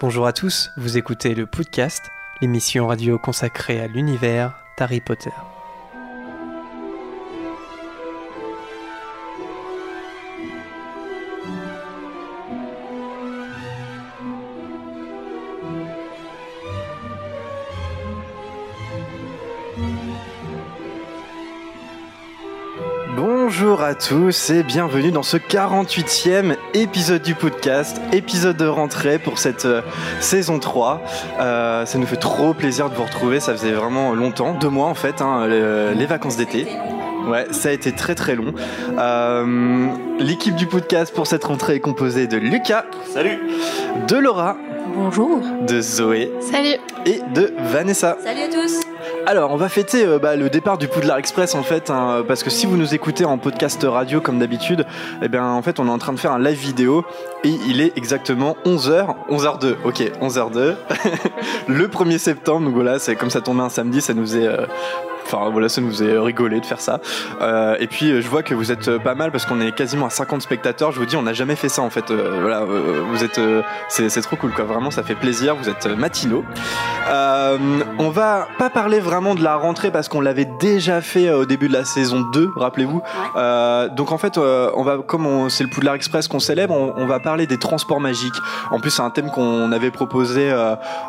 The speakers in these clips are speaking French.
Bonjour à tous, vous écoutez le podcast, l'émission radio consacrée à l'univers d'Harry Potter. À tous et bienvenue dans ce 48e épisode du podcast, épisode de rentrée pour cette euh, saison 3. Euh, ça nous fait trop plaisir de vous retrouver, ça faisait vraiment longtemps, deux mois en fait, hein, les, les vacances d'été. Ouais, ça a été très très long. Euh, L'équipe du podcast pour cette rentrée est composée de Lucas. Salut De Laura. Bonjour. De Zoé. Salut. Et de Vanessa. Salut. Alors, on va fêter euh, bah, le départ du Poudlard Express en fait, hein, parce que si vous nous écoutez en podcast radio comme d'habitude, eh bien en fait on est en train de faire un live vidéo et il est exactement 11h, 11h02, ok, 11h02, le 1er septembre, donc voilà, c'est comme ça tombait un samedi, ça nous est... euh, Enfin voilà, ça nous est rigolé de faire ça. Euh, et puis euh, je vois que vous êtes euh, pas mal parce qu'on est quasiment à 50 spectateurs. Je vous dis, on n'a jamais fait ça en fait. Euh, voilà, vous êtes, c'est trop cool quoi. Vraiment, ça fait plaisir. Vous êtes matinaux. On va pas parler vraiment de la rentrée parce qu'on l'avait déjà fait au début de la saison 2, rappelez-vous. Donc en fait, on va comme c'est le Poudlard Express qu'on célèbre, on, on va parler des transports magiques. En plus, c'est un thème qu'on avait proposé,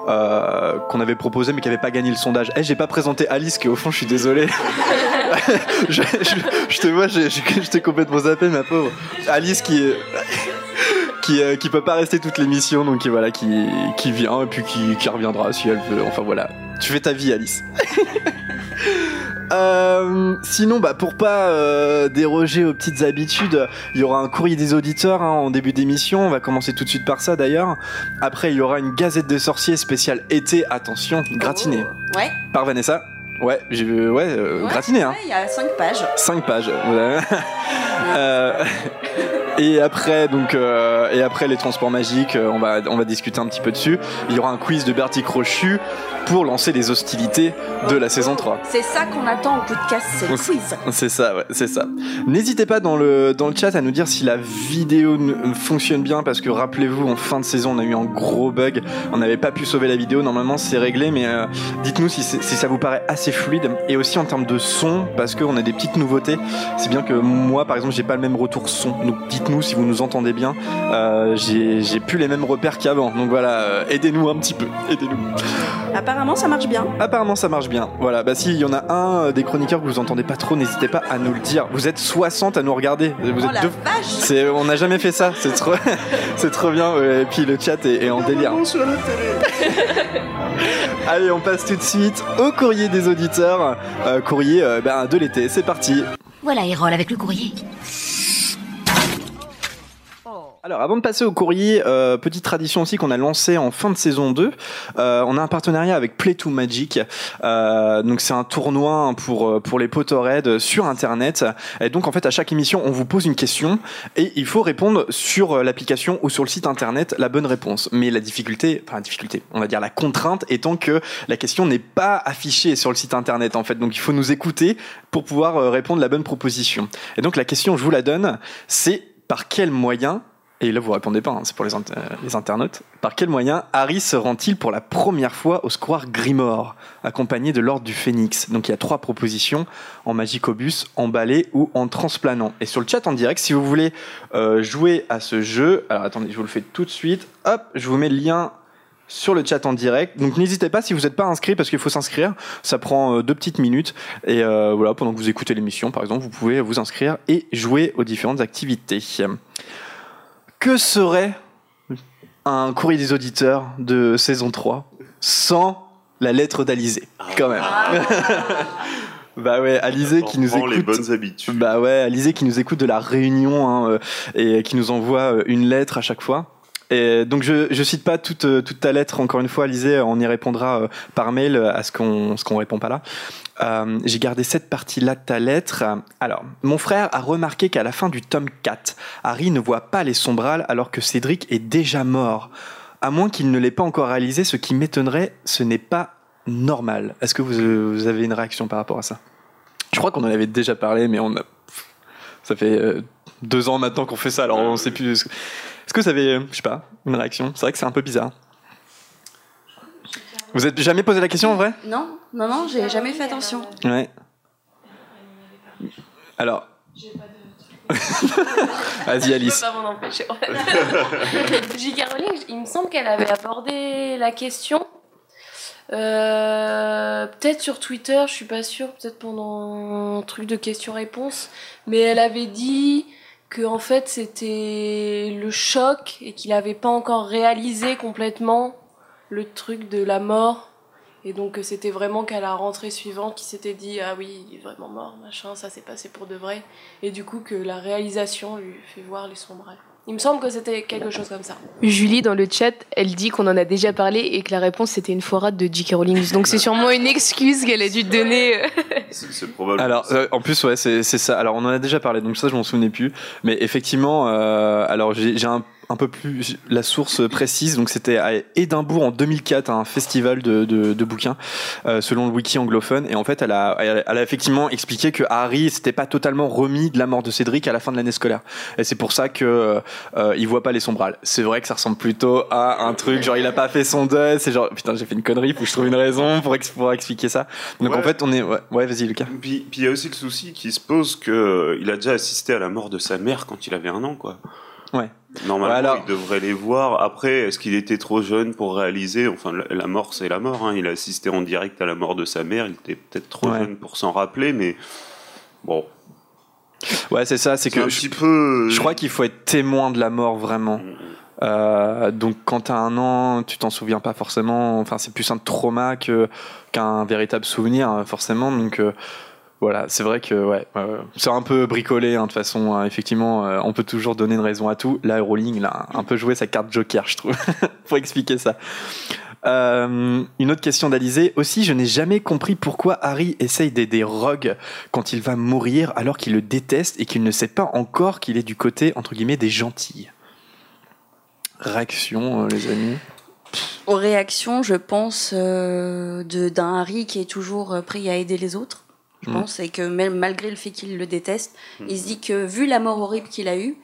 qu'on avait proposé mais qui avait pas gagné le sondage. Eh, j'ai pas présenté Alice, qui au fond, je suis désolé. je, je- je te vois, je t'ai complètement zappé, ma pauvre. Alice qui est qui, euh, qui peut pas rester toute l'émission, donc qui, voilà, qui, qui vient et puis qui, qui reviendra si elle veut. Enfin voilà, tu fais ta vie, Alice. Euh, sinon, bah, pour pas euh, déroger aux petites habitudes, il y aura un courrier des auditeurs hein, en début d'émission. On va commencer tout de suite par ça d'ailleurs. Après, il y aura une gazette des sorciers spéciale été. Attention, gratinée Ouais. par Vanessa. Ouais, j'ai vu, ouais, euh, Ouais, gratiné, hein. ouais, Il y a 5 pages. 5 pages. voilà. Euh, et après donc euh, et après les transports magiques, euh, on va on va discuter un petit peu dessus. Il y aura un quiz de Bertie Crochu pour lancer les hostilités de la saison 3. C'est ça qu'on attend au podcast, c'est le quiz. C'est ça, ouais, c'est ça. N'hésitez pas dans le, dans le chat à nous dire si la vidéo ne- fonctionne bien parce que rappelez-vous, en fin de saison, on a eu un gros bug. On n'avait pas pu sauver la vidéo. Normalement, c'est réglé, mais euh, dites-nous si, si ça vous paraît assez fluide. Et aussi en termes de son, parce qu'on a des petites nouveautés. C'est bien que moi, par exemple, j'ai pas le même retour son. Donc dites-nous si vous nous entendez bien. Euh, j'ai plus les mêmes repères qu'avant. Donc voilà, euh, aidez-nous un petit peu. Aidez-nous. Apparemment, ça marche bien. Apparemment ça marche bien. Voilà, bah s'il y en a un euh, des chroniqueurs que vous entendez pas trop, n'hésitez pas à nous le dire. Vous êtes 60 à nous regarder. Vous oh êtes la deux. vache C'est, on n'a jamais fait ça. C'est trop, c'est trop bien. ouais. Et puis le chat est, est en délire. Allez, on passe tout de suite au courrier des auditeurs. Euh, courrier euh, ben, de l'été. C'est parti. Voilà Hérole avec le courrier. Alors, avant de passer au courrier, euh, petite tradition aussi qu'on a lancée en fin de saison 2. Euh, on a un partenariat avec Play to Magic. Euh, donc, c'est un tournoi pour, euh, pour les Potterheads sur Internet. Et donc, en fait, à chaque émission, on vous pose une question et il faut répondre sur euh, l'application ou sur le site Internet la bonne réponse. Mais la difficulté, enfin, la difficulté, on va dire la contrainte étant que la question n'est pas affichée sur le site Internet, en fait. Donc, il faut nous écouter pour pouvoir euh, répondre la bonne proposition. Et donc, la question, je vous la donne, c'est par quel moyen et là, vous répondez pas, hein, c'est pour les, int- les internautes. Par quel moyen Harry se rend-il pour la première fois au square Grimore, accompagné de l'Ordre du Phénix? Donc il y a trois propositions, en magicobus, en balai ou en transplanant. Et sur le chat en direct, si vous voulez euh, jouer à ce jeu, alors attendez, je vous le fais tout de suite. Hop, je vous mets le lien sur le chat en direct. Donc n'hésitez pas si vous n'êtes pas inscrit parce qu'il faut s'inscrire. Ça prend euh, deux petites minutes et euh, voilà pendant que vous écoutez l'émission par exemple, vous pouvez vous inscrire et jouer aux différentes activités. Que serait un courrier des auditeurs de saison 3 sans la lettre d'Alizé quand même? bah ouais, Alizé qui nous écoute. les bonnes habitudes. Bah ouais, Alizé qui nous écoute de la Réunion hein, euh, et qui nous envoie euh, une lettre à chaque fois. Et donc je, je cite pas toute, euh, toute ta lettre encore une fois, Alizé, on y répondra euh, par mail euh, à ce qu'on qu'on répond pas là. J'ai gardé cette partie-là de ta lettre. Alors, mon frère a remarqué qu'à la fin du tome 4, Harry ne voit pas les sombrales alors que Cédric est déjà mort. À moins qu'il ne l'ait pas encore réalisé, ce qui m'étonnerait, ce n'est pas normal. Est-ce que vous, vous avez une réaction par rapport à ça? Je crois qu'on en avait déjà parlé, mais on a... ça fait deux ans maintenant qu'on fait ça, alors on sait plus. Est-ce que vous avez, euh, je sais pas, une réaction? C'est vrai que c'est un peu bizarre. Vous êtes jamais posé la question en vrai? Non, non, non, j'ai jamais fait attention. Ouais. Alors. Vas-y Alice. Je peux pas m'en empêcher. J.K. Rowling, il me semble qu'elle avait abordé la question. euh, peut-être sur Twitter, je suis pas sûre, peut-être pendant un truc de questions-réponses, mais elle avait dit que en fait c'était le choc et qu'il avait pas encore réalisé complètement le truc de la mort. Et donc que c'était vraiment qu'à la rentrée suivante qu'il s'était dit ah oui il est vraiment mort machin ça s'est passé pour de vrai. Et du coup que la réalisation lui fait voir les sombres il me semble que c'était quelque chose comme ça. Julie, dans le chat, elle dit qu'on en a déjà parlé et que la réponse c'était une foirade de J.K. Rowling. Donc c'est sûrement une excuse qu'elle a dû te donner. C'est probable. Alors, euh, en plus, ouais, c'est c'est ça. Alors, on en a déjà parlé, donc ça, je m'en souvenais plus. Mais effectivement, euh, alors j'ai un, un peu plus la source précise. Donc, c'était à Édimbourg en 2004, un festival de, de, de bouquins, euh, selon le wiki anglophone. Et en fait, elle a, elle, a- elle a effectivement expliqué que Harry s'était pas totalement remis de la mort de Cédric à la fin de l'année scolaire. Et c'est pour ça que euh, il voit pas les sombrales. C'est vrai que ça ressemble plutôt à un truc genre il a pas fait son deuil. C'est genre putain, j'ai fait une connerie. Faut que je trouve une raison pour, ex- pour expliquer ça. Donc Ouais. en fait, on est ouais, ouais vas-y Lucas. Puis puis il y a aussi le souci qui se pose que euh, il a déjà assisté à la mort de sa mère quand il avait un an, quoi. Ouais. Normalement, Ouais, alors- il devrait les voir. Après, est-ce qu'il était trop jeune pour réaliser Enfin, la, mort, c'est la mort. Hein. Il a assisté en direct à la mort de sa mère. Il était peut-être trop Ouais. jeune pour s'en rappeler, mais bon, Ouais, c'est ça. C'est c'est un que je, petit peu. je crois qu'il faut être témoin de la mort vraiment. Euh, donc quand t'as un an, tu t'en souviens pas forcément. Enfin, c'est plus un trauma que qu'un véritable souvenir euh, forcément. Donc euh, voilà, c'est vrai que ouais, euh, c'est un peu bricolé hein, de toute façon. hein. effectivement, euh, on peut toujours donner une raison à tout. Là, Rowling, a un peu joué sa carte Joker, je trouve, pour expliquer ça. Euh, une autre question d'Alizé. Aussi, je n'ai jamais compris pourquoi Harry essaye d'aider Rogue quand il va mourir alors qu'il le déteste et qu'il ne sait pas encore qu'il est du côté, entre guillemets, des gentils. Réaction, euh, les amis? Aux réactions, je pense, euh, de- d'un Harry qui est toujours prêt à aider les autres. Je Mm. pense, et que même malgré le fait qu'il le déteste, il se dit que vu la mort horrible qu'il a eue,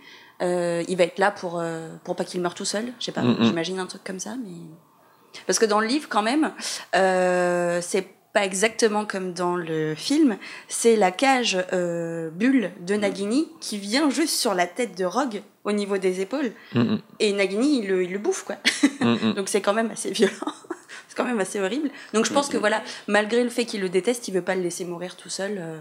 euh, il va être là pour, euh, pour pas qu'il meure tout seul. Je sais pas, Mm, mm. j'imagine un truc comme ça. mais Parce que dans le livre, quand même, euh, c'est pas exactement comme dans le film. C'est la cage euh, bulle de Nagini qui vient juste sur la tête de Rogue au niveau des épaules. Mm, mm, Et Nagini, il le, il le bouffe, quoi. mm, mm. Donc c'est quand même assez violent. C'est quand même assez horrible. Donc je pense que voilà, malgré le fait qu'il le déteste, il veut pas le laisser mourir tout seul. euh,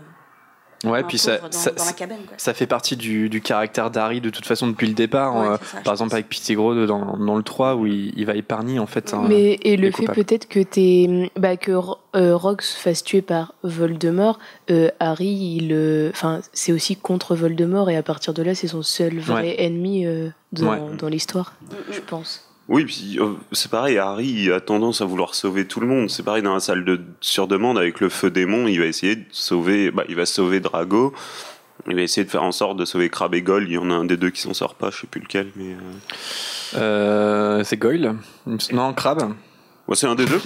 Ouais, puis ça, dans, ça, dans la cabane. Quoi. ça fait partie du, du caractère d'Harry de toute façon depuis le départ. Ouais, euh, c'est ça, je par exemple, pense. avec Pettigrew dans, dans le 3 où il, il va épargner en fait. un- Mais et le fait peut-être que t'es, bah, que euh, se fasse tuer par Voldemort, euh, Harry, il, euh, enfin, c'est aussi contre Voldemort et à partir de là, c'est son seul vrai ennemi euh, dans, Ouais. dans l'histoire, Mm, je pense. Oui, puis euh, c'est pareil, Harry a tendance à vouloir sauver tout le monde. C'est pareil dans la salle de surdemande avec le feu démon, il va essayer de sauver, bah, il va sauver Drago. Il va essayer de faire en sorte de sauver Crabbe et Goyle. Il y en a un des deux qui s'en sort pas, je sais plus lequel, mais euh, Euh, c'est Goyle Non, Crabbe ouais, c'est un des deux.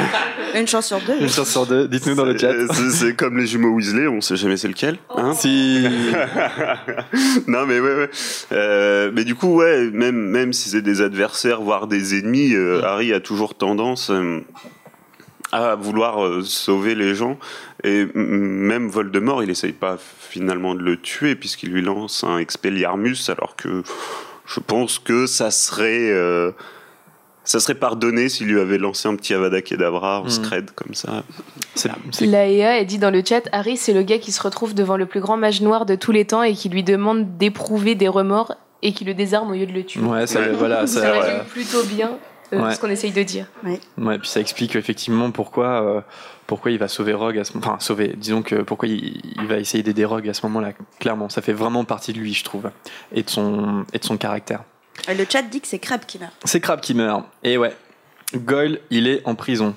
Une chance sur deux. Une chance sur deux, dites-nous dans le chat. C'est- C'est comme les jumeaux Weasley, on sait jamais c'est lequel. Hein Si. non mais ouais, ouais. Euh, mais du coup ouais même même si c'est des adversaires voire des ennemis euh, Harry a toujours tendance euh, à vouloir euh, sauver les gens et même Voldemort il essaye pas finalement de le tuer puisqu'il lui lance un Expelliarmus alors que je pense que ça serait euh, ça serait pardonné s'il lui avait lancé un petit Avada Kedavra en Mhm. scred comme ça. Laïa, elle dit dans le chat, Harry, c'est le gars qui se retrouve devant le plus grand mage noir de tous les temps et qui lui demande d'éprouver des remords et qui le désarme au lieu de le tuer. Ouais, ça, Ouais. voilà, Ça, ça, résume plutôt bien euh, Ouais. ce qu'on essaye de dire. Ouais, puis ça explique effectivement pourquoi, euh, pourquoi il va sauver Rogue à ce Enfin, sauver, disons que pourquoi il, il va essayer d'aider Rogue à ce moment-là. Clairement, ça fait vraiment partie de lui, je trouve, et de son, et de son caractère. Et Le chat dit que c'est Crabbe qui meurt. C'est Crabbe qui meurt. Et ouais, Goyle, il est en prison.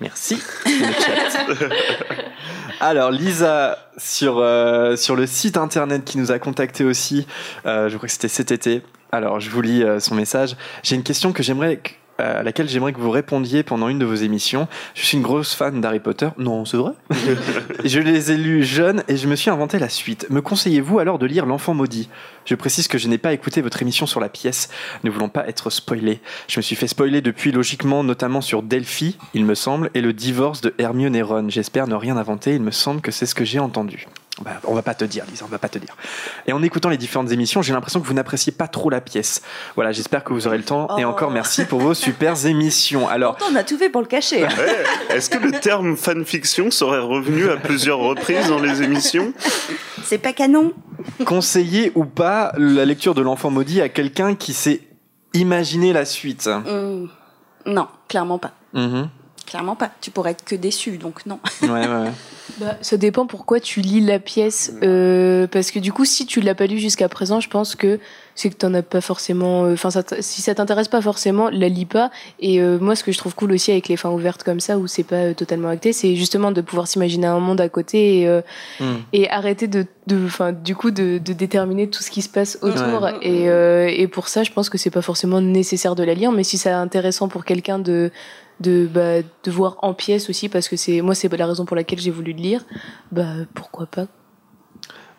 Merci. le chat. Alors, Lisa, sur, euh, sur le site internet qui nous a contacté aussi, euh, je crois que c'était cet été. Alors, je vous lis euh, son message. J'ai une question que j'aimerais à laquelle j'aimerais que vous répondiez pendant une de vos émissions. Je suis une grosse fan d'Harry Potter. Non, c'est vrai. je les ai lus jeunes et je me suis inventé la suite. Me conseillez-vous alors de lire L'Enfant Maudit? Je précise que je n'ai pas écouté votre émission sur la pièce, ne voulant pas être spoilé. Je me suis fait spoiler depuis, logiquement, notamment sur Delphi, il me semble, et le divorce de Hermione et Ron. J'espère ne rien inventer, il me semble que c'est ce que j'ai entendu. Bah, on va pas te dire, Lisa, on va pas te dire. Et en écoutant les différentes émissions, j'ai l'impression que vous n'appréciez pas trop la pièce. Voilà, j'espère que vous aurez le temps. Et Oh. encore merci pour vos super émissions. Alors, Pourtant, on a tout fait pour le cacher. Ouais. Est-ce que le terme fanfiction serait revenu à plusieurs reprises dans les émissions? C'est pas canon. conseiller ou pas la lecture de l'enfant maudit à quelqu'un qui s'est imaginé la suite? Hum, Non, clairement pas. Mhm. Clairement pas. Tu pourrais être que déçu, donc non. Ouais, ouais, ouais. Bah, ça dépend pourquoi tu lis la pièce. euh, parce que du coup, si tu l'as pas lu jusqu'à présent, je pense que c'est que t'en as pas forcément. euh, Enfin, si ça t'intéresse pas forcément, la lis pas. Et euh, moi, ce que je trouve cool aussi avec les fins ouvertes comme ça, où c'est pas euh, totalement acté, c'est justement de pouvoir s'imaginer un monde à côté et, euh, Mm. et arrêter de, de, enfin, du coup, de, de déterminer tout ce qui se passe autour. Ouais. Et, euh, et pour ça, je pense que c'est pas forcément nécessaire de la lire, mais si c'est intéressant pour quelqu'un de de bah, de voir en pièces aussi parce que c'est moi c'est la raison pour laquelle j'ai voulu le lire bah pourquoi pas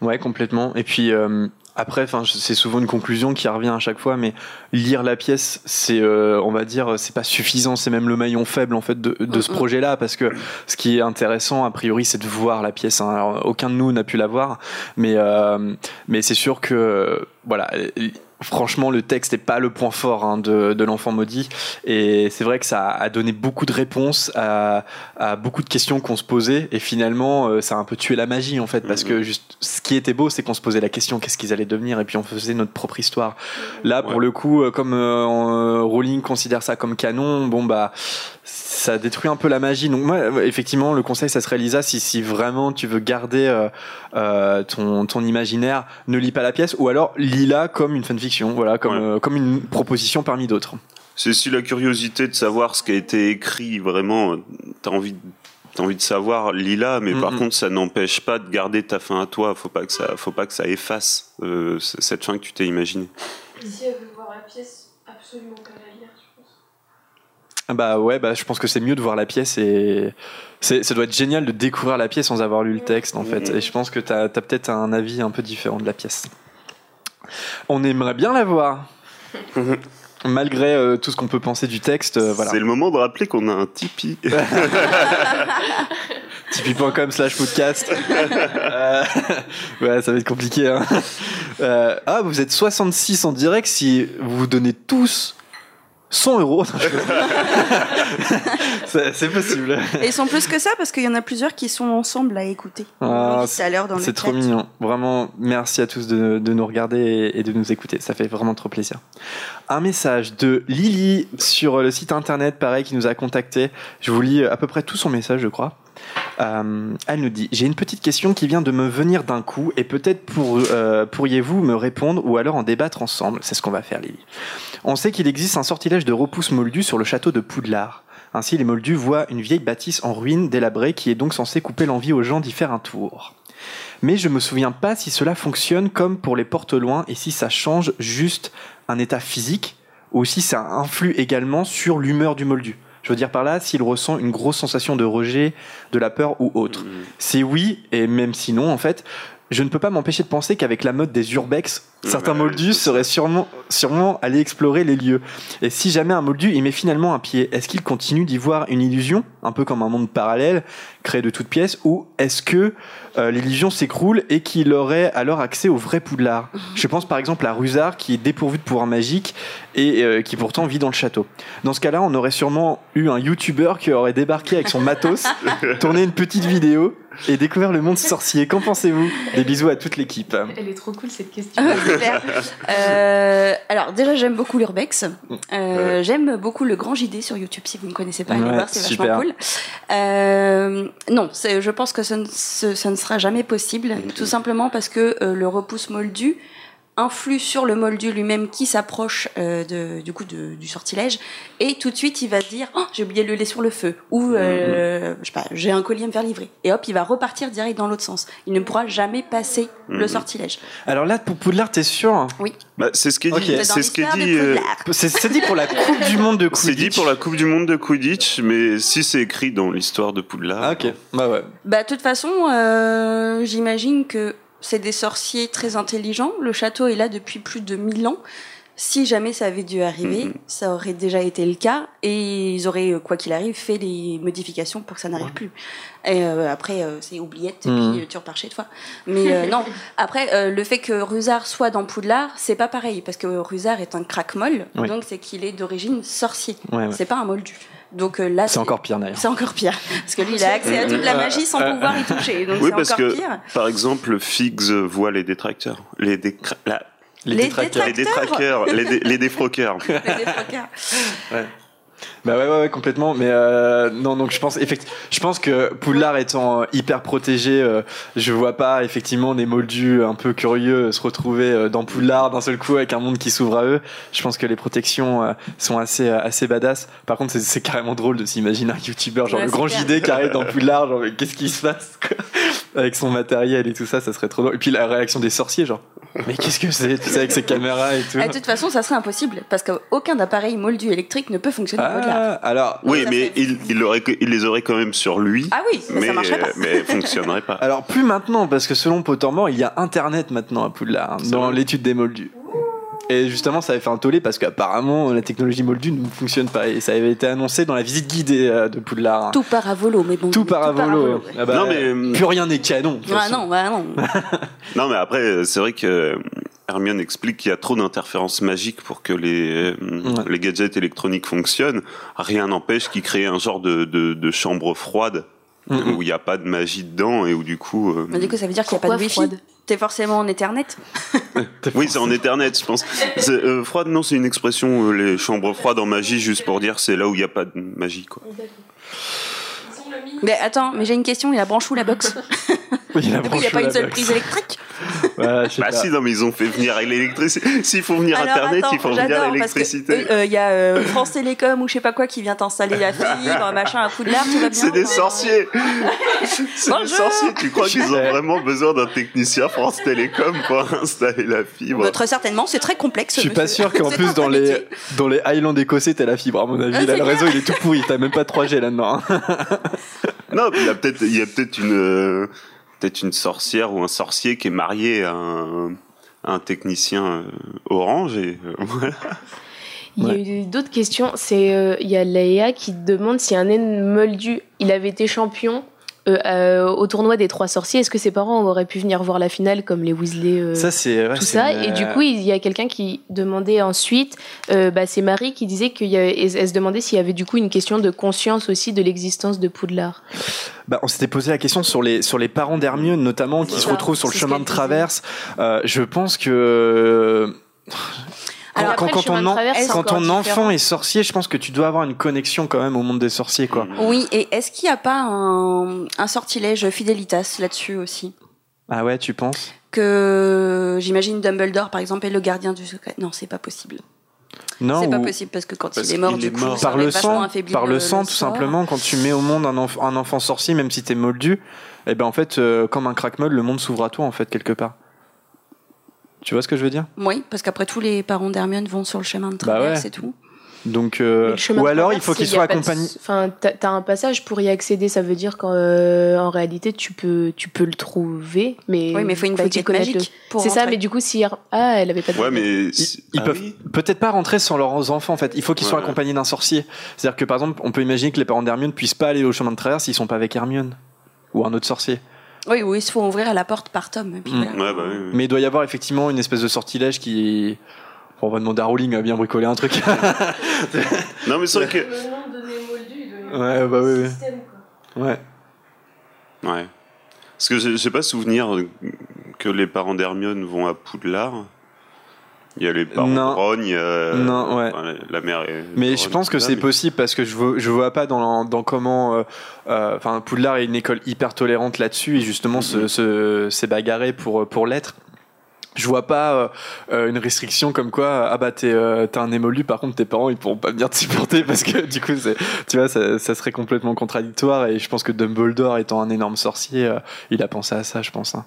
Ouais, complètement. Et puis euh, après, c'est souvent une conclusion qui revient à chaque fois, mais lire la pièce, c'est, euh, on va dire, c'est pas suffisant. C'est même le maillon faible en fait de, de ce Mm, mm. projet-là, parce que ce qui est intéressant a priori, c'est de voir la pièce. hein. Alors, aucun de nous n'a pu la voir, mais euh, mais c'est sûr que voilà. Franchement, le texte n'est pas le point fort hein, de, de l'enfant maudit, et c'est vrai que ça a donné beaucoup de réponses à, à beaucoup de questions qu'on se posait, et finalement, euh, ça a un peu tué la magie en fait, parce que juste ce qui était beau, c'est qu'on se posait la question qu'est-ce qu'ils allaient devenir, et puis on faisait notre propre histoire. Là, pour Ouais. le coup, euh, comme euh, euh, Rowling considère ça comme canon, bon bah ça détruit un peu la magie. Donc moi, effectivement, le conseil, ça serait Lisa, si, si vraiment tu veux garder euh, euh, ton, ton imaginaire, ne lis pas la pièce, ou alors lis-la comme une fanfiction, voilà, comme, Ouais. euh, comme une proposition parmi d'autres. C'est si la curiosité de savoir ce qui a été écrit, vraiment, t'as envie, t'as envie de savoir, lis-la, mais par contre, ça n'empêche pas de garder ta fin à toi. Faut pas que ça, faut pas que ça efface euh, cette fin que tu t'es imaginée. Si elle veut voir la pièce, absolument pas la lire, je pense. Ah Bah ouais, bah je pense que c'est mieux de voir la pièce et c'est, ça doit être génial de découvrir la pièce sans avoir lu le texte en fait. Et je pense que t'as, t'as peut-être un avis un peu différent de la pièce. On aimerait bien la voir. Malgré euh, tout ce qu'on peut penser du texte, euh, voilà. C'est le moment de rappeler qu'on a un Tipeee. Tipeee.com slash podcast. Euh, ouais, ça va être compliqué. Hein. Ah, vous êtes 66 en direct si vous vous donnez tous 100 euros. C'est, possible. Et ils sont plus que ça parce qu'il y en a plusieurs qui sont ensemble à écouter. Ah, On dit tout à l'heure dans le C'est trop mignon. Vraiment, merci à tous de, de nous regarder et, et de nous écouter. Ça fait vraiment trop plaisir. Un message de Lily sur le site internet, pareil, qui nous a contacté. Je vous lis à peu près tout son message, je crois. Euh, elle nous dit J'ai une petite question qui vient de me venir d'un coup et peut-être euh, pourriez-vous me répondre ou alors en débattre ensemble? C'est ce qu'on va faire, Lily. On sait qu'il existe un sortilège de repousse moldu sur le château de Poudlard. Ainsi, les Moldus voient une vieille bâtisse en ruine délabrée qui est donc censée couper l'envie aux gens d'y faire un tour. Mais je me souviens pas si cela fonctionne comme pour les portes loin et si ça change juste un état physique ou si ça influe également sur l'humeur du Moldu. Je veux dire par là, s'il ressent une grosse sensation de rejet, de la peur ou autre. C'est oui, et même sinon, en fait, je ne peux pas m'empêcher de penser qu'avec la mode des urbex, certains moldus seraient sûrement, sûrement allés explorer les lieux. Et si jamais un moldu y met finalement un pied, est-ce qu'il continue d'y voir une illusion, un peu comme un monde parallèle, créé de toutes pièces, ou est-ce que euh, l'illusion s'écroule et qu'il aurait alors accès au vrai Poudlard? Je pense par exemple à Rusard qui est dépourvu de pouvoir magique et euh, qui pourtant vit dans le château. Dans ce cas-là, on aurait sûrement eu un YouTuber qui aurait débarqué avec son matos, tourné une petite vidéo et découvert le monde sorcier. Qu'en pensez-vous Des bisous à toute l'équipe. Elle est trop cool cette question. Ah. Euh, alors déjà j'aime beaucoup l'urbex. Euh, J'aime beaucoup le grand JD sur YouTube si vous ne connaissez pas. Allez Ouais, voir, c'est vachement cool. Euh, non, je pense que ça ne, ce- ça ne sera jamais possible, tout simplement parce que euh, le repousse moldu influe sur le moldu lui-même qui s'approche euh, de- du coup de- du sortilège et tout de suite il va se dire oh, j'ai oublié le lait sur le feu ou euh, je sais pas j'ai un collier à me faire livrer et hop il va repartir direct dans l'autre sens il ne pourra jamais passer le Mhm. sortilège Alors là, pour Poudlard, t'es sûr? Bah, c'est ce qui est dit. C'est C'est ce qui est dit. euh. C'est c'est dit pour la Coupe du Monde de C'est Quidditch. dit pour la Coupe du Monde de Quidditch, mais si c'est écrit dans l'histoire de Poudlard. Ah, ok. Bah ouais. Bah, de toute façon, euh, j'imagine que c'est des sorciers très intelligents. Le château est là depuis plus de 1000 ans. Si jamais ça avait dû arriver, Mhm. ça aurait déjà été le cas et ils auraient, euh, quoi qu'il arrive, fait les modifications pour que ça n'arrive plus. Et euh, après, euh, c'est oubliette et Mhm. puis euh, tu repars chez toi. Mais euh, non, après, le fait que Rusard soit dans Poudlard, c'est pas pareil parce que Rusard est un crack-molle, Oui. donc c'est qu'il est d'origine sorcier. Ouais, ouais. C'est pas un moldu. Donc euh, là, C'est encore pire d'ailleurs. c'est encore pire. Parce que lui, il a accès à toute la magie sans Euh, pouvoir y toucher. Donc Oui, c'est parce encore que, pire. par exemple, Figs voit les détracteurs. Les, décra- la- Les détraqueurs. les détraqueurs, les, dé- les défroqueurs. Les défroqueurs. Bah ouais, ouais, ouais, complètement. Mais euh, non, donc je pense effectivement, je pense que Poudlard étant euh, hyper protégé, euh, je vois pas effectivement des moldus un peu curieux euh, se retrouver euh, dans Poudlard d'un seul coup avec un monde qui s'ouvre à eux. Je pense que les protections euh, sont assez assez badass. Par contre, c'est- carrément drôle de s'imaginer un YouTuber genre Ouais, le grand clair. JD qui arrive dans Poudlard, genre mais qu'est-ce qui se passe quoi? Avec son matériel et tout ça, ça serait trop drôle. Et puis la réaction des sorciers, genre mais qu'est-ce que c'est, tu sais, avec ses caméras et tout. Et de toute façon, ça serait impossible. Parce qu'aucun appareil moldu électrique ne peut fonctionner au Poudlard. Ah, alors Oui, mais fait- il, il, aurait, il les aurait quand même sur lui. Ah oui, mais, ça marcherait pas. euh, mais fonctionnerait pas. Alors plus maintenant, parce que selon Pottermore, il y a Internet maintenant à Poudlard, hein, dans l'étude des moldus. Et justement, ça avait fait un tollé parce qu'apparemment, la technologie moldue ne fonctionne pas. Et ça avait été annoncé dans la visite guidée euh, de Poudlard. hein. Tout part à volo, mais bon. Tout par à volo. ouais. Ah bah, Non, mais, euh, plus rien n'est canon. Ah non, ah non. Non, mais après, euh, c'est vrai que Hermione explique qu'il y a trop d'interférences magiques pour que les, Ouais. les gadgets électroniques fonctionnent. Rien n'empêche qu'ils créent un genre de, de, de chambre froide où il n'y a pas de magie dedans et où du coup. euh, Mais du coup, ça veut dire qu'il n'y a pas de wifi? T'es forcément en Ethernet. Oui, c'est en Ethernet, je pense. Euh, froide, non, c'est une expression, euh, les chambres froides en magie, juste pour dire c'est là où il n'y a pas de magie, quoi. Mais attends, mais j'ai une question. Il a branché où la box Coup, il n'y a branche pas une seule prise électrique. Bah pas. si, non, mais ils ont fait venir l'électricité. S'il faut venir Alors, Internet, attends, il faut venir l'électricité. euh, euh, Il y a euh, France Télécom ou je sais pas quoi qui vient t'installer la fibre, machin, à Poudlard, tout va bien. C'est des sorciers C'est des Bonjour. sorciers Tu crois qu'ils ont vraiment besoin d'un technicien France Télécom pour installer la fibre Très certainement, c'est très complexe. Je suis pas sûr qu'en plus un dans les, dans les Highlands écossais t'as la fibre à mon avis. Ouais, là, le réseau il est tout pourri, t'as même pas 3G là-dedans. Non, il y a peut-être il y a peut-être une euh, peut-être une sorcière ou un sorcier qui est marié à un, à un technicien euh, orange et euh, voilà. Il y a eu d'autres questions. C'est euh, il y a Léa qui demande si un moldu, il avait été champion euh, euh, au tournoi des trois sorciers. Est-ce que ses parents auraient pu venir voir la finale comme les Weasley euh, Ça c'est ouais, tout ça une- et du coup il y a quelqu'un qui demandait ensuite euh, bah, c'est Marie qui disait qu'il y avait, elle elle se demandait s'il y avait du coup une question de conscience aussi de l'existence de Poudlard Bah, on s'était posé la question sur les sur les parents d'Hermione notamment qui se retrouvent sur le chemin de traverse. Euh, je pense que Alors quand, après, le quand chemin ton, en- quand enfant est sorcier, je pense que tu dois avoir une connexion quand même au monde des sorciers quoi. Oui, et est-ce qu'il n'y a pas un, un sortilège Fidelitas là-dessus aussi? Ah ouais, tu penses? Que j'imagine Dumbledore, par exemple, est le gardien du secret. Non, c'est pas possible. Non C'est pas possible parce que quand Parce il est mort, du est coup, mort. par le sang, affaibli par le, sang tout sort. simplement. Quand tu mets au monde un, enf- un enfant sorcier, même si t'es moldu, et ben en fait, euh, comme un crack mode, le monde s'ouvre à toi en fait quelque part. Tu vois ce que je veux dire? Oui, parce qu'après tous les parents d'Hermione vont sur le chemin de Bah traverse ouais. et tout. Donc, euh, ou alors il faut qu'il y soit a pas de- accompagné. Enfin, t'as un passage pour y accéder, ça veut dire qu'en euh, en réalité tu peux tu peux le trouver, mais Oui, mais il faut une connaître magique le- C'est ça, mais du coup si ah elle avait pas de Ouais, mais Ils, ils Ah peuvent oui peut-être pas rentrer sans leurs enfants en fait. Il faut qu'ils soient Ouais. accompagnés d'un sorcier. C'est-à-dire que par exemple, on peut imaginer que les parents d'Hermione puissent pas aller au chemin de traverse s'ils sont pas avec Hermione ou un autre sorcier. Oui, oui, il se faut ouvrir la porte par et puis Mm. voilà. Ouais, bah oui, oui. Mais il doit y avoir effectivement une espèce de sortilège qui. On va demander à Rowling à bien bricoler un truc. Non, mais c'est vrai que Le nom de Ouais, bah oui, oui. ouais. Ouais. Parce que j'ai pas souvenir que les parents d'Hermione vont à Poudlard. Il y a les parents Non. de Non, ouais. enfin, la- mère est. Mais je pense que c'est mais- possible parce que je vois, je vois pas dans, dans comment. euh, euh, Enfin, Poudlard est une école hyper tolérante là-dessus et justement se, Mhm. se- s'est bagarré pour, pour l'être. je vois pas euh, euh, une restriction comme quoi ah bah t'es euh, un émolu par contre tes parents ils pourront pas venir te supporter parce que du coup tu vois ça, ça serait complètement contradictoire et je pense que Dumbledore étant un énorme sorcier euh, il a pensé à ça je pense hein.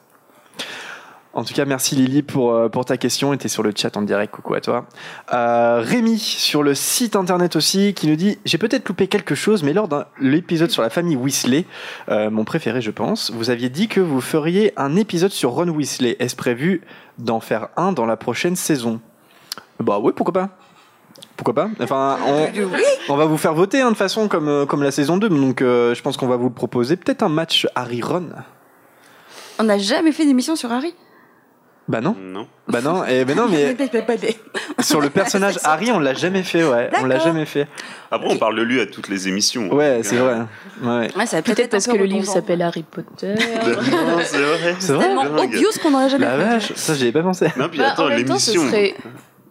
En tout cas, merci Lily pour, euh, pour ta question. Et t'es sur le chat en direct. Coucou à toi. Euh, Rémi, sur le site internet aussi, qui nous dit J'ai peut-être loupé quelque chose, mais lors de l'épisode sur la famille Weasley, euh, mon préféré, je pense, vous aviez dit que vous feriez un épisode sur Ron Weasley. Est-ce prévu d'en faire un dans la prochaine saison? Bah oui, pourquoi pas pourquoi pas Enfin, on, va vous faire voter hein, de façon comme, euh, la saison 2. Donc je pense qu'on va vous proposer peut-être un match Harry-Ron. On n'a jamais fait d'émission sur Harry. Bah non. Non. Bah non, et ben non, mais sur le personnage Harry, on l'a jamais fait, ouais. On l'a jamais fait. Après, on parle de lui à toutes les émissions. Ouais, Donc, c'est vrai. Ouais. Ouais, ça Peut-être parce que le livre s'appelle Harry Potter. Non, c'est vrai. C'est Tellement obvious qu'on n'aurait jamais La fait. vache, ça j'y ai pas pensé. Non, puis Bah, attends, l'émission.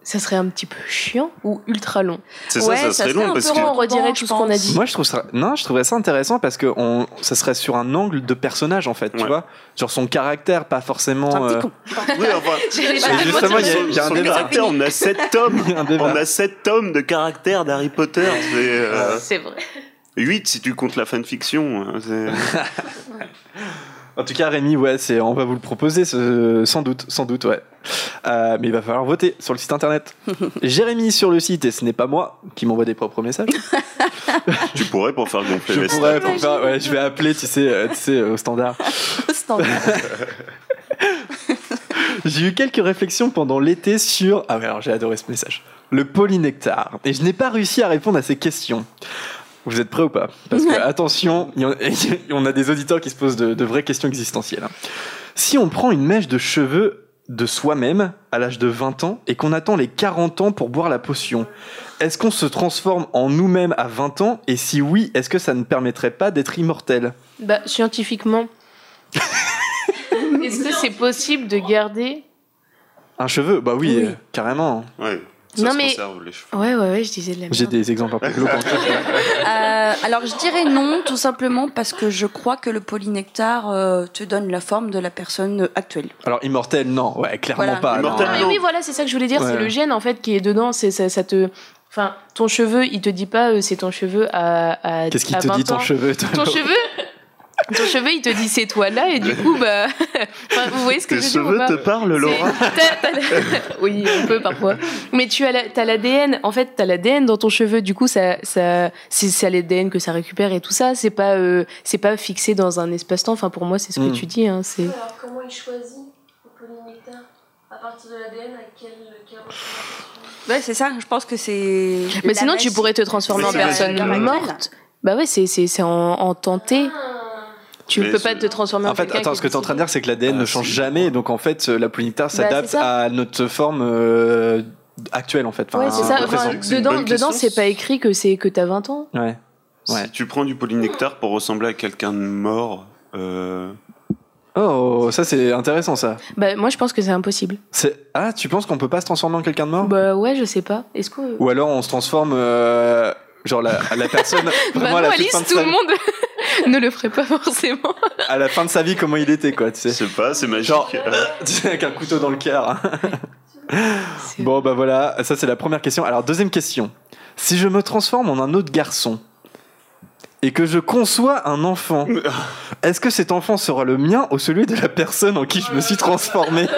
Ça serait un petit peu chiant ou ultra long. C'est ça, Ouais, ça ça serait serait long un parce peu que. on redirait tout ce qu'on a dit. Moi, je trouve ça, non, je trouverais ça intéressant parce que on, ça serait sur un angle de personnage en fait, tu vois, sur son caractère, pas forcément. C'est un petit euh, con. Oui, enfin, justement, il y a, il y a un son débat. caractère, on a sept tomes. On a sept tomes de caractère d'Harry Potter. C'est euh, vrai. 8 si tu comptes la fanfiction. En tout cas, Rémi, ouais, c'est, on va vous le proposer, ce- sans doute, sans doute, ouais. Euh, mais il va falloir voter sur le site internet. Jérémy sur le site, et ce n'est pas moi qui m'envoie des propres messages. tu pourrais pour faire gonfler Je les pourrais, pour faire, ouais, je vais appeler, tu sais, euh, tu sais, au standard. Standard. J'ai eu quelques réflexions pendant l'été sur. Ah ouais, alors j'ai adoré ce message. Le polynectar. Et je n'ai pas réussi à répondre à ces questions. Vous êtes prêts ou pas? Parce que, attention, il y en- on a des auditeurs qui se posent de, de vraies questions existentielles. hein. Si on prend une mèche de cheveux de soi-même à l'âge de 20 ans et qu'on attend les 40 ans pour boire la potion, est-ce qu'on se transforme en nous-mêmes à 20 ans? Et si oui, est-ce que ça ne permettrait pas d'être immortel? Bah, scientifiquement, est-ce que c'est possible de garder Un cheveu? Bah oui, Oui. euh, carrément. Ouais. Ça Non, se mais- conserve, les cheveux. Ouais, ouais, ouais, je disais de la J'ai merde. des exemples un peu glauques. Euh, alors je dirais non, tout simplement parce que je crois que le polynectar euh, te donne la forme de la personne actuelle. Alors immortel, non, ouais, clairement Voilà. pas. non. Immortel, Non, mais non. oui, voilà, c'est ça que je voulais dire. Ouais. C'est le gène en fait qui est dedans. C'est ça, ça te. Enfin, ton cheveu, il te dit pas euh, c'est ton cheveu à. à Qu'est-ce qui à te 20 dit ton ans. cheveu toi, Ton cheveu. Ton cheveu, il te dit c'est toi là et du coup bah. enfin, vous voyez ce que Tes je veux dire ou cheveux te parlent, Laura t'as- oui, un peu parfois. Mais tu as la- t'as l'ADN. En fait, t'as l'ADN dans ton cheveu. Du coup, ça, ça, c'est l'ADN que ça récupère et tout ça. C'est pas, euh, c'est pas fixé dans un espace-temps. Enfin, pour moi, c'est ce que tu dis. Hein, c'est. Alors, comment il choisit le polynectar À partir de l'ADN, à quelle représentation Ouais, c'est ça. Je pense que c'est. Mais la sinon, tu pourrais te transformer en personne morte. Bah ouais, c'est c'est c'est en, en tenté. Ah, Tu Mais peux pas te transformer en, En fait, attends, ce que tu es en train de dire, c'est que l'ADN Ah, ne change jamais, donc en fait, la polynectar Bah, s'adapte à notre forme euh, actuelle, en fait. Enfin, Ouais, c'est ça. Enfin, dedans, dedans, c'est pas écrit que c'est que t'as 20 ans. Ouais. Ouais. Si tu prends du polynectar pour ressembler à quelqu'un de mort, euh, Oh, ça c'est intéressant ça. Bah moi, je pense que c'est impossible. C'est ah, tu penses qu'on peut pas se transformer en quelqu'un de mort? Bah ouais, je sais pas. Est-ce que Ou alors on se transforme, euh, genre la, la personne vraiment Bah la fin Alice, de tout le monde ne le ferait pas forcément. à la fin de sa vie comment il était quoi, tu je sais. sais pas, c'est magique. Genre, tu sais, avec un couteau dans le cœur. Bon, bah voilà, ça c'est la première question. Alors, deuxième question. Si je me transforme en un autre garçon et que je conçois un enfant, est-ce que cet enfant sera le mien ou celui de la personne en qui je me suis transformé?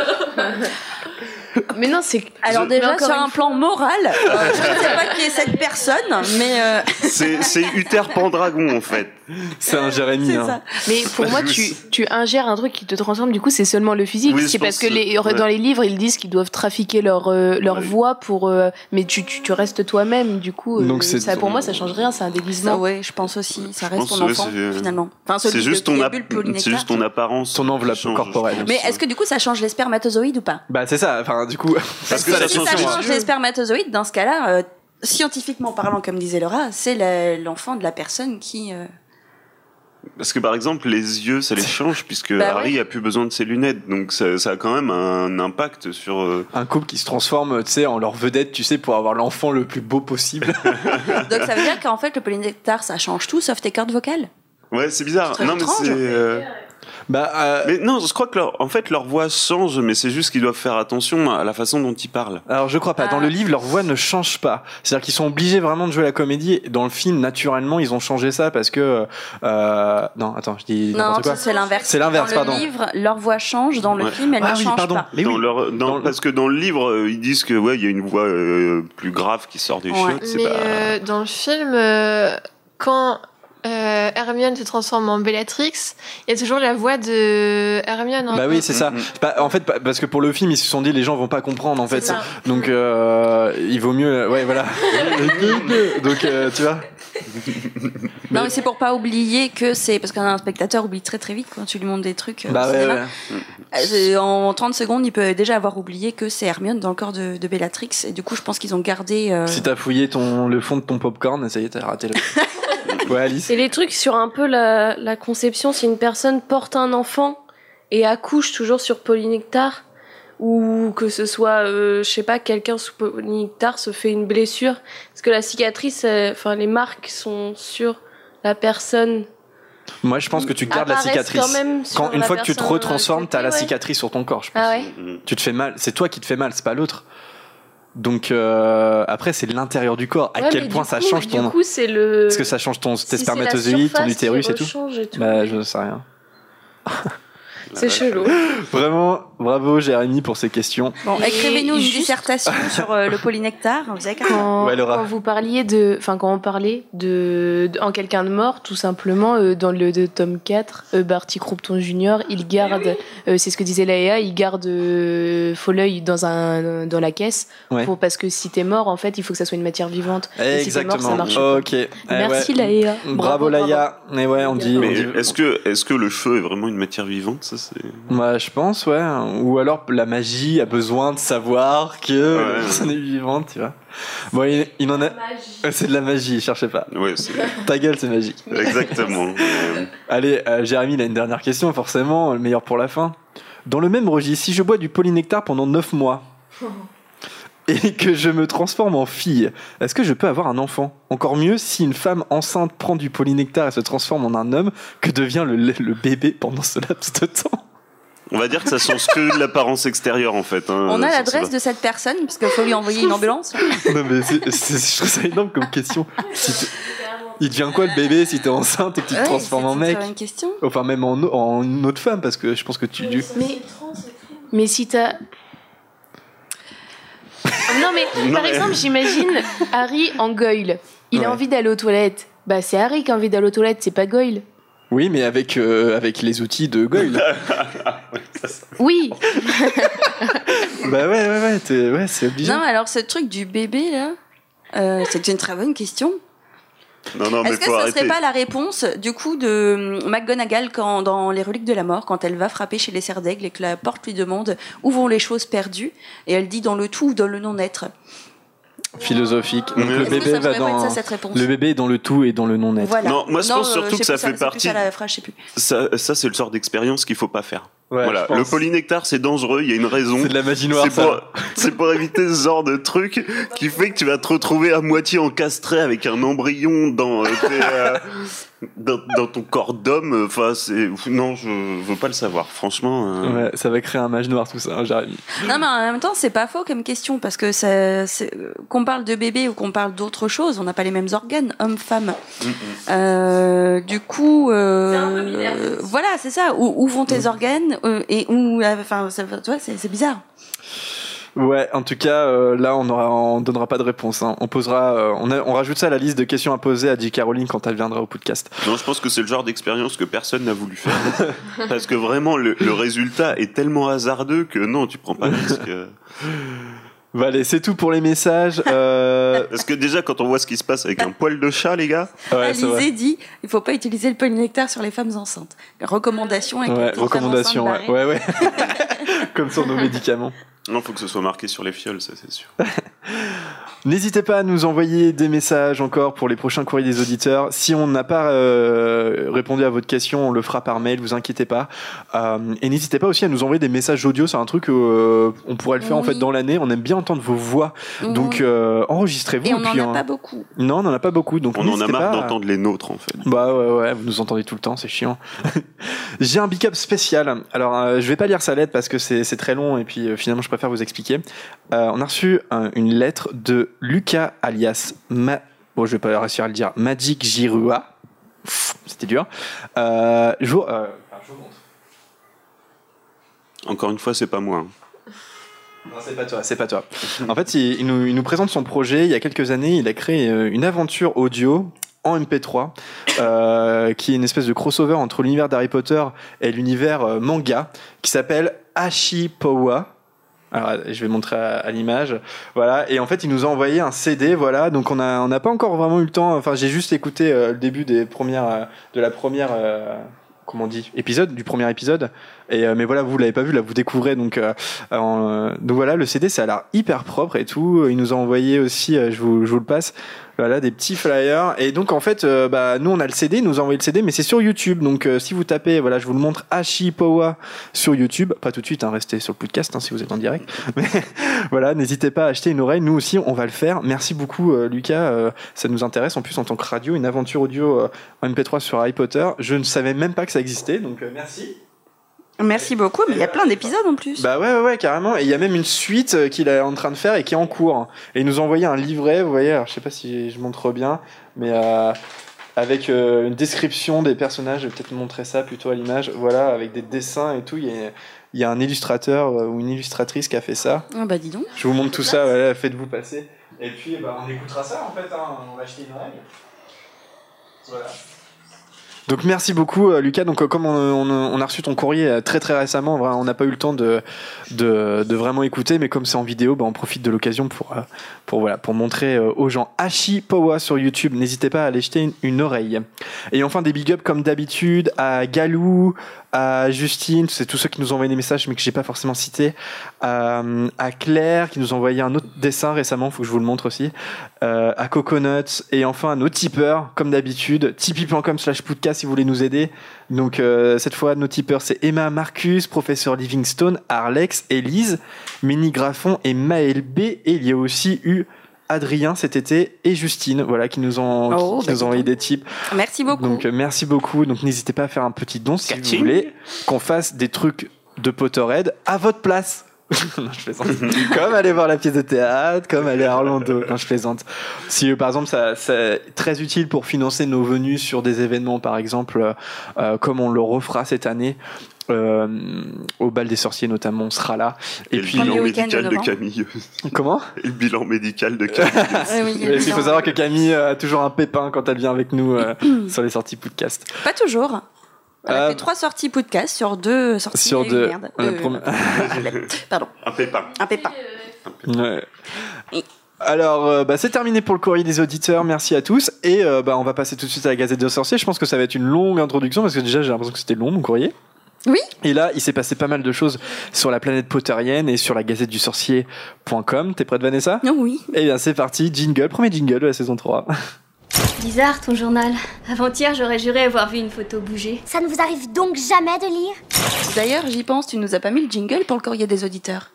Mais non, c'est. Alors déjà sur un plan moral, euh, je ne sais pas qui est cette personne, mais euh, C'est c'est Uther Pendragon en fait. C'est un Jérémy. hein. ça. Mais pour moi, tu, tu ingères un truc qui te transforme, du coup, c'est seulement le physique. Oui, c'est parce que les, ouais. dans les livres, ils disent qu'ils doivent trafiquer leur, euh, leur Ouais. voix pour. euh, mais tu, tu, tu restes toi-même, du coup. euh, Donc ça, pour moi, ça change rien, c'est un Ça, déguisement. ouais, je pense aussi. Ça reste ton enfant c'est, finalement. Enfin, C'est juste, ton juste apparence. Ton enveloppe corporelle. Mais est-ce que du coup ça change les spermatozoïdes ou pas? Bah, c'est ça, enfin, du coup. Parce que ça, ça change ça les change les spermatozoïdes, dans ce cas-là, scientifiquement parlant, comme disait Laura, c'est l'enfant de la personne qui. Parce que par exemple, les yeux, ça les change puisque Bah Harry ouais. a plus besoin de ses lunettes, donc ça, ça a quand même un impact sur. euh, Un couple qui se transforme, tu sais, en leur vedette, tu sais, pour avoir l'enfant le plus beau possible. Donc ça veut dire qu'en fait le polynectar ça change tout sauf tes cordes vocales? Ouais, c'est bizarre. Non, mais c'est. Bah, euh, Mais non, je crois que leur, en fait leur voix change, mais c'est juste qu'ils doivent faire attention à la façon dont ils parlent. alors je crois pas. Dans Ah. le livre, leur voix ne change pas. C'est-à-dire qu'ils sont obligés vraiment de jouer la comédie. Dans le film, naturellement, ils ont changé ça parce que. Euh... Non, attends, je dis Non, n'importe quoi. ça, c'est l'inverse. C'est l'inverse, Dans pardon. le livre, leur voix change. Dans le Ouais. film, elle ah ne oui, change pardon. pas. Mais dans oui. leur, dans- Dans le- Parce que dans le livre, euh, ils disent que ouais, il y a une voix euh, plus grave qui sort des Ouais. chiottes. C'est Mais pas. euh, dans le film, euh, quand euh, Hermione se transforme en Bellatrix, il y a toujours la voix de Hermione. hein. Bah oui, c'est ça. C'est pas- en fait, pas- parce que pour le film, ils se sont dit les gens vont pas comprendre en fait. Donc euh, il vaut mieux. Ouais, voilà. Donc euh, tu vois. Non, mais c'est pour pas oublier que c'est parce qu'un spectateur oublie très très vite quand tu lui montres des trucs. euh, Bah au ouais, cinéma. ouais. Euh, En 30 secondes, il peut déjà avoir oublié que c'est Hermione dans le corps de, de Bellatrix. Et du coup, je pense qu'ils ont gardé. euh, Si t'as fouillé ton, le fond de ton popcorn, ça y est, t'as raté le. ouais, Alice. Et les trucs sur un peu la, la conception, si une personne porte un enfant et accouche toujours sur polynectar, ou que ce soit, euh, je sais pas, quelqu'un sous polynectar se fait une blessure, parce que la cicatrice, euh, enfin les marques sont sur la personne. Moi, je pense que tu gardes la cicatrice. Quand même sur Quand une la fois que tu te personne, retransformes, euh, t'as la ouais. cicatrice sur ton corps. Je pense. Ah ouais. Tu te fais mal. C'est toi qui te fais mal, c'est pas l'autre. Donc euh, après, c'est l'intérieur du corps. À Ouais, quel point du ça coup- change Du ton. coup, c'est le. Est-ce que ça change ton tes si la spermatozoïdes, ton utérus et tout et tout. Bah, je sais rien. C'est chelou. Vraiment, bravo Jérémy pour ces questions. Bon, Et écrivez-nous une juste- dissertation sur euh, le polynectar. Vous avez. Quand, Ouais, Laura. quand vous parliez de, enfin quand on parlait de, de- en quelqu'un de mort, tout simplement euh, dans le de tome 4, euh, Barty Croupton Jr. il garde, euh, c'est ce que disait Laïa, il garde euh, Folleuil dans un dans la caisse Ouais. pour parce que si t'es mort en fait il faut que ça soit une matière vivante. Et si t'es mort, Exactement. ça marche pas. ok. Eh Merci ouais. Laïa. Bravo, Laïa. Et ouais, on dit. Mais on dit- est-ce que, est-ce que le cheveu est vraiment une matière vivante Ça, c'est. Moi, je pense, ouais. Ou alors la magie a besoin de savoir que la Ouais. personne est vivante, tu vois. Bon, il, il en a. C'est de la magie, cherchez pas. C'est Ta gueule, c'est magique. exactement. Euh, Allez, euh, Jérémy, il a une dernière question, forcément, le meilleur pour la fin. Dans le même registre, si je bois du polynectar pendant 9 mois et que je me transforme en fille, est-ce que je peux avoir un enfant? Encore mieux si une femme enceinte prend du polynectar et se transforme en un homme, que devient le, le bébé pendant ce laps de temps On va dire que ça change que de l'apparence extérieure en fait. hein, On a l'adresse de cette personne parce qu'il faut lui envoyer une ambulance. Non mais c'est- c'est- je trouve ça énorme comme question. Si il devient quoi le bébé si t'es enceinte et que tu te Ouais, transformes c'est en une mec? bonne question. Enfin même en, en une autre femme parce que je pense que tu... du- Mais mais si t'as non mais Non, par mais- exemple j'imagine Harry en Goyle. Il Ouais. a envie d'aller aux toilettes. Bah c'est Harry qui a envie d'aller aux toilettes, c'est pas Goyle. Oui mais avec, euh, avec les outils de Goyle. Oui, bah ouais ouais ouais, t'es- ouais c'est obligé. Non, mais alors ce truc du bébé là, euh, c'est une très bonne question. Non, non, mais Est-ce que faut ce arrêter. serait pas la réponse du coup de hum, McGonagall quand dans les reliques de la mort quand elle va frapper chez les serres d'aigle et que la porte lui demande où vont les choses perdues? Et elle dit dans le tout ou dans le non-être. Philosophique. Donc le bébé va dans... ça cette réponse Le bébé est dans le tout et dans le non-être. Voilà. Non, moi, je pense euh, surtout je que ça fait partie- ça. Ça, c'est le genre d'expérience qu'il faut pas faire. Ouais, voilà, le polynectar c'est dangereux, il y a une raison. C'est de la magie noire C'est ça. pour, c'est pour éviter ce genre de truc qui fait que tu vas te retrouver à moitié encastré avec un embryon dans, euh, tes, euh, dans, dans ton corps d'homme. Enfin, c'est non, je veux pas le savoir. Franchement, euh, Ouais, ça va créer un mage noir tout ça, hein, Jérémy. Non, mais en même temps, c'est pas faux comme question parce que ça, c'est- qu'on parle de bébé ou qu'on parle d'autre chose, on n'a pas les mêmes organes, homme, femme. Euh, du coup, euh, voilà, c'est ça. Où, où vont tes organes euh, et où, euh, enfin, ça- tu vois, c'est c'est bizarre. Ouais, en tout cas, euh, là, on aura, on donnera pas de réponse. hein. On posera, euh, on, a- on rajoute ça à la liste de questions à poser à J.K. Rowling quand elle viendra au podcast. non, je pense que c'est le genre d'expérience que personne n'a voulu faire parce que vraiment le, le résultat est tellement hasardeux que non, tu prends pas le risque. euh. Bah, allez, c'est tout pour les messages. Euh, Parce que déjà, quand on voit ce qui se passe avec un poil de chat, les gars, ouais. Alizé dit, il faut pas utiliser le polynectar sur les femmes enceintes. Recommandation Ouais, recommandation, ouais. Comme sur nos médicaments. non, faut que ce soit marqué sur les fioles, ça c'est sûr. N'hésitez pas à nous envoyer des messages encore pour les prochains courriers des auditeurs. Si on n'a pas euh, répondu à votre question, on le fera par mail, vous inquiétez pas. Euh, et n'hésitez pas aussi à nous envoyer des messages audio, c'est un truc euh, on pourrait le faire en fait dans l'année. On aime bien entendre vos voix, donc Oui. euh, enregistrez-vous. Et on n'en a hein, pas beaucoup. Non, on n'en a pas beaucoup, donc On en a marre à- d'entendre les nôtres, en fait. Bah ouais, ouais, vous nous entendez tout le temps, c'est chiant. J'ai un big up spécial. Alors, euh, je vais pas lire sa lettre parce que c'est c'est très long et puis euh, finalement, je préfère vous expliquer. Euh, on a reçu un- une lettre de Lucas alias Ma... Bon, je vais pas réussir à le dire. Magic Jirua. Pff, C'était dur. Euh, je vous... euh. Encore une fois, c'est pas moi. Non, c'est pas toi, c'est pas toi. En fait, il, il nous, il nous présente son projet. Il y a quelques années, il a créé euh, une aventure audio en MP3, euh, qui est une espèce de crossover entre l'univers d'Harry Potter et l'univers manga, qui s'appelle Ashipowa. Alors, je vais montrer à, l'image. Voilà. Et en fait, il nous a envoyé un CD. Voilà. Donc, on a, on n'a pas encore vraiment eu le temps. Enfin, j'ai juste écouté euh, le début des premières, euh, de la première, euh, comment dit, épisode, du premier épisode. Et mais voilà, vous l'avez pas vu, là, vous découvrez. Donc, donc voilà, le CD, ça a l'air hyper propre et tout. Il nous a envoyé aussi, je vous, je vous le passe. Voilà, des petits flyers. Et donc, en fait, euh, bah, nous, on a le CD, nous a envoyé le CD, mais c'est sur YouTube. Donc, euh, si vous tapez, voilà, je vous le montre, Ashipowa sur YouTube. Pas tout de suite, hein, restez sur le podcast hein, si vous êtes en direct. Mais voilà, n'hésitez pas à acheter une oreille. Nous aussi, on va le faire. Merci beaucoup, euh, Lucas. Ça nous intéresse. En plus, en tant que radio, une aventure audio en MP3 sur Harry Potter. Je ne savais même pas que ça existait. Donc, merci. Merci beaucoup, mais il y a plein d'épisodes en plus. Bah ouais, ouais, ouais, carrément. Et il y a même une suite euh, qu'il est en train de faire et qui est en cours. Et il nous a envoyé un livret, vous voyez, alors je sais pas si je montre bien, mais euh, avec euh, une description des personnages, je vais peut-être montrer ça plutôt à l'image, voilà, avec des dessins et tout. Il y a, il y a un illustrateur euh, ou une illustratrice qui a fait ça. Ah bah dis donc. Je vous montre tout ça, voilà, faites-vous passer. Et puis bah, on écoutera ça en fait, hein. on va acheter une oreille. Voilà. Donc merci beaucoup euh, Lucas. Donc euh, comme on, a reçu ton courrier euh, très très récemment, on n'a pas eu le temps de, vraiment écouter, mais comme c'est en vidéo, bah, on profite de l'occasion pour, pour, voilà, pour montrer aux gens Hachi Powa sur YouTube. N'hésitez pas à aller jeter une oreille. Et enfin des big ups comme d'habitude à Galou, à Justine, c'est tous ceux qui nous ont envoyé des messages mais que j'ai pas forcément cités, à, à Claire qui nous a envoyé un autre dessin récemment, faut que je vous le montre aussi, euh, à Coconuts et enfin à nos tipeurs comme d'habitude, tipeee.com slash podcast si vous voulez nous aider. Donc euh, cette fois nos tipeurs c'est Emma Marcus, professeur Livingstone, Arlex, Elise, Mini Graffon et Maël B et il y a aussi eu Adrien cet été et Justine voilà qui nous ont, qui- Oh, qui bah, nous ont envoyé des tips. Merci beaucoup. Donc euh, merci beaucoup. Donc n'hésitez pas à faire un petit don si vous voulez qu'on fasse des trucs de Potterhead à votre place. non, je plaisante. comme aller voir la pièce de théâtre, comme aller à Orlando. Non, je plaisante. Si euh, par exemple, ça, c'est très utile pour financer nos venues sur des événements, par exemple, euh, comme on le refera cette année. Euh, au bal des sorciers notamment on sera là Et, et, le puis bilan de médical de. Camille. comment Et le bilan médical de Camille. Ah oui, il faut savoir que Camille a toujours un pépin quand elle vient avec nous euh, sur les sorties podcast Pas toujours. Elle a Euh, fait trois sorties podcast sur deux sorties. sur deux Merde. Pardon, Un pépin. un pépin. Ouais. Alors, euh, bah, c'est terminé pour le courrier des auditeurs. Merci à tous. Et euh, bah, on va passer tout de suite à la Gazette de Sorcier. Je pense que ça va être une longue introduction parce que déjà, j'ai l'impression que c'était long, mon courrier. Oui. Et là, il s'est passé pas mal de choses sur la planète potterienne et sur la gazette du sorcier.com. T'es prête, Vanessa? Non, oui. Eh bien, c'est parti. Jingle, premier jingle de la saison 3. Bizarre ton journal. Avant-hier, j'aurais juré avoir vu une photo bouger. Ça ne vous arrive donc jamais de lire? D'ailleurs, j'y pense, tu nous as pas mis le jingle pour le courrier des auditeurs.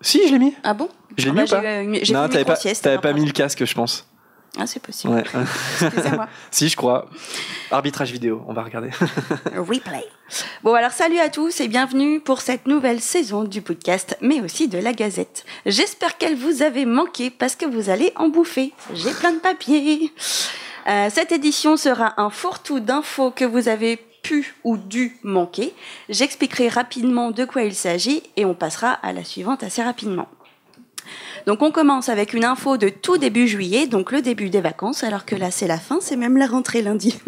si, je l'ai mis. Ah bon? Je l'ai Ah mis bah, ou pas j'ai eu une- J'ai Non, t'avais pas, pas mis le casque, je pense. Ah, c'est possible. Ouais. Excusez-moi. si, je crois. Arbitrage vidéo, on va regarder. Replay. Bon, alors salut à tous et bienvenue pour cette nouvelle saison du podcast, mais aussi de la Gazette. J'espère qu'elle vous avait manqué parce que vous allez en bouffer. J'ai plein de papiers. Euh, cette édition sera un fourre-tout d'infos que vous avez pu ou dû manquer. J'expliquerai rapidement de quoi il s'agit et on passera à la suivante assez rapidement. Donc on commence avec une info de tout début juillet, donc le début des vacances, alors que là c'est la fin, c'est même la rentrée lundi.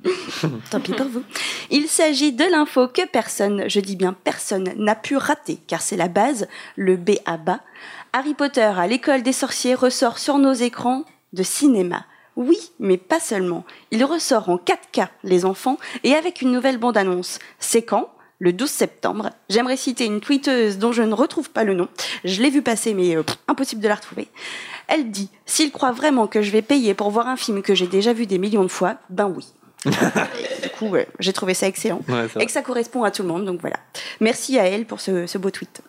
Tant pis pour vous. Il s'agit de l'info que personne, je dis bien personne, n'a pu rater, car c'est la base, le B à bas. Harry Potter à l'école des sorciers ressort sur nos écrans de cinéma. Oui, mais pas seulement. Il ressort en 4K, les enfants, et avec une nouvelle bande-annonce. C'est quand? Le 12 septembre. J'aimerais citer une tweeteuse dont je ne retrouve pas le nom. Je l'ai vu passer, mais euh, pff, impossible de la retrouver. Elle dit S'il croit vraiment que je vais payer pour voir un film que j'ai déjà vu des millions de fois, ben oui. Du coup, j'ai trouvé ça excellent. Ouais. Et que ça correspond à tout le monde, donc voilà. Merci à elle pour ce, ce beau tweet.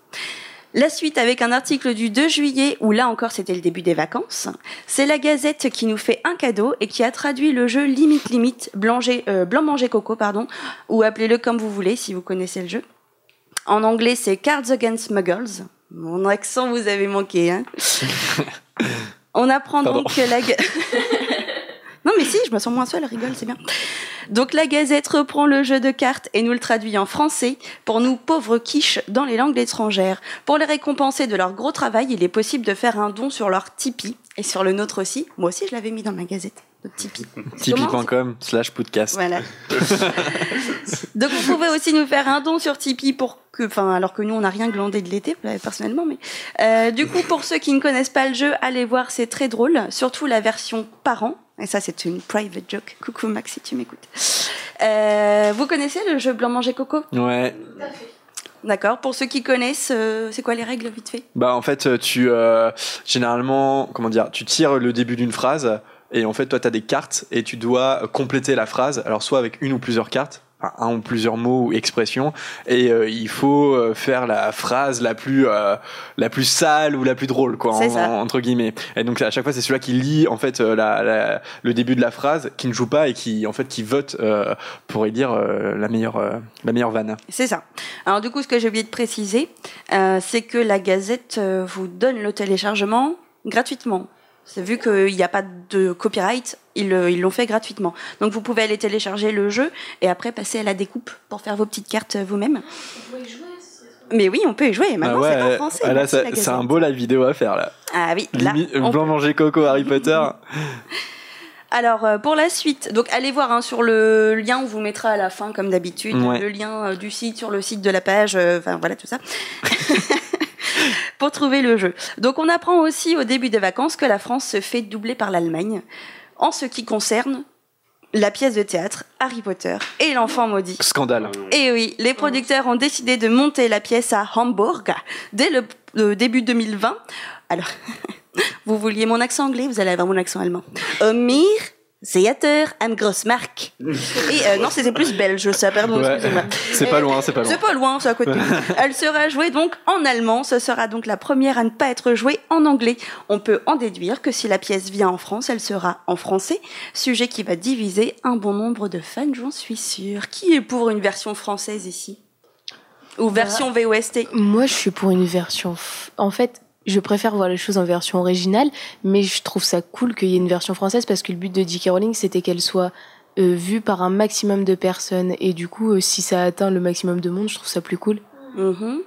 La suite avec un article du 2 juillet où là encore c'était le début des vacances. C'est la Gazette qui nous fait un cadeau et qui a traduit le jeu Limite Limite Blanger- euh, Blanc Manger Coco pardon ou appelez-le comme vous voulez si vous connaissez le jeu. En anglais c'est Cards Against Muggles. Mon accent vous avez manqué hein. On apprend Pardon. donc que la Non mais si, je me sens moins seule, rigole, c'est bien. Donc la Gazette reprend le jeu de cartes et nous le traduit en français pour nous pauvres quiches dans les langues étrangères. Pour les récompenser de leur gros travail, il est possible de faire un don sur leur Tipeee et sur le nôtre aussi. Moi aussi, je l'avais mis dans ma Gazette, notre Tipeee. Tipeee.com slash podcast. Voilà. Donc vous pouvez aussi nous faire un don sur Tipeee pour que, enfin, alors que nous on n'a rien glandé de l'été euh, personnellement, mais euh, du coup pour ceux qui ne connaissent pas le jeu, allez voir, c'est très drôle, surtout la version parent. Et ça c'est une private joke. Coucou Max si tu m'écoutes. Euh, vous connaissez le jeu blanc manger coco? Ouais. D'accord. Pour ceux qui connaissent, euh, c'est quoi les règles vite fait? Bah en fait tu euh, généralement comment dire tu tires le début d'une phrase et en fait toi tu as des cartes et tu dois compléter la phrase alors soit avec une ou plusieurs cartes un ou plusieurs mots ou expressions et euh, il faut euh, faire la phrase la plus euh, la plus sale ou la plus drôle quoi en- en- entre guillemets et donc à chaque fois c'est celui-là qui lit en fait la, la- le début de la phrase qui ne joue pas et qui en fait qui vote euh, pour y dire la meilleure la meilleure vanne C'est ça. Alors du coup, ce que j'ai oublié de préciser, c'est que la Gazette vous donne le téléchargement gratuitement. C'est vu qu'il n'y a pas de copyright, ils le- ils l'ont fait gratuitement. Donc vous pouvez aller télécharger le jeu et après passer à la découpe pour faire vos petites cartes euh, vous-même. Mais oui, on peut y jouer. Maintenant, Ah c'est en ouais, français. ah là, la c'est un beau live vidéo à faire là Ah oui, là. Blanc manger coco Harry Potter Alors euh, pour la suite, donc allez voir hein, sur le lien, on vous mettra à la fin comme d'habitude Ouais. le lien euh, du site sur le site de la page, euh, enfin voilà tout ça. pour trouver le jeu. Donc on apprend aussi au début des vacances que la France se fait doubler par l'Allemagne en ce qui concerne la pièce de théâtre Harry Potter et l'enfant maudit. Scandale. Et oui, les producteurs ont décidé de monter la pièce à Hamburg dès le, le début 2020. Alors, vous vouliez mon accent anglais, vous allez avoir mon accent allemand. Omir, Theater am Grossmark. Et euh, non, c'était plus belge, ça, pardon, Ouais. excusez-moi. C'est pas loin, c'est pas loin. C'est pas loin, c'est à côté. Elle sera jouée donc en allemand. Ce sera donc la première à ne pas être jouée en anglais. On peut en déduire que si la pièce vient en France, elle sera en français. Sujet qui va diviser un bon nombre de fans, j'en suis sûre. Qui est pour une version française ici? Ou version VOST Moi, je suis pour une version. f- En fait, je préfère voir les choses en version originale, mais je trouve ça cool qu'il y ait une version française parce que le but de J.K. Rowling, c'était qu'elle soit euh, vue par un maximum de personnes. Et du coup, euh, si ça atteint le maximum de monde, je trouve ça plus cool. Mhm.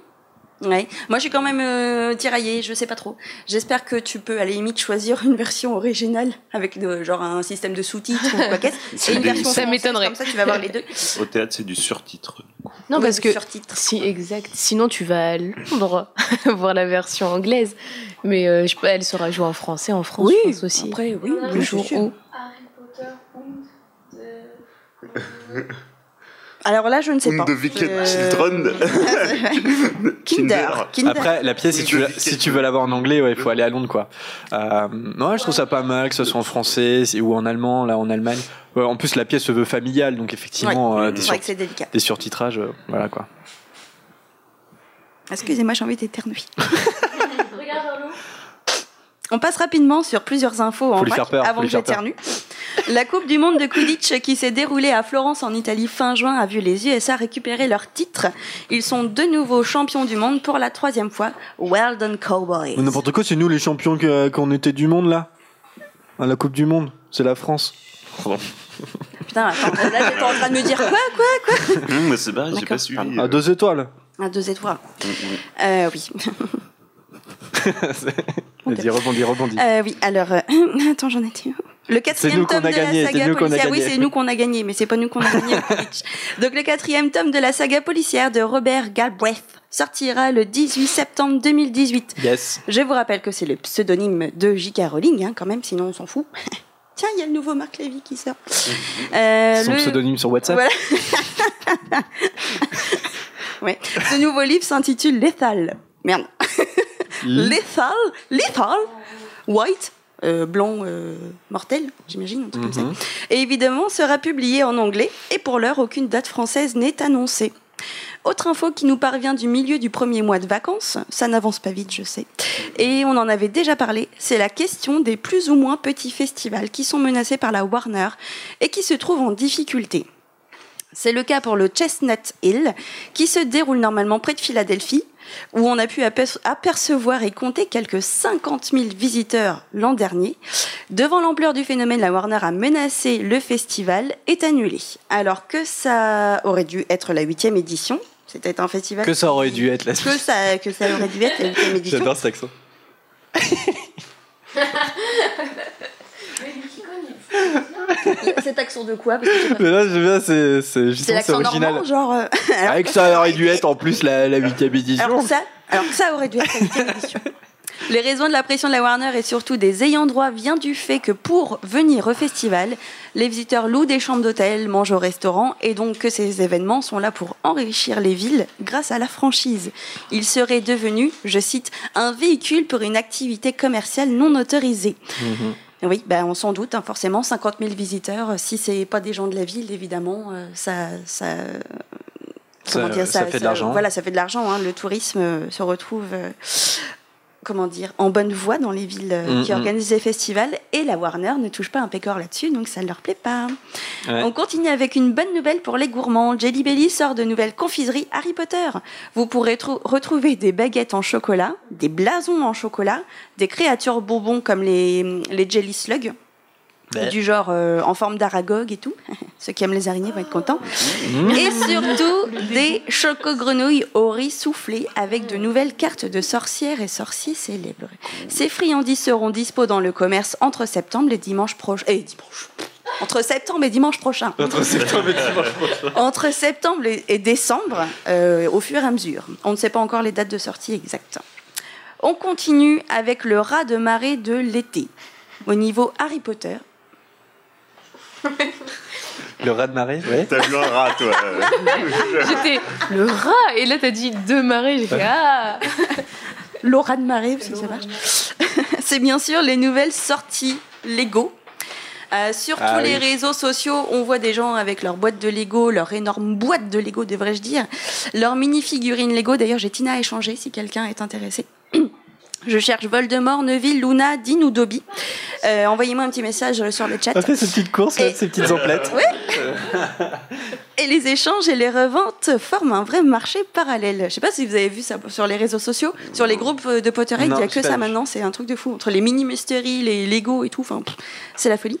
Ouais. Moi, je suis quand même euh, tiraillée, je sais pas trop. J'espère que tu peux à la limite choisir une version originale avec de- genre un système de sous-titres ou quoi qu'est-ce. Et une version Ça française, m'étonnerait. Comme ça, tu vas voir les deux. Au théâtre, c'est du surtitre. Non, parce que surtitre. si exact. Sinon, tu vas à Londres voir la version anglaise, mais euh, je, elle sera jouée en français en France, Oui, je pense aussi. Après, oui, le jour où. Harry Potter Alors là, je ne sais pas. the Wicked Euh, Children. Kinder. Kinder. Après, la pièce, si tu, veux- si tu veux l'avoir en anglais, ouais, il faut aller à Londres, quoi. Euh, ouais, je trouve ça pas mal, que ce soit en français ou en allemand, là, en Allemagne. Ouais, en plus, la pièce se veut familiale, donc effectivement, euh, des, C'est sur- des surtitrages, euh, voilà, quoi. Excusez-moi, j'ai envie d'éternuer. On passe rapidement sur plusieurs infos en vrac peur, avant que j'éternue. La Coupe du Monde de Quidditch qui s'est déroulée à Florence en Italie fin juin a vu les USA récupérer leur titre. Ils sont de nouveau champions du monde pour la troisième fois. Well done Cowboys. Mais N'importe quoi, c'est nous les champions qu'on était du monde, là. À la Coupe du Monde, c'est la France. Putain, attends, là j'étais en train de me dire quoi, quoi Hum, mais c'est pas, j'ai pas suivi. À deux étoiles. À deux étoiles. Hum, hum. Euh, oui. Vas-y, rebondis, rebondis. Euh, oui, alors, euh, attends, j'en étais où? Le quatrième tome a de gagné, la saga policière. Oui, c'est nous qu'on a gagné, mais c'est pas nous qu'on a gagné. Donc, le quatrième tome de la saga policière de Robert Galbraith sortira le 18 septembre 2018. Yes. Je vous rappelle que c'est le pseudonyme de J.K. Rowling, hein, quand même, sinon on s'en fout. Tiens, il y a le nouveau Marc Lévy qui sort. Euh, Son le- pseudonyme sur WhatsApp. Voilà. Ouais. Ce nouveau livre s'intitule Lethal. Merde. Lethal, Lethal, White, euh, blanc euh, mortel, j'imagine, un truc comme ça. Mhm. Et évidemment, sera publié en anglais. Et pour l'heure, aucune date française n'est annoncée. Autre info qui nous parvient du milieu du premier mois de vacances, ça n'avance pas vite, je sais. Et on en avait déjà parlé, c'est la question des plus ou moins petits festivals qui sont menacés par la Warner et qui se trouvent en difficulté. C'est le cas pour le Chestnut Hill, qui se déroule normalement près de Philadelphie, où on a pu aper- apercevoir et compter quelques 50 000 visiteurs l'an dernier. Devant l'ampleur du phénomène, la Warner a menacé le festival est annulé. Alors que ça aurait dû être la huitième édition. C'était un festival. Que ça aurait dû être la que ça, que ça aurait dû être la huitième édition. J'adore cet accent. Cet accent de quoi Parce que j'ai pas- Mais là, je viens, c'est c'est justement original. normand, genre. euh, alors- Avec ça aurait dû être en plus la la huitième édition. Alors ça, alors ça aurait dû être la huitième édition. Les raisons de la pression de la Warner et surtout des ayants droit vient du fait que pour venir au festival, les visiteurs louent des chambres d'hôtel, mangent au restaurant et donc que ces événements sont là pour enrichir les villes grâce à la franchise. Ils seraient devenus, je cite, un véhicule pour une activité commerciale non autorisée. Mhm. Oui, ben on s'en doute, hein, forcément, 50 000 visiteurs, euh, si c'est pas des gens de la ville, évidemment, euh, ça, ça, Ça- dire, ça fait de l'argent. Voilà, ça fait de l'argent. hein. Le tourisme euh, se retrouve, comment dire, en bonne voie dans les villes euh, Mm, qui mm. organisent les festivals. Et la Warner ne touche pas un pécor là-dessus, donc ça ne leur plaît pas. Ouais. On continue avec une bonne nouvelle pour les gourmands. Jelly Belly sort de nouvelles confiseries Harry Potter. Vous pourrez trou- retrouver des baguettes en chocolat, des blasons en chocolat, des créatures bonbons comme les, les Jelly Slugs. Ouais. Du genre euh, en forme d'aragog et tout. Ceux qui aiment les araignées vont être contents. Et surtout des chocogrenouilles au riz soufflé avec de nouvelles cartes de sorcières et sorciers célèbres. Ces friandises seront dispo dans le commerce entre septembre et dimanche prochain. Et dimanche. Entre septembre et dimanche prochain. Entre septembre et dimanche prochain. Entre septembre et et décembre, euh, au fur et à mesure. On ne sait pas encore les dates de sortie exactes. On continue avec le rat de marée de l'été. Au niveau Harry Potter, Le rat de marée, ouais. T'as vu un rat, toi J'étais le rat et là t'as dit deux marées. J'ai fait ah. Laura de marée, parce que ça marche. C'est bien sûr les nouvelles sorties Lego. Euh, sur Ah tous les réseaux sociaux, on voit des gens avec leur boîte de Lego, leur énorme boîte de Lego, devrais-je dire, leur mini figurine Lego. D'ailleurs, j'ai Tina à échanger si quelqu'un est intéressé. Je cherche Voldemort, Neville, Luna, Dean ou Dobby. Euh, Envoyez-moi un petit message sur le chat. Fait ces petites courses, Et- ces petites emplettes. Et les échanges et les reventes forment un vrai marché parallèle. Je sais pas si vous avez vu ça sur les réseaux sociaux, sur les groupes de Potterhead, il y a que ça maintenant, c'est un truc de fou. Entre les mini mystery, les Lego et tout, enfin, c'est la folie.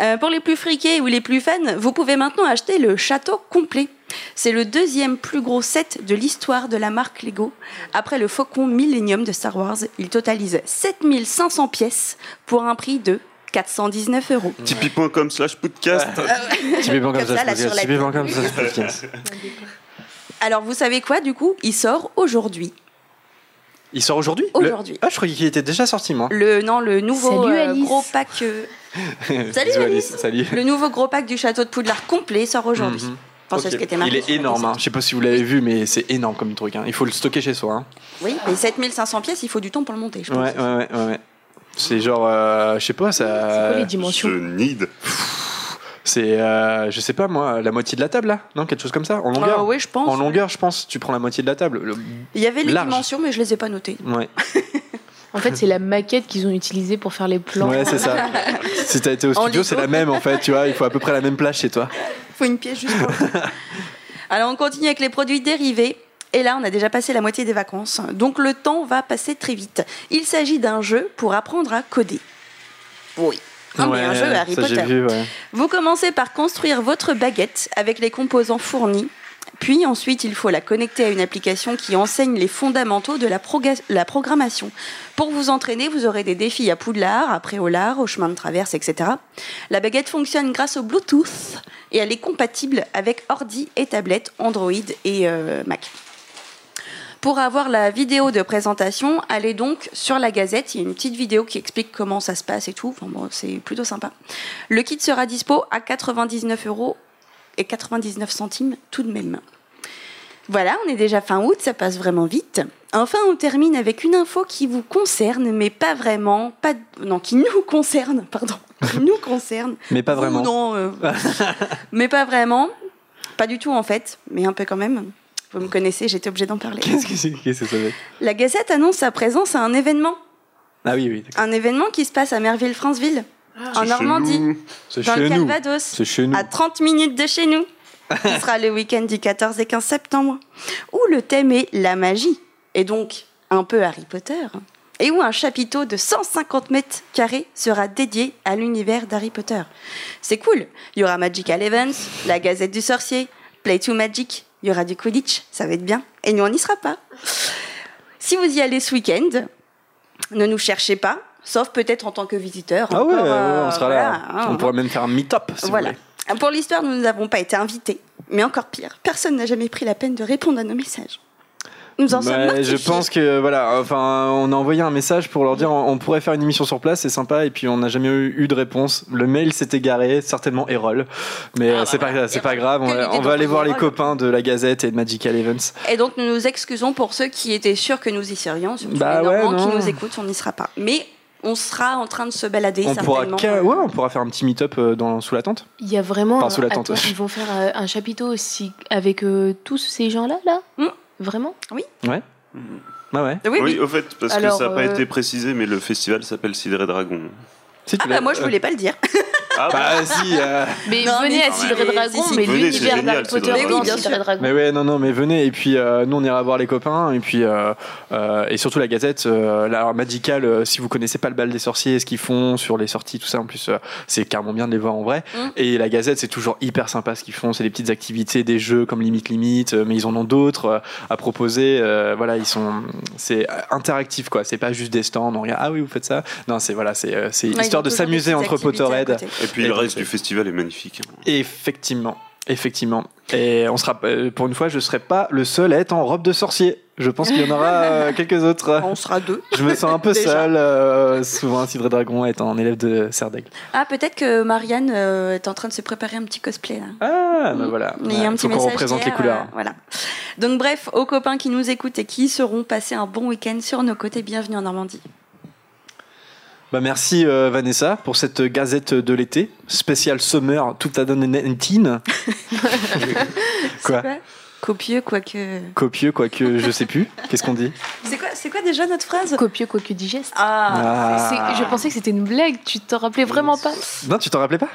Euh, pour les plus friqués ou les plus fans, vous pouvez maintenant acheter le château complet. C'est le deuxième plus gros set de l'histoire de la marque Lego. Après le Faucon Millennium de Star Wars, il totalise 7500 pièces pour un prix de 419 euros. Tipeee.com slash podcast. Typiquement comme Comme ça, ça, là, je sur podcast. Alors vous savez quoi du coup? Il sort aujourd'hui. Il sort aujourd'hui? Le- Aujourd'hui. Ah, je croyais qu'il était déjà sorti, moi. Le non le nouveau Salut, euh, gros pack euh, Salut, Alice. Salut. le nouveau gros pack du château de Poudlard complet sort aujourd'hui. Mhm. Enfin, c'est Ok. ce qui était marqué Il est énorme, hein. je sais pas si vous l'avez vu, mais c'est énorme comme truc. hein. Il faut le stocker chez soi. hein. Oui, mais 7500 pièces, il faut du temps pour le monter, je pense. Ouais, ouais, ouais. C'est genre, euh, je sais pas, C'est quoi ça. les Je dimensions need. C'est, euh, je sais pas moi, la moitié de la table là Non, quelque chose comme ça En longueur Euh, oui, je pense. En longueur, je pense, tu prends la moitié de la table. Le- Il y avait les Large. dimensions, mais je les ai pas notées. Ouais, En fait, c'est la maquette qu'ils ont utilisée pour faire les plans. ouais c'est ça. si t'as été au studio, c'est la même en fait, tu vois, il faut à peu près la même plage chez toi. Faut une pièce juste pour le Alors, on continue avec les produits dérivés. Et là, on a déjà passé la moitié des vacances. Donc, le temps va passer très vite. Il s'agit d'un jeu pour apprendre à coder. Oui. Non, mais un jeu Harry Potter. vu, ouais. Vous commencez par construire votre baguette avec les composants fournis. Puis ensuite, il faut la connecter à une application qui enseigne les fondamentaux de la, programmation. Pour vous entraîner, vous aurez des défis à Poudlard, à Préolard, au chemin de traverse, etc. La baguette fonctionne grâce au Bluetooth et elle est compatible avec ordi et tablette Android et euh, Mac. Pour avoir la vidéo de présentation, allez donc sur la Gazette. Il y a une petite vidéo qui explique comment ça se passe et tout. C'est plutôt sympa. Le kit sera dispo à 99 euros et 99 centimes tout de même. Voilà, on est déjà fin août, ça passe vraiment vite. Enfin, on termine avec une info qui vous concerne, mais pas vraiment, pas non, qui nous concerne, pardon, qui nous concerne. Mais pas Vous, vraiment. non, euh, mais pas vraiment, pas du tout en fait, mais un peu quand même. Vous me connaissez, j'étais obligée d'en parler. Qu'est-ce que c'est qu'est-ce que ça veut La Gazette annonce sa présence à un événement, Ah oui, oui. un événement qui se passe à Merville-Franceville, en Normandie, C'est dans le. Calvados. C'est chez nous. à 30 minutes de chez nous. Ce sera le week-end du 14 et 15 septembre, où le thème est la magie, et donc un peu Harry Potter, et où un chapiteau de 150 mètres carrés sera dédié à l'univers d'Harry Potter. C'est cool, il y aura Magical Events, la Gazette du Sorcier, Play to Magic, il y aura du Quidditch, ça va être bien, et nous on n'y sera pas. Si vous y allez ce week-end, ne nous cherchez pas, sauf peut-être en tant que visiteur. Ah ouais, encore, ouais, euh, on sera voilà, là. hein, on pourrait même faire un meet-up. Si voilà. Vous Pour l'histoire, nous n'avons pas été invités. Mais encore pire, personne n'a jamais pris la peine de répondre à nos messages. Nous en sommes Ouais, mortifiés. je pense que voilà, enfin, on a envoyé un message pour leur dire on, on pourrait faire une émission sur place, c'est sympa, et puis on n'a jamais eu, eu de réponse. Le mail s'est égaré, certainement Erol, mais euh, c'est pas c'est pas grave. On, va- on aller voir les copains de la Gazette et de Magical Events. Et donc, nous nous excusons pour ceux qui étaient sûrs que nous y serions, surtout Bah les ouais, qui nous écoutent, on n'y sera pas. Mais on sera en train de se balader On pourra, ouais, on pourra faire un petit meet-up euh, dans sous la tente. Il y a vraiment. Enfin, un- sous la tente. Attends, ils vont faire euh, un chapiteau aussi avec euh, tous ces gens-là, là, Hmm. Vraiment Ouais. Ah ouais. Oui, oui. au fait, parce Alors, que ça n'a pas été précisé, mais le festival s'appelle Cidre et Dragon. Si, Ah bah moi, je euh, voulais pas le dire. Ah Bah si. euh, Mais Non, venez mais à Cidre Dragon, mais l'univers d'Harry Potter Oui, bien sûr. Dragon. Mais ouais, non, non, mais venez. Et puis, euh, nous, on ira voir les copains. Et puis, euh, euh, et surtout la Gazette, euh, la Magical, euh, si vous connaissez pas le bal des sorciers, ce qu'ils font sur les sorties, tout ça, en plus, euh, c'est carrément bien de les voir en vrai. Mm. Et la Gazette, c'est toujours hyper sympa ce qu'ils font. C'est des petites activités, des jeux comme Limite Limite, euh, mais ils en ont d'autres euh, à proposer. Euh, voilà, ils sont, c'est interactif, quoi. C'est pas juste des stands. On regarde, ah oui, vous faites ça? Non, c'est voilà, c'est euh, c'est Ouais, ils histoire de s'amuser entre Potterhead. Et puis Et le reste du festival est magnifique. Effectivement, effectivement. Et on sera, euh, pour une fois, je serai pas le seul à être en robe de sorcier. Je pense qu'il y en aura euh, quelques autres. On sera deux. Je me sens un peu seul, euh, souvent Cidre et Dragon étant un élève de Serdaigle. Ah, peut-être que Marianne euh, est en train de se préparer un petit cosplay là. Ah, bah voilà. Il petit faut qu'on représente les couleurs. euh, voilà. Donc bref, aux copains qui nous écoutent et qui seront passés un bon week-end sur nos côtés, bienvenue en Normandie. Bah merci euh, Vanessa pour cette gazette de l'été, spécial summer 2019. Quoi Copieux, quoique. Copieux, quoique je sais plus. Qu'est-ce qu'on dit C'est quoi, c'est quoi déjà notre phrase Copieux, quoique digeste. Ah, C'est- Je pensais que c'était une blague, tu t'en rappelais vraiment pas Non, tu t'en rappelais pas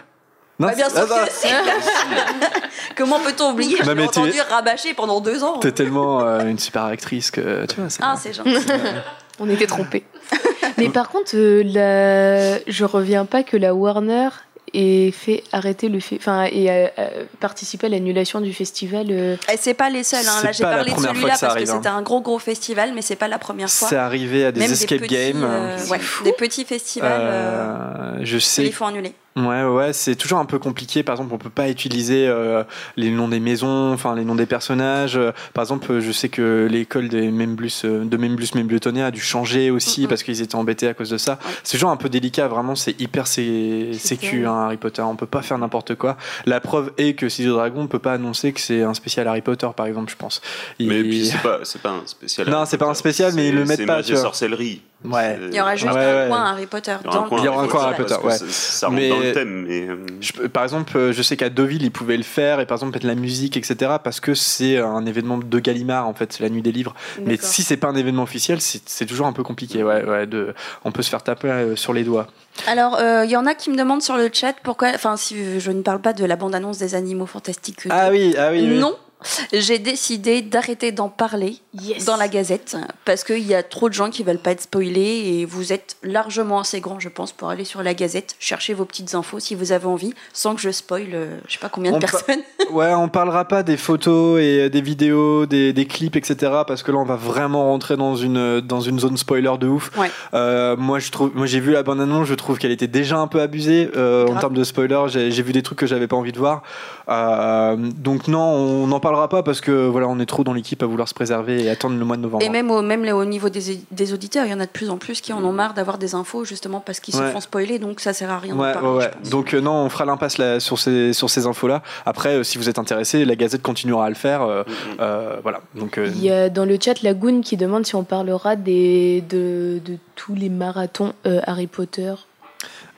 Non, Bah, bien c'est- sûr ah, que si. Comment peut-on oublier Je l'ai entendu rabâcher pendant deux ans. T'es tellement euh, une super actrice que tu vois. Ah, c'est gentil. On était trompés. Mais par contre, euh, la... je reviens pas que la Warner ait fait arrêter le fait, enfin, et a, a participé à l'annulation du festival. euh, Et c'est pas les seuls. Hein. Là, j'ai pas la parlé de première fois celui-là que ça parce que arrive, hein. c'était un gros gros festival, mais c'est pas la première fois. C'est arrivé à des Même escape petits, games. euh, ouais, des petits festivals. euh, Euh, je sais il faut annuler. Ouais, ouais, c'est toujours un peu compliqué. Par exemple, on peut pas utiliser euh, les noms des maisons, enfin les noms des personnages. Euh, Par exemple, je sais que l'école des Memblus, euh, de Memblus Membletonné a dû changer aussi parce qu'ils étaient embêtés à cause de ça. Ouais. C'est toujours un peu délicat. Vraiment, c'est hyper sé- sécu, hein, Harry Potter. On peut pas faire n'importe quoi. La preuve est que Cidre Dragon peut pas annoncer que c'est un spécial Harry Potter, par exemple, je pense. Il- Mais puis c'est pas, c'est pas un spécial. Non, c'est pas un spécial, mais ils le mettent C'est pas, magie tu et vois. sorcellerie. Ouais. Il y aura juste Ouais, un ouais. coin Harry Potter Il y aura dans un coin Il y aura Harry un coin Harry Potter, ouais. ça, ça rentre Mais- dans le thème, mais. euh, Je par exemple, euh, je sais qu'à Deauville, ils pouvaient le faire, et par exemple, mettre la musique, etc., parce que c'est un événement de Gallimard, en fait, c'est la nuit des livres. Mais si c'est pas un événement officiel, c'est toujours un peu compliqué, ouais, ouais, de, on peut se faire taper euh, sur les doigts. Alors, euh, il y en a qui me demandent sur le chat pourquoi. Enfin, si je ne parle pas de la bande-annonce des animaux fantastiques. Ah oui, ah oui. oui. J'ai décidé d'arrêter d'en parler Yes. dans la Gazette parce qu'il y a trop de gens qui veulent pas être spoilés et vous êtes largement assez grand, je pense, pour aller sur la Gazette chercher vos petites infos si vous avez envie, sans que je spoil, euh, je sais pas combien de On personnes. Ouais, on parlera pas des photos et euh, des vidéos, des, des clips, etc. Parce que là, on va vraiment rentrer dans une dans une zone spoiler de ouf. Ouais. Euh, moi, je trouve, moi, j'ai vu la bande annonce, je trouve qu'elle était déjà un peu abusée euh, en termes de spoiler. J'ai j'ai vu des trucs que j'avais pas envie de voir. Euh, donc non, on n'en parlera pas parce que voilà, on est trop dans l'équipe à vouloir se préserver et attendre le mois de novembre. Et même au, même au niveau des, des auditeurs, il y en a de plus en plus qui en ont marre d'avoir des infos justement parce qu'ils se font spoiler, donc ça sert à rien Ouais, de parler. ouais. Donc euh, non, on fera l'impasse là, sur ces sur ces infos là. Après, euh, si vous êtes intéressé, la Gazette continuera à le faire. euh, euh, voilà. Donc euh, Il y a dans le chat Lagoon qui demande si on parlera des, de, de tous les marathons euh, Harry Potter.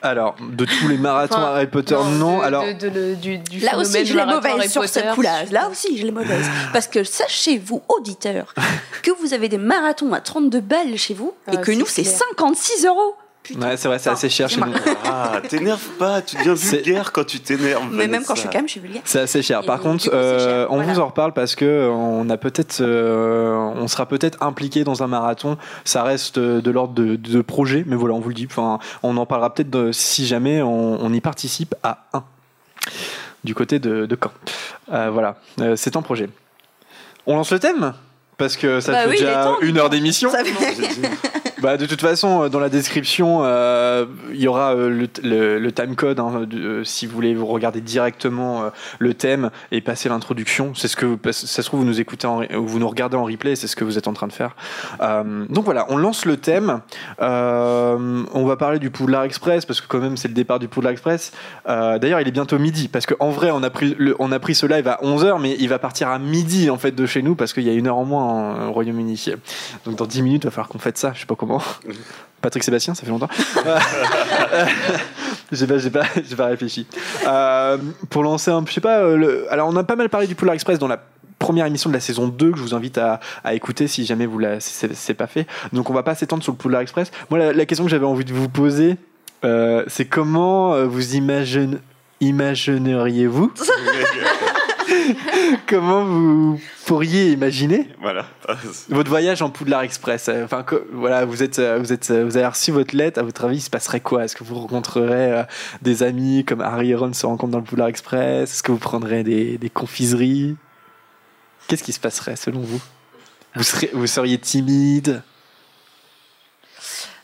Alors de tous les marathons Enfin, Harry Potter, non. de- alors de- de- le- du, du Là aussi, je l'ai mauvaise sur Potter. ce coup-là. Là aussi, je l'ai mauvaise. Parce que sachez-vous, auditeurs, que vous avez des marathons à 32 balles chez vous et Ah, que nous, c'est clair. 56 euros. Ouais, c'est vrai, c'est assez cher chez nous. Ah, t'énerve pas, tu deviens C'est- vulgaire quand tu t'énerves. Mais même quand je suis calme, je suis vulgaire. C'est assez cher. Et Par contre, coup, euh, cher. on Voilà. vous en reparle parce que on a peut-être, euh, on sera peut-être impliqué dans un marathon. Ça reste euh, de l'ordre de, de projet, mais voilà, on vous le dit. Enfin, on en parlera peut-être de- si jamais on, on y participe à un du côté de, de Caen. Euh, voilà, Euh, c'est un projet. On lance le thème? Parce que ça Bah fait oui, déjà temps. une heure d'émission. Bah, de toute façon, euh, dans la description, euh, il y aura euh, le, le, le time code hein, si vous voulez vous regarder directement le thème et passer l'introduction. C'est ce que ça se trouve vous nous écoutez, vous nous regardez en replay, c'est ce que vous êtes en train de faire. Donc voilà, on lance le thème. On va parler du Poudlard Express parce que quand même c'est le départ du Poudlard Express. D'ailleurs, il est bientôt midi parce qu'en vrai, on a pris le, on a ce live à 11h, mais il va partir à midi en fait de chez nous parce qu'il y a une heure en moins au Royaume-Uni. Donc dans 10 minutes, il va falloir qu'on fête ça. Je sais pas comment. Patrick Sébastien, ça fait longtemps. j'ai pas, j'ai pas, j'ai pas réfléchi. Euh, pour lancer un, je sais pas. euh, le- alors on a pas mal parlé du Polar Express dans la première émission de la saison 2 que je vous invite à, à écouter si jamais vous la, si c'est c'est pas fait. Donc on va pas s'étendre sur le Polar Express. Moi, la, la question que j'avais envie de vous poser, euh, c'est comment vous imagine, imagineriez-vous Comment vous pourriez imaginer Voilà. votre voyage en Poudlard Express, euh, enfin, que- voilà, vous êtes, euh, vous êtes, euh, vous avez reçu votre lettre. À votre avis, il se passerait quoi? Est-ce que vous rencontrerez euh, des amis comme Harry et Ron se rencontrent dans le Poudlard Express? Est-ce que vous prendrez des, des confiseries? Qu'est-ce qui se passerait selon vous? Vous, serez, vous seriez timide?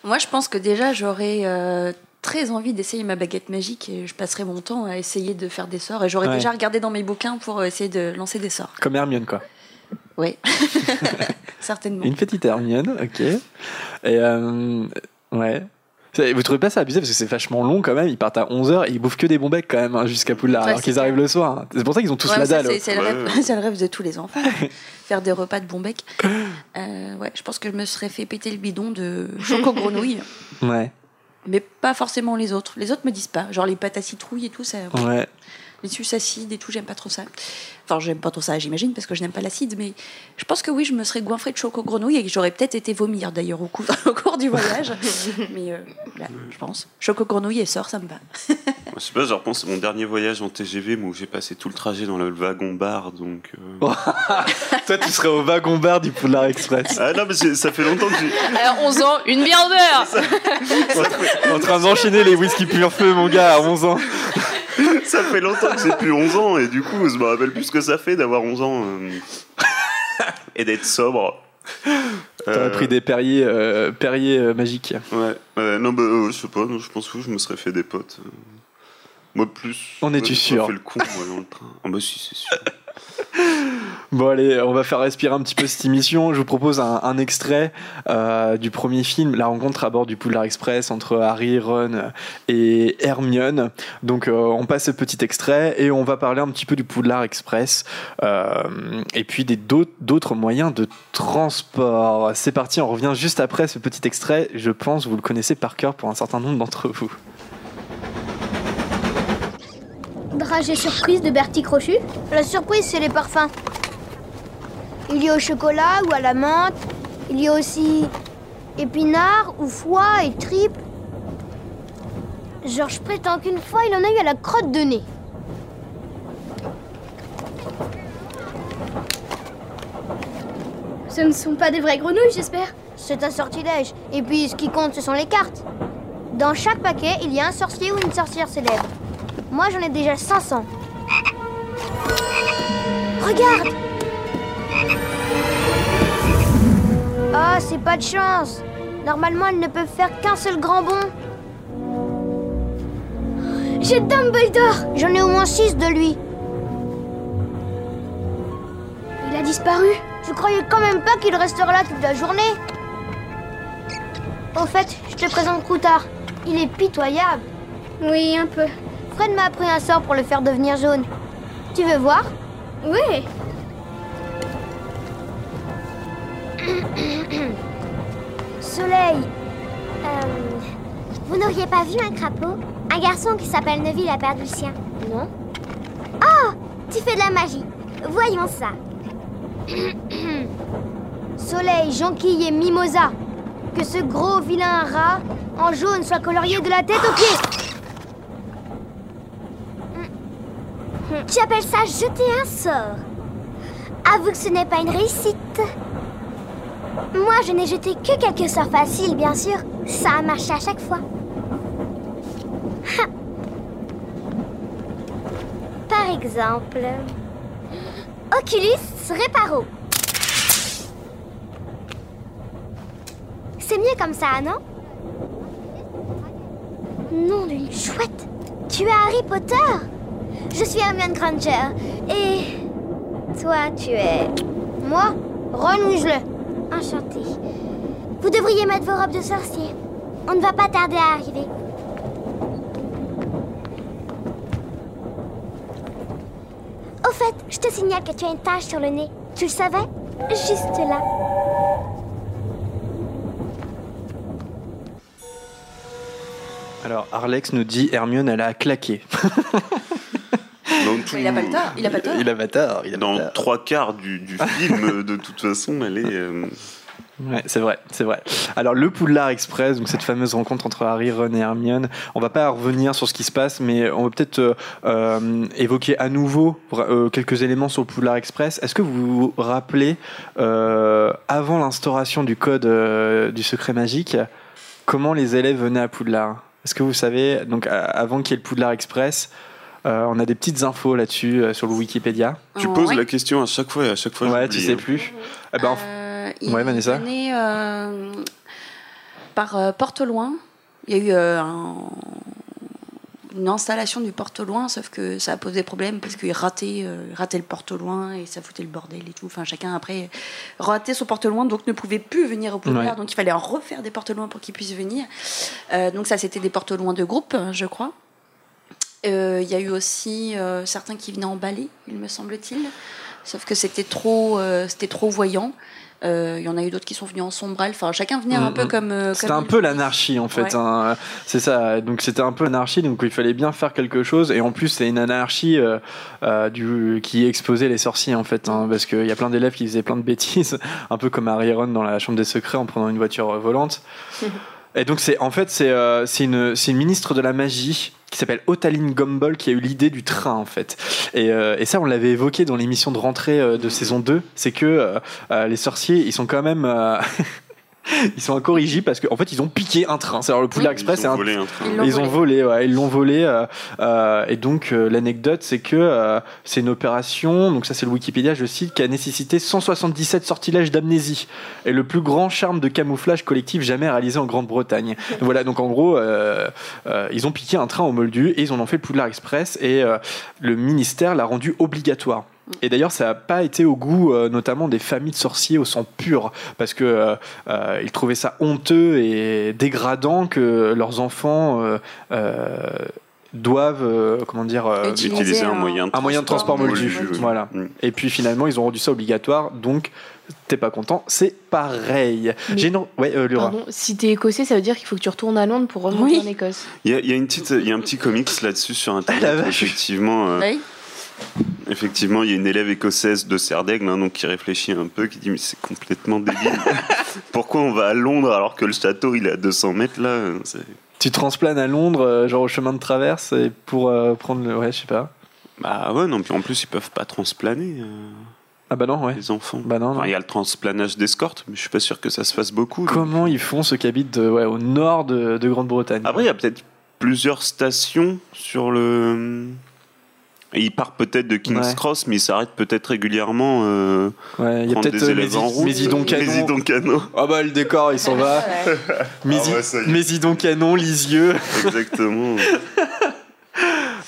Moi, je pense que déjà, j'aurais euh, très envie d'essayer ma baguette magique et je passerai mon temps à essayer de faire des sorts. Et j'aurais Ouais. déjà regardé dans mes bouquins pour essayer de lancer des sorts. comme Hermione, quoi. Oui, certainement. Une petite Hermione, ok. Et euh, ouais. Vous trouvez pas ça abusé? Parce que c'est vachement long quand même. Ils partent à 11h et ils bouffent que des bombecs quand même hein, jusqu'à Poudlard Ouais, alors qu'ils arrivent le soir. hein. C'est pour ça qu'ils ont tous Ouais, la dalle. c'est- le, Ouais, rêve- le de tous les enfants. Faire des repas de bon bec. Euh, ouais, je pense que je me serais fait péter le bidon de choco grenouille, Ouais, mais pas forcément les autres. Les autres me disent pas. Genre les pâtes à citrouille et tout, ça, ouais. Les suces acides et tout, j'aime pas trop ça. Enfin, j'aime pas trop ça, j'imagine, parce que je n'aime pas l'acide, mais je pense que oui, je me serais goinfrée de choco grenouille et que j'aurais peut-être été vomir d'ailleurs au, cours- au cours du voyage. mais euh, là, je pense. Choco grenouille et sort, ça me va. Je sais pas, je repense à mon dernier voyage en TGV moi, où j'ai passé tout le trajet dans le wagon bar, donc. euh, Toi, tu serais au wagon bar du Poudlard Express. Ah non, mais ça fait longtemps que j'ai. Alors 11 ans, une bière beurre en train d'enchaîner les whisky pur feu, mon gars, à 11 ans. Ça fait longtemps que j'ai plus 11 ans et du coup, je me rappelle plus ce que ça fait d'avoir 11 ans euh, et d'être sobre. T'aurais Euh, pris des Perrier, euh, Perrier euh, magiques. Ouais, non, bah, euh, je sais pas, non, je pense que je me serais fait des potes. Moi, plus. En es-tu sûr pas fait le con, moi, dans le train. Ah, bah, si, c'est sûr. Bon, allez, on va faire respirer un petit peu cette émission. Je vous propose un, extrait euh, du premier film, La rencontre à bord du Poudlard Express entre Harry, Ron et Hermione. Donc, euh, on passe ce petit extrait et on va parler un petit peu du Poudlard Express euh, et puis des d'autres d'autres moyens de transport. C'est parti, on revient juste après ce petit extrait. Je pense vous le connaissez par cœur pour un certain nombre d'entre vous. Dragée surprise de Bertie Crochu La surprise, c'est les parfums. Il y a au chocolat ou à la menthe. Il y a aussi épinards ou foie et tripes. Genre, je prétends qu'une fois, il en a eu à la crotte de nez. Ce ne sont pas des vraies grenouilles, j'espère. C'est un sortilège. Et puis, ce qui compte, ce sont les cartes. Dans chaque paquet, il y a un sorcier ou une sorcière célèbre. Moi, j'en ai déjà 500. Regarde Ah, c'est pas de chance. Normalement, elles ne peuvent faire qu'un seul grand bond. J'ai Dumbledore J'en ai au moins 6 de lui. Il a disparu. Je croyais quand même pas qu'il resterait là toute la journée. Au fait, je te présente Croutard. Il est pitoyable. Oui, un peu. Fred m'a appris un sort pour le faire devenir jaune. Tu veux voir? Oui. Soleil. Euh, vous n'auriez pas vu un crapaud? Un garçon qui s'appelle Neville a perdu le sien. Non. Oh Tu fais de la magie. Voyons ça. Soleil, jonquille et mimosa. Que ce gros vilain rat en jaune soit colorié de la tête aux pieds. Tu appelles ça jeter un sort Avoue que ce n'est pas une réussite. Moi, je n'ai jeté que quelques sorts faciles, bien sûr. Ça a marché à chaque fois. Ha. Par exemple, Oculus Reparo. C'est mieux comme ça, non? Nom d'une chouette. Tu es Harry Potter? Je suis Hermione Granger. Et toi, tu es moi, Ron Weasley. Enchantée. Vous devriez mettre vos robes de sorcier. On ne va pas tarder à arriver. Au fait, je te signale que tu as une tache sur le nez. Tu le savais? Juste là. Alors, Arlex nous dit Hermione, elle a claqué. Dans tout- Il a pas le tort. Il a pas tort. il a pas tort. Il a Dans trois quarts du, du film, de toute façon, elle est. euh, Ouais, c'est vrai, c'est vrai. Alors le Poudlard Express, donc cette fameuse rencontre entre Harry, Ron et Hermione, on va pas revenir sur ce qui se passe, mais on va peut-être euh, euh, évoquer à nouveau euh, quelques éléments sur le Poudlard Express. Est-ce que vous vous rappelez, euh, avant l'instauration du code euh, du secret magique, comment les élèves venaient à Poudlard? Est-ce que vous savez, donc avant qu'il y ait le Poudlard Express, euh, on a des petites infos là-dessus euh, sur le Wikipédia. Tu poses ouais. la question à chaque fois et à chaque fois. Ouais, tu sais hein. plus. Eh ben, Euh, Ouais, Vanessa. venait euh, par euh, Porte Loin. Il y a eu euh, un- une installation du Porte Loin, sauf que ça a posé problème parce qu'il ratait, euh, ratait le Porte Loin et ça foutait le bordel et tout. Enfin, chacun après ratait son Porte Loin, donc ne pouvait plus venir au Poudlard. Ouais. Donc il fallait en refaire des Porte Loin pour qu'ils puissent venir. Euh, donc ça, c'était des Porte Loin de groupe, hein, je crois. Euh, Il y a eu aussi euh, certains qui venaient en balai, il me semble-t-il. Sauf que c'était trop, euh, c'était trop voyant. Il y en a eu d'autres qui sont venus en sombrelle. Enfin, chacun venait un Mhm. peu comme. euh, C'était comme un peu l'anarchie en fait. Ouais. hein. C'est ça. Donc c'était un peu l'anarchie. Donc il fallait bien faire quelque chose. Et en plus c'est une anarchie du qui exposait les sorciers en fait, hein, parce qu'il y a plein d'élèves qui faisaient plein de bêtises, un peu comme Harry Ron dans la chambre des secrets en prenant une voiture volante. Et donc c'est en fait c'est euh, une une ministre de la magie qui s'appelle Otaline Gumball qui a eu l'idée du train en fait. Et, euh, et ça on l'avait évoqué dans l'émission de rentrée euh, de saison 2, c'est que euh, les sorciers ils sont quand même ils sont incorrigibles parce qu'en fait ils ont piqué un train. C'est alors le Poudlard Oui. Express, Ils ont un volé un train. Ils l'ont ils ont volé. volé, ouais, ils l'ont volé. euh, euh, et donc, euh, l'anecdote, c'est que euh, c'est une opération, donc ça c'est le Wikipédia, je cite, qui a nécessité 177 sortilèges d'amnésie et le plus grand charme de camouflage collectif jamais réalisé en Grande-Bretagne. voilà, donc en gros, euh, euh, ils ont piqué un train au Moldu et ils en ont fait le Poudlard Express et euh, le ministère l'a rendu obligatoire. Et d'ailleurs, ça n'a pas été au goût, euh, notamment des familles de sorciers au sang pur, parce que euh, euh, ils trouvaient ça honteux et dégradant que leurs enfants euh, euh, doivent, euh, comment dire, euh, Utiliser un un- moyen de un moyen de transport moldu. oui. Voilà. Mm. Et puis finalement, ils ont rendu ça obligatoire, donc t'es pas content, c'est pareil. J'ai une... Ouais, euh, Laura. Pardon, si t'es écossais, ça veut dire qu'il faut que tu retournes à Londres pour remonter Oui. en Écosse. Il y a, il y a une petite, il y a un petit comics là-dessus sur la internet. effectivement, euh, Oui. Effectivement, il y a une élève écossaise de Serdaigle, hein, donc qui réfléchit un peu, qui dit mais c'est complètement débile. Pourquoi on va à Londres alors que le château il est à 200 mètres là c'est- Tu transplanes à Londres, euh, genre au chemin de traverse, et pour euh, prendre le. Ouais, je sais pas. Bah ouais, non, puis en plus ils peuvent pas transplaner euh, Ah bah non, ouais. les enfants. Bah non. Enfin, il y a le transplanage d'escorte, mais je suis pas sûr que ça se fasse beaucoup. Comment ils font ceux qui habitent de- ouais, au nord de, de Grande-Bretagne? Après, il y a peut-être plusieurs stations sur le. Et il part peut-être de King's Ouais. Cross, mais il s'arrête peut-être régulièrement. Euh, Ouais, il y a prendre peut-être des euh. Mésidon Canon. Ah bah le décor, il s'en va. Ah est. Mésidon Canon, Lisieux. Exactement.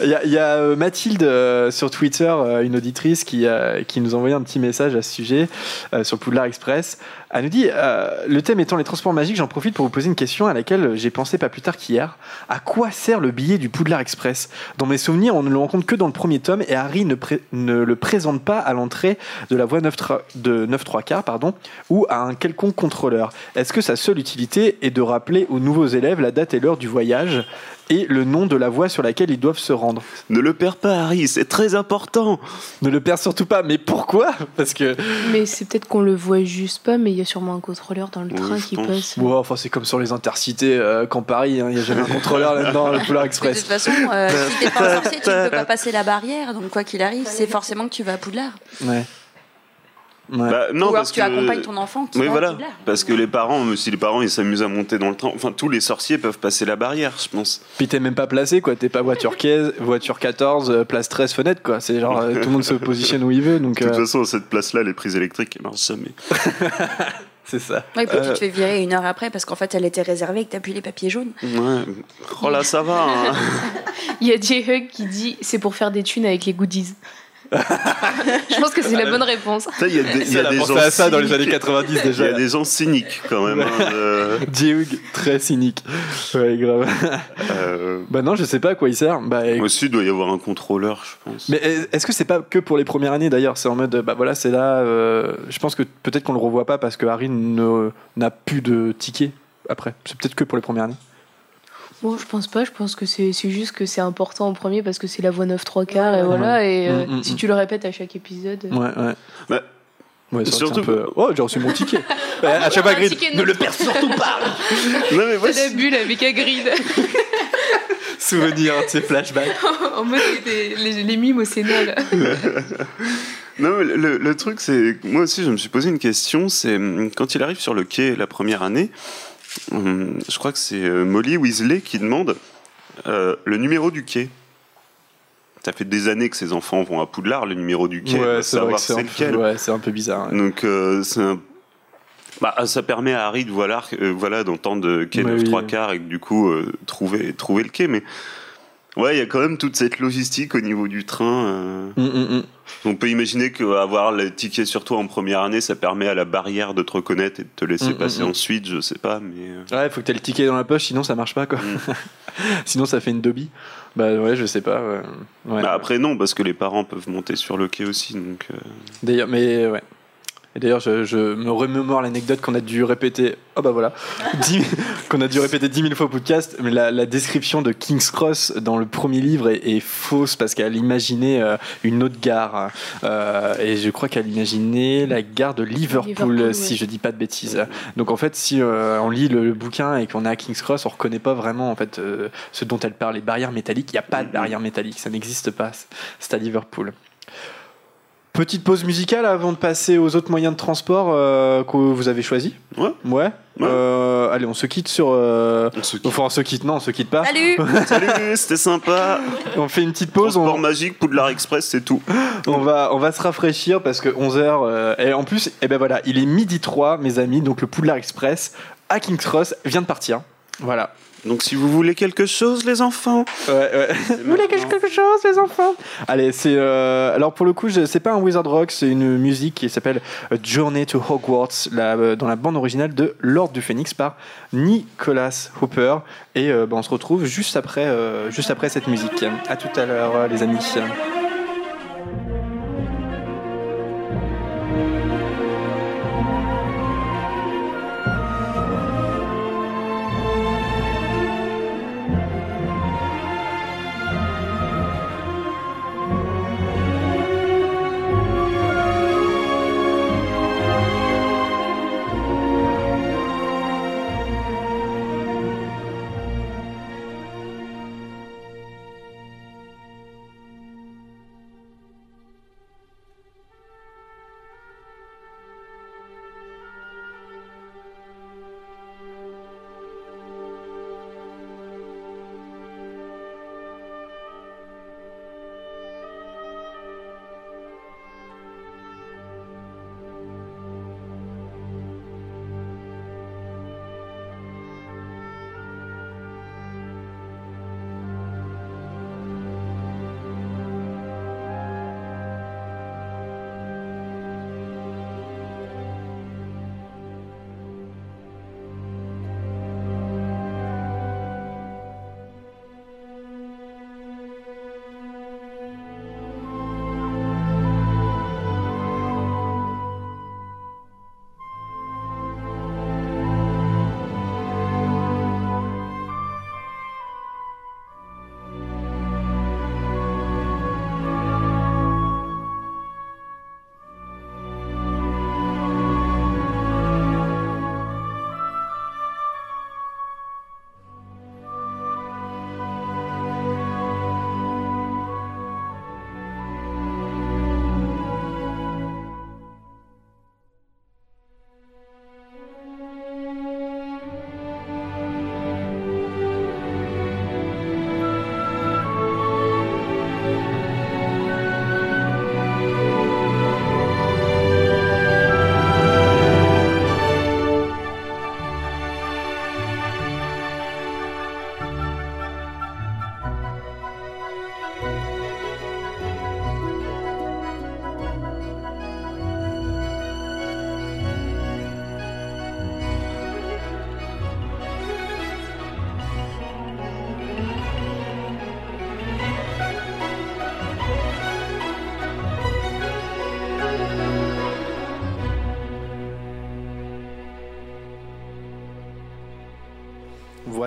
Il y a, il y a, euh, Mathilde euh, sur Twitter, euh, une auditrice, qui, euh, qui nous a envoyé un petit message à ce sujet euh, sur Poudlard Express. Elle nous dit euh, Le thème étant les transports magiques, j'en profite pour vous poser une question à laquelle j'ai pensé pas plus tard qu'hier. À quoi sert le billet du Poudlard Express? Dans mes souvenirs, on ne le rencontre que dans le premier tome et Harry ne, pré- ne le présente pas à l'entrée de la voie 9, tra- de 9 3 quarts pardon, ou à un quelconque contrôleur. Est-ce que sa seule utilité est de rappeler aux nouveaux élèves la date et l'heure du voyage et le nom de la voie sur laquelle ils doivent se rendre? Ne le perds pas, Harry, c'est très important. Ne le perds surtout pas, mais pourquoi? Parce que. Mais c'est peut-être qu'on le voit juste pas, mais il y a sûrement un contrôleur dans le Oui, train qui pense. passe. Ouais, enfin, c'est comme sur les intercités euh, qu'en Paris, hein, il n'y a jamais un contrôleur là-dedans, le Polar De Express. toute façon, euh, si t'es pas un sorcier, tu ne peux pas passer la barrière. Donc, quoi qu'il arrive, c'est forcément que tu vas à Poudlard. Ouais. Ouais. Bah, non, Ou alors parce tu que... accompagnes ton enfant qui Oui, voilà. Parce que les parents, euh, si les parents ils s'amusent à monter dans le train, enfin tous les sorciers peuvent passer la barrière, je pense. Puis t'es même pas placé, quoi. T'es pas voiture 15, voiture 14, euh, place 13, fenêtre, quoi. C'est genre, euh, tout le monde se positionne où il veut, donc De toute euh, façon, à cette place-là, les prises électriques, elles marchent jamais. c'est ça. Oui, puis tu te fais virer une heure après parce qu'en fait, elle était réservée et que t'appuies les papiers jaunes. Ouais. Oh là, ça va. hein. Il y a J-Hug qui dit c'est pour faire des thunes avec les goodies. Je pense que c'est la bonne réponse. Ça, Il y a des, il y a des gens à ça dans les cyniques. années 90 Il y déjà. a des gens cyniques quand même. hein, euh, très cynique. Ouais, grave. euh, Bah non, je sais pas à quoi il sert. Bah, Aussi, il doit y avoir un contrôleur, je pense. Mais est-ce que c'est pas que pour les premières années d'ailleurs? C'est en mode, bah voilà, c'est là. euh, je pense que peut-être qu'on le revoit pas parce que Harry ne- n'a plus de tickets après. C'est peut-être que pour les premières années. Bon, je pense pas, je pense que c'est c'est juste que c'est important en premier parce que c'est la voix 9 3 quarts et voilà. Et euh, Mm, mm, si mm. tu le répètes à chaque épisode. euh, Ouais, ouais. Bah, Ouais, surtout un peu- Oh, j'ai reçu mon ticket. Ouais, à chaque fois, ne le perds surtout pas. Non, mais moi, la bulle avec Hagrid Souvenir, tu sais, flashback. en mode les, les, les mimes au Sénat là. Non, mais le, le truc, c'est. Moi aussi, je me suis posé une question. C'est hum, quand il arrive sur le quai la première année, hum, je crois que c'est euh, Molly Weasley qui demande euh, le numéro du quai. Ça fait des années que ces enfants vont à Poudlard, le numéro du quai, Ouais, ouais, c'est vrai savoir c'est lequel. peu- ouais, c'est un peu bizarre. ouais. Donc, euh, un- bah, ça permet à Harry de voilà, voilà, d'entendre quai Ouais, 9 oui. 3 quarts et du coup, trouver, trouver le quai. Mais ouais, il y a quand même toute cette logistique au niveau du train. euh. Hum, hum, hum. On peut imaginer qu'avoir le ticket sur toi en première année, ça permet à la barrière de te reconnaître et de te laisser Mm, passer mm, mm. ensuite, je sais pas, mais. euh, Ouais, faut que t'aies le ticket dans la poche, sinon ça marche pas quoi. Mm. sinon ça fait une dobie. Bah ouais, je sais pas. ouais. Ouais. bah, après, non, parce que les parents peuvent monter sur le quai aussi, donc. euh, D'ailleurs, mais ouais. Et d'ailleurs, je, je me remémore l'anecdote qu'on a dû répéter. Oh bah voilà, Dix- qu'on a dû répéter 10 000 fois au podcast. Mais la, la description de King's Cross dans le premier livre est, est fausse parce qu'elle imaginait euh, une autre gare. Euh, et je crois qu'elle imaginait la gare de Liverpool, Liverpool, si ouais. je dis pas de bêtises. Donc en fait, si euh, on lit le, le bouquin et qu'on est à King's Cross, on reconnaît pas vraiment en fait ce dont elle parle, les barrières métalliques. Il n'y a pas de barrières métalliques, ça n'existe pas. C'est à Liverpool. Petite pause musicale avant de passer aux autres moyens de transport euh, que vous avez choisis. Ouais. Ouais. Euh, allez, on se quitte sur. euh, On se Enfin, on se quitte, non, on se quitte pas. Salut Salut, c'était sympa. On fait une petite pause. Transport On, magique, Poudlard Express, c'est tout. on va, on va se rafraîchir parce que 11h. et en plus, eh ben voilà, il est midi 3, mes amis. Donc le Poudlard Express à King's Cross vient de partir. Voilà. Donc, si vous voulez quelque chose, les enfants. Ouais, ouais. Vous voulez quelque chose, les enfants? Allez, c'est. euh, alors, pour le coup, c'est pas un Wizard Rock, c'est une musique qui s'appelle A Journey to Hogwarts, la- euh, dans la bande originale de Lord du Phoenix par Nicholas Hooper. Et euh, bah, on se retrouve juste après, euh, juste après cette musique. À tout à l'heure, les amis.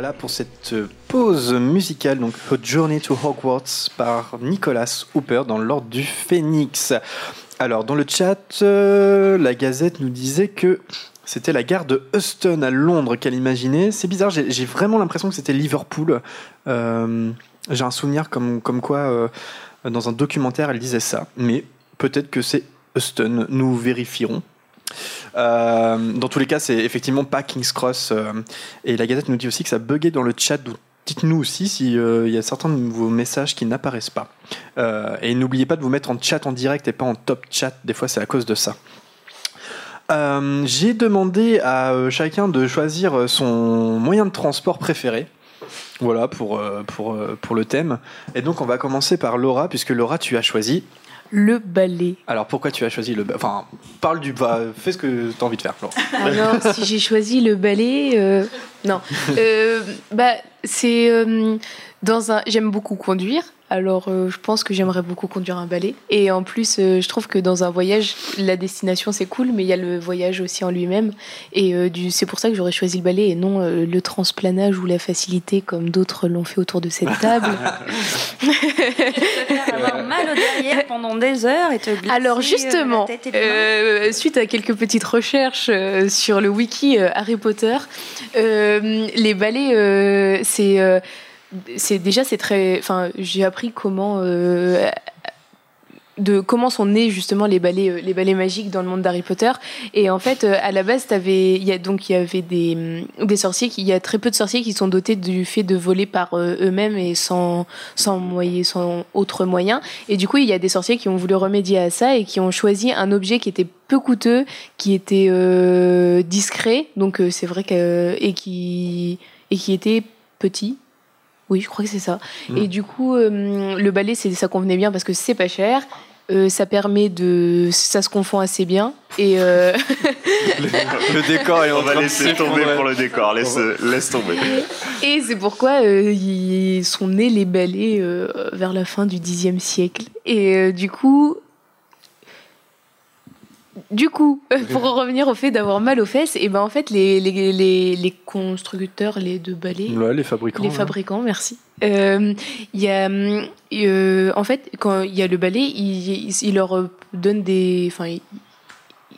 Voilà pour cette pause musicale, donc A Journey to Hogwarts par Nicolas Hooper dans l'ordre du Phénix. Alors, dans le chat, euh, la Gazette nous disait que c'était la gare de Euston à Londres qu'elle imaginait. C'est bizarre, j'ai vraiment l'impression que c'était Liverpool. Euh, j'ai un souvenir comme, comme quoi, euh, dans un documentaire, elle disait ça. Mais peut-être que c'est Euston, nous vérifierons. Euh, dans tous les cas, c'est effectivement pas King's Cross. euh, et la Gazette nous dit aussi que ça buguait dans le chat. donc Dites-nous aussi s'il y a certains de vos messages qui n'apparaissent pas. Euh, et n'oubliez pas de vous mettre en chat en direct et pas en top chat. Des fois, c'est à cause de ça. Euh, J'ai demandé à euh, chacun de choisir son moyen de transport préféré. Voilà pour, euh, pour, euh, pour le thème. Et donc, on va commencer par Laura, puisque Laura, tu as choisi. Le balai. Alors, pourquoi tu as choisi le. ba- Enfin, parle du. va- fais ce que tu as envie de faire, Laura. Alors, si j'ai choisi le ballet, euh, non. Euh, bah, c'est euh, dans un. J'aime beaucoup conduire. Alors, euh, je pense que j'aimerais beaucoup conduire un balai. Et en plus, euh, je trouve que dans un voyage, la destination c'est cool, mais il y a le voyage aussi en lui-même. Et euh, du, c'est pour ça que j'aurais choisi le balai et non euh, le transplanage ou la facilité comme d'autres l'ont fait autour de cette table. avoir mal au derrière pendant des heures et te glisser, Alors justement, la tête et les mains. euh, suite à quelques petites recherches euh, sur le wiki euh, Harry Potter, euh, les balais, euh, c'est, euh, c'est déjà c'est très, enfin j'ai appris comment. euh, de comment sont nés justement les balais, euh, les balais magiques dans le monde d'Harry Potter. Et en fait, euh, à la base, t'avais- il y a donc il y avait des, hum, des sorciers, qui, il y a très peu de sorciers qui sont dotés du fait de voler par euh, eux-mêmes et sans sans moyen, sans autre moyen. Et du coup, il y a des sorciers qui ont voulu remédier à ça et qui ont choisi un objet qui était peu coûteux, qui était euh, discret, donc c'est vrai que et qui et qui était petit. Oui, je crois que c'est ça. Mm. Et du coup, euh, le balai, c'est ça convenait bien parce que c'est pas cher. euh, ça permet de, ça se confond assez bien et euh, le, le décor est en On va laisser tomber pour le décor. Laisse, laisse tomber. Et c'est pourquoi euh, ils sont nés les balais euh, vers la fin du Xe siècle. Et euh, du coup, du coup, pour en revenir au fait d'avoir mal aux fesses, et ben en fait les, les, les, les constructeurs, les deux balais, Ouais, les fabricants. les ouais. fabricants, merci. Euh, Il y a, euh, en fait, quand il y a le balai, ils il, il leur donnent des, enfin,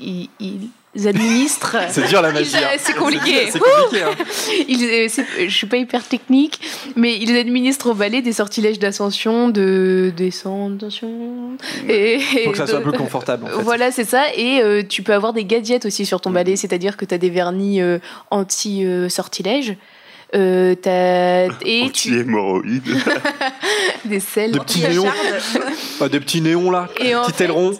ils- ils administrent. C'est dur la magie. Ils- hein. c'est compliqué. C'est compliqué. hein. Ils, euh, c'est- je suis pas hyper technique, mais ils administrent au balai des sortilèges d'ascension, de descension. Et, Pour que ça soit de- plus confortable. En fait. Voilà, c'est ça. Et euh, tu peux avoir des gadgets aussi sur ton balai, c'est-à-dire que tu as des vernis euh, anti-sortilèges. Euh, t'as- et tu, Anti-hémorroïdes. des selles. Des petits néons. Ah, des petits néons là. Et en Petit fait, aileron.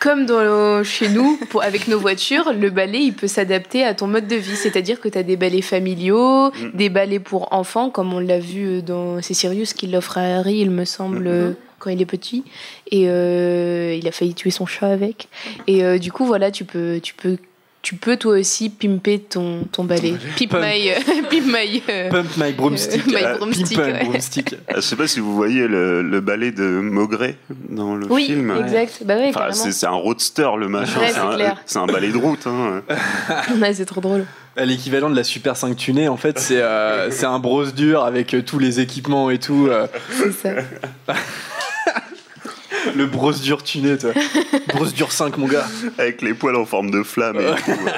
Comme dans, chez nous, pour, avec nos voitures, le balai, il peut s'adapter à ton mode de vie. C'est-à-dire que tu as des balais familiaux, Mm. des balais pour enfants, comme on l'a vu euh, dans... C'est Sirius qui l'offre à Harry, il me semble, Mm-hmm. euh, quand il est petit. Et euh, il a failli tuer son chat avec. Et euh, du coup, voilà, tu peux... Tu peux tu peux toi aussi pimper ton, ton balai. Pimp Pump. my, pimp my, euh, Pump my broomstick. my Euh, broomstick, Pimp my ouais. broomstick. Ah, Je sais pas si vous voyez le, le ballet de Maugret dans le Oui, film. exact. Bah ouais, Enfin, c'est c'est un roadster le machin. Ouais, c'est c'est un, clair. c'est un balai de route. Hein. Ouais, c'est trop drôle. L'équivalent de la Super 5 tunée, en fait, c'est euh, c'est un brosse dur avec euh, tous les équipements et tout. euh, C'est ça. Le brosse dur tuné, toi. brosse dur 5, mon gars. Avec les poils en forme de flamme et tout. euh.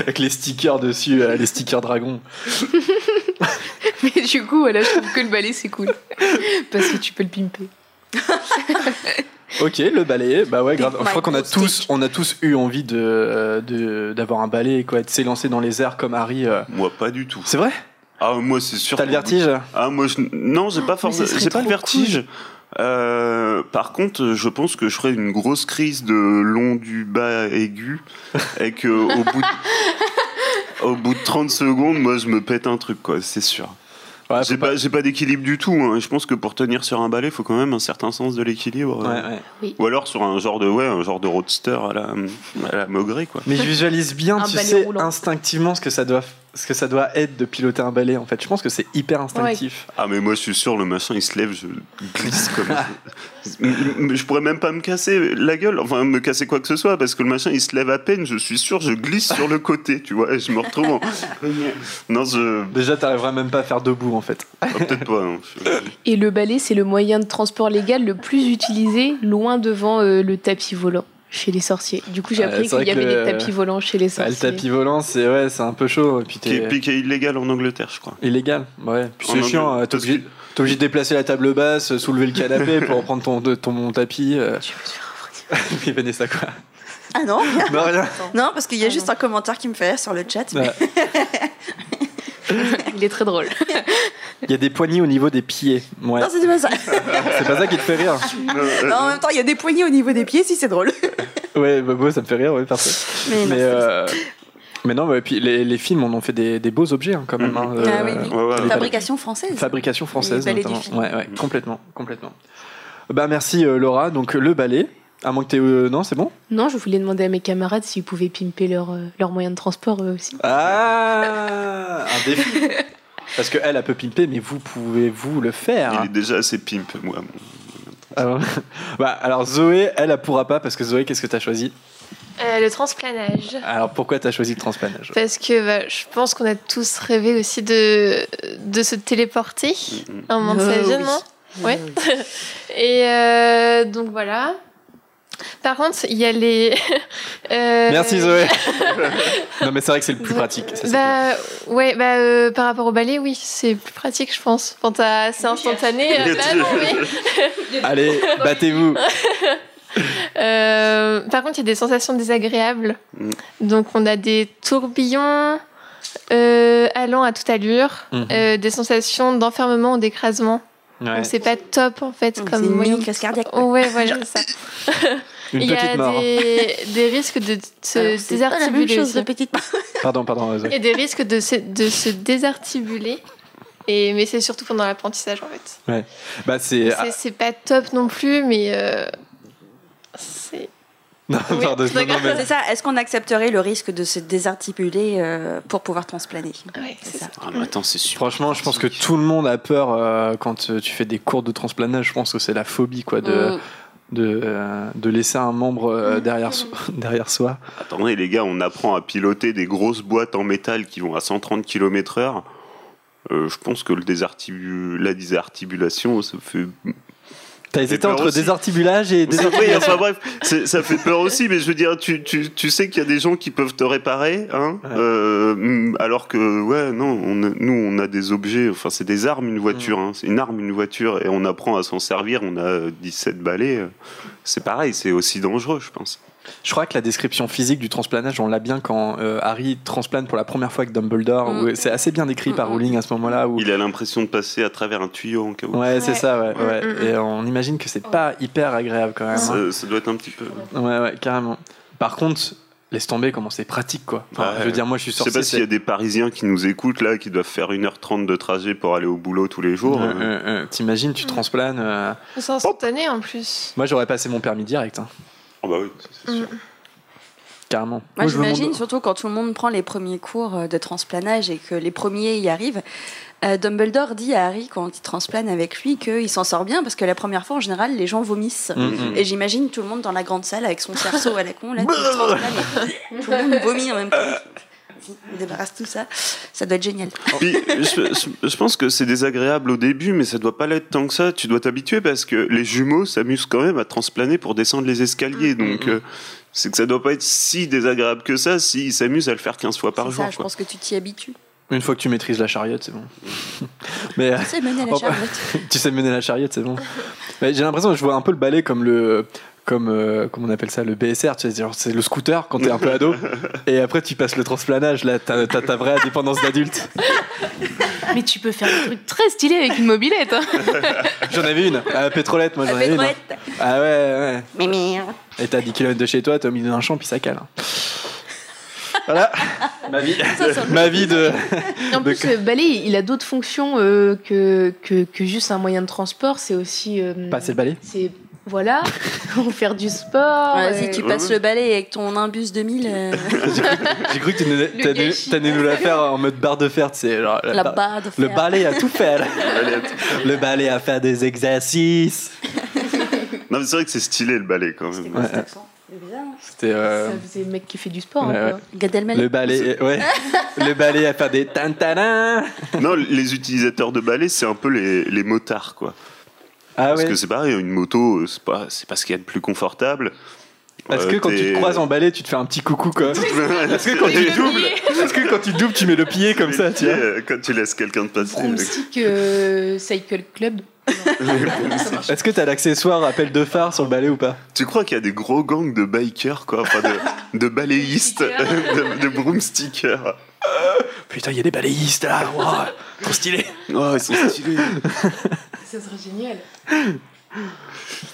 Avec les stickers dessus, euh, les stickers dragon. Mais du coup, voilà, je trouve que le balai, c'est cool. Parce que tu peux le pimper. Ok, le balai, bah ouais, grave. Je crois qu'on a tous, on a tous eu envie de de- d'avoir un balai, quoi, de s'élancer dans les airs comme Harry. euh. Moi, pas du tout. C'est vrai? Ah, moi, c'est sûr. T'as le vertige? Ah, moi, je... non, j'ai pas forcément. serait J'ai pas le trop vertige. Euh, par contre, je pense que je ferais une grosse crise de long du bas aigu et que au bout de, au bout de 30 secondes, moi, je me pète un truc, quoi, c'est sûr. Ouais, J'ai pas, d'équilibre du tout. hein. Je pense que pour tenir sur un balai, il faut quand même un certain sens de l'équilibre. Ouais, euh. ouais. Ou alors sur un genre de, ouais, un genre de roadster à la, à la Maugret, quoi. Mais je visualise bien, Un tu sais, roulant. instinctivement ce que ça doit ce que ça doit être de piloter un balai en fait. Je pense que c'est hyper instinctif. Ah mais moi je suis sûr le machin il se lève, je glisse comme je pourrais même pas me casser la gueule, enfin me casser quoi que ce soit parce que le machin il se lève à peine, je suis sûr je glisse sur le côté, tu vois, et je me retrouve en... Non, je Déjà, t'arriveras même pas à faire debout en fait. Ah, peut-être pas. hein. Je- Et le balai, c'est le moyen de transport légal le plus utilisé, loin devant euh, le tapis volant chez les sorciers. Du coup, j'ai Ouais, appris qu'il y avait le- des tapis volants chez les Ah, le sorciers. tapis volant, c'est ouais, c'est un peu chaud. Et puis Qui est, t'es puis qui est illégal en Angleterre, je crois. illégal. Ouais. Puis c'est chiant. Euh, T'es obligé, de déplacer la table basse, soulever le canapé pour prendre ton, de- ton tapis. euh. Oui, Vanessa quoi Ah non Non rien. Non, parce qu'il y a juste un commentaire qui me fait rire sur le chat. mais- Ouais. Il est très drôle. Il y a des poignées au niveau des pieds. Ouais. Non, c'est pas ça. C'est pas ça qui te fait rire. Non, en même temps, il y a des poignées au niveau des pieds, si c'est drôle. Ouais, bah, ça me fait rire, ouais, parfait. Mais Mais, euh, mais non, ouais, puis les, les films, on en fait des, des beaux objets hein, quand même. hein, Ah oui, euh, oui. Ouais, ouais, ouais. Fabrication française. Fabrication française notamment. Ouais, ouais, complètement, complètement. Bah merci euh, Laura. Donc le balai, à moins que t'aies, euh, non, c'est bon. Non, je voulais demander à mes camarades s'ils pouvaient pimper leur, euh, leur moyen de transport eux aussi. Ah, un défi. Parce que elle, peut pimper, mais vous pouvez-vous le faire Il est déjà assez pimp, moi. Alors, bah, alors Zoé, elle, elle pourra pas parce que Zoé, qu'est-ce que t'as choisi Euh, le transplanage. Alors pourquoi t'as choisi le transplanage Parce que bah, je pense qu'on a tous rêvé aussi de, de se téléporter à un moment de sa Euh, vie, oui. non Ouais. Et euh, donc voilà. Par contre, il y a les. euh, Merci Zoé. non mais c'est vrai que c'est le plus pratique. ça. Bah ouais, bah euh, par rapport au balai, oui, c'est plus pratique, je pense. Quand t'as- c'est instantané. euh, là, non, mais- Allez, battez-vous. Euh, par contre, il y a des sensations désagréables. Mm. Donc, on a des tourbillons euh, allant à toute allure, Mhm. euh, des sensations d'enfermement ou d'écrasement. Ouais. Donc, c'est pas top en fait. C'est comme une moyen. mini crise cardiaque. Oh, ouais, voilà, c'est ça. Une Il y a mort. des, des risques de se Alors, c'est pas la chose, aussi. de petite Pardon, pardon. Il y a des risques de se, de se désarticuler. Et, mais c'est surtout pendant l'apprentissage en fait. Bah c'est. Pas top non plus, mais euh. Non, Oui, pardon. je non, non, mais- C'est ça, est-ce qu'on accepterait le risque de se désarticuler euh, pour pouvoir transplaner? C'est ça. Ah, mais attends, c'est. Franchement, je pense que tout le monde a peur euh, quand euh, tu fais des cours de transplanage. Je pense que c'est la phobie, quoi, de, Mm. de, euh, de laisser un membre euh, derrière, so- derrière soi. Attendez les gars, on apprend à piloter des grosses boîtes en métal qui vont à 130 km/h. Euh, je pense que le désartibu- la désarticulation, ça fait. T'as hésité entre aussi. désarticulage et Oui, désarticulation. enfin bref, ça fait peur aussi, mais je veux dire, tu, tu, tu sais qu'il y a des gens qui peuvent te réparer, hein, Ouais. euh, alors que, ouais, non, on a- nous, on a des objets, enfin, c'est des armes, une voiture, Mm. hein, c'est une arme, une voiture, et on apprend à s'en servir, on a 17 balais, euh, c'est pareil, c'est aussi dangereux, je pense. Je crois que la description physique du transplanage, on l'a bien quand euh, Harry transplane pour la première fois avec Dumbledore. Mm. C'est assez bien décrit par Mm, mm. Rowling à ce moment-là. Où... Il a l'impression de passer à travers un tuyau en cas où. Ouais, c'est Ouais. ça, ouais. ouais. Et on imagine que c'est pas hyper agréable quand même. hein. Ça, ça doit être un petit peu. Ouais, ouais, carrément. Par contre, laisse tomber comment c'est pratique, quoi. Enfin, Ouais. je veux dire, moi, je suis Je sais pas s'il y a des Parisiens qui nous écoutent là, qui doivent faire 1h30 de trajet pour aller au boulot tous les jours. Euh, ouais. T'imagines, tu transplanes. euh, C'est instantané en plus. Moi, j'aurais passé mon permis direct, hein, Oh bah oui, c'est sûr. carrément. Moi, j'imagine, surtout quand tout le monde prend les premiers cours euh, de transplanage et que les premiers y arrivent. euh, Dumbledore dit à Harry, quand il transplane avec lui, qu'il s'en sort bien parce que la première fois, en général, les gens vomissent. Mm, mm. Et j'imagine tout le monde dans la grande salle avec son cerceau à la con, là, qui transplane et tout le monde vomit en même temps. On débarrasse tout ça. Ça doit être génial. Puis, je, pense que c'est désagréable au début, mais ça doit pas l'être tant que ça. Tu dois t'habituer parce que les jumeaux s'amusent quand même à transplaner pour descendre les escaliers. Donc, euh, c'est que ça doit pas être si désagréable que ça s'ils s'amusent à le faire 15 fois par jour. ça, je quoi. pense que tu t'y habitues. Une fois que tu maîtrises la chariote, c'est bon. Mais Tu sais mener la charlotte. tu sais mener la chariote, c'est bon. Mais j'ai l'impression que je vois un peu le balai comme le. Comme, euh, comment on appelle ça, le BSR, tu sais, c'est le scooter quand t'es un peu ado, et après tu passes le transplanage, là t'as t'as ta vraie indépendance d'adulte. Mais tu peux faire un truc très stylé avec une mobilette. hein. J'en avais une, à la pétrolette, moi j'en avais une. hein. Ah ouais, ouais. Et t'as 10 km de chez toi, t'es au milieu d'un champ, puis ça cale. hein. Voilà, ma vie, ma vie de. En plus, le balai, il a d'autres fonctions euh, que, que, que juste un moyen de transport. C'est aussi. euh, Passer le balai C'est Voilà, on faire du sport. Vas-y, euh, tu passes le balai avec ton imbus 2000. euh, J'ai cru que tu Le t'allais nous la faire en mode barre de fer, tu sais. genre, la barre de Le balai a tout attends. Le balai a fait des exercices. Non, mais c'est vrai que c'est stylé le ballet quand même. Ouais, hein. C'était euh, Ça faisait mec qui fait du sport. Ouais, ouais. Gad Elmaleh. le balai. Ouais. le balai a fait des tantanins. Non, les utilisateurs de balai, c'est un peu les, les motards, quoi. Ah Parce ouais. que c'est pareil, une moto, euh, c'est pas, c'est pas ce qu'il y a de plus confortable. Est-ce Euh, que quand tu te croises en balai, tu te fais un petit coucou quoi Est-ce que quand tu doubles, est-ce que quand tu doubles, tu mets le pied comme ça, tu vois Euh, Quand tu laisses quelqu'un de passer. Broomstick euh, Cycle Club. Est-ce que t'as l'accessoire appel de phare sur le balai ou pas Tu crois qu'il y a des gros gangs de bikers, quoi, enfin de, de balayistes, de, de broomstickers? Putain, il y a des balayistes là, wow, trop stylé. Oh, ils sont stylés. Ça serait génial.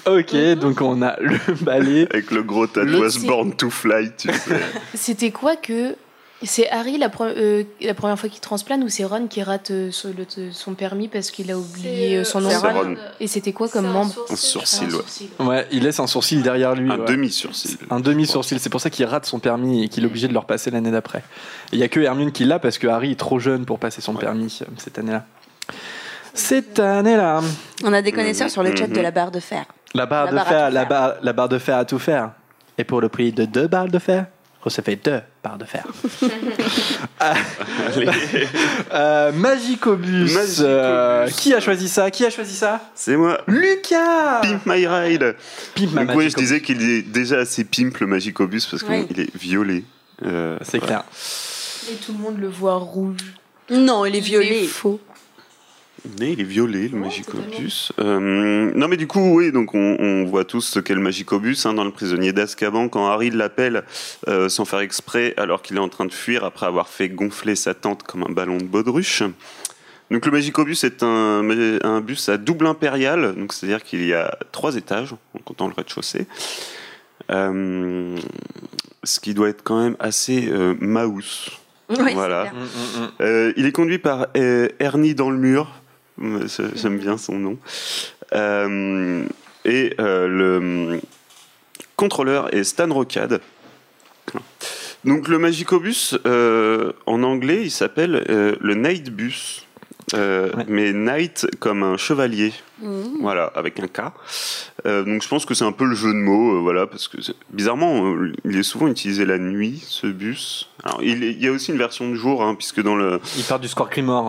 Ok, donc on a le balai. Avec le gros tatouage Born to Fly, tu sais. C'était quoi que. C'est Harry la, pre- euh, la première fois qu'il transplane ou c'est Ron qui rate euh, son, le- son permis parce qu'il a oublié euh, son nom C'est Ron. Et c'était quoi comme un membre sourcil. Un sourcil, Un ouais. sourcil. Ouais, il laisse un sourcil derrière lui. Un ouais. demi-sourcil. Un demi-sourcil, c'est pour ça qu'il rate son permis et qu'il est obligé de le repasser l'année d'après. Il y a que Hermione qui l'a parce que Harry est trop jeune pour passer son permis euh, cette année-là. Cette année-là, On a des connaisseurs sur le chat Mhm. de la barre de fer. la barre La de barre fer, la barre, la barre de fer à tout faire. Et pour le prix de deux barres de fer, recevez deux barres de fer. Allez. euh, Magicobus. Magicobus. euh, qui a choisi ça? Qui a choisi ça? C'est moi. Lucas. Pimp My Ride. Pimp ma Donc, ouais, je Magicobus. disais qu'il est déjà assez pimp le Magicobus parce qu'il Ouais. est violet. Euh, C'est clair. Et tout le monde le voit rouge. Non, il est Il est violet. faux. Mais il est violet, le Magicobus. Euh, non, mais du coup, oui, donc on, on voit tous ce qu'est le Magicobus hein, dans le prisonnier d'Azkaban quand Harry l'appelle euh, sans faire exprès alors qu'il est en train de fuir après avoir fait gonfler sa tente comme un ballon de baudruche. Donc le Magicobus est un, un bus à double impérial, donc c'est-à-dire qu'il y a trois étages en comptant le rez-de-chaussée. Euh, ce qui doit être quand même assez euh, mouse. Oui, Voilà. Mm, mm, mm. Euh, il est conduit par euh, Ernie dans le mur. J'aime bien son nom. Euh, et euh, le contrôleur est Stan Rocade. Donc le Magicobus, euh, en anglais, il s'appelle euh, le Night Bus. Ouais. Mais Knight comme un chevalier, Mhm. voilà, avec un K. Euh, donc je pense que c'est un peu le jeu de mots, euh, voilà, parce que c'est- bizarrement, euh, il est souvent utilisé la nuit, ce bus. Alors il, est- il y a aussi une version de jour, hein, puisque dans le, Il part du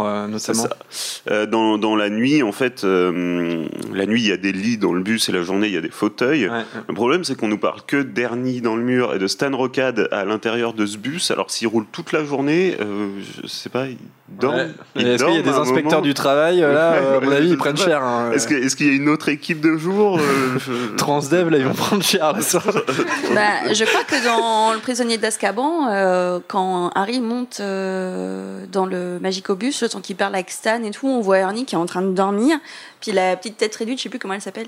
euh, c'est notamment. ça. Euh, dans, dans la nuit, en fait, euh, la nuit, il y a des lits dans le bus et la journée, il y a des fauteuils. Ouais. Le problème, c'est qu'on nous parle que d'Ernie dans le mur et de Stan Rocade à l'intérieur de ce bus. Alors, s'il roule toute la journée, euh, je sais pas, il dort. Ouais. Et Est-ce qu'il y a des inspecteurs du travail là euh, À mon avis, ils prennent cher. hein. Est-ce qu'il y a une autre équipe de jour euh, je- Transdev, là, ils vont prendre cher là soir. Bah, je crois que dans Le prisonnier d'Azkaban, euh, quand Harry monte euh, dans le Magicobus, le temps qu'il parle avec Stan et tout, on voit Ernie qui est en train de dormir. Puis la petite tête réduite, je sais plus comment elle s'appelle.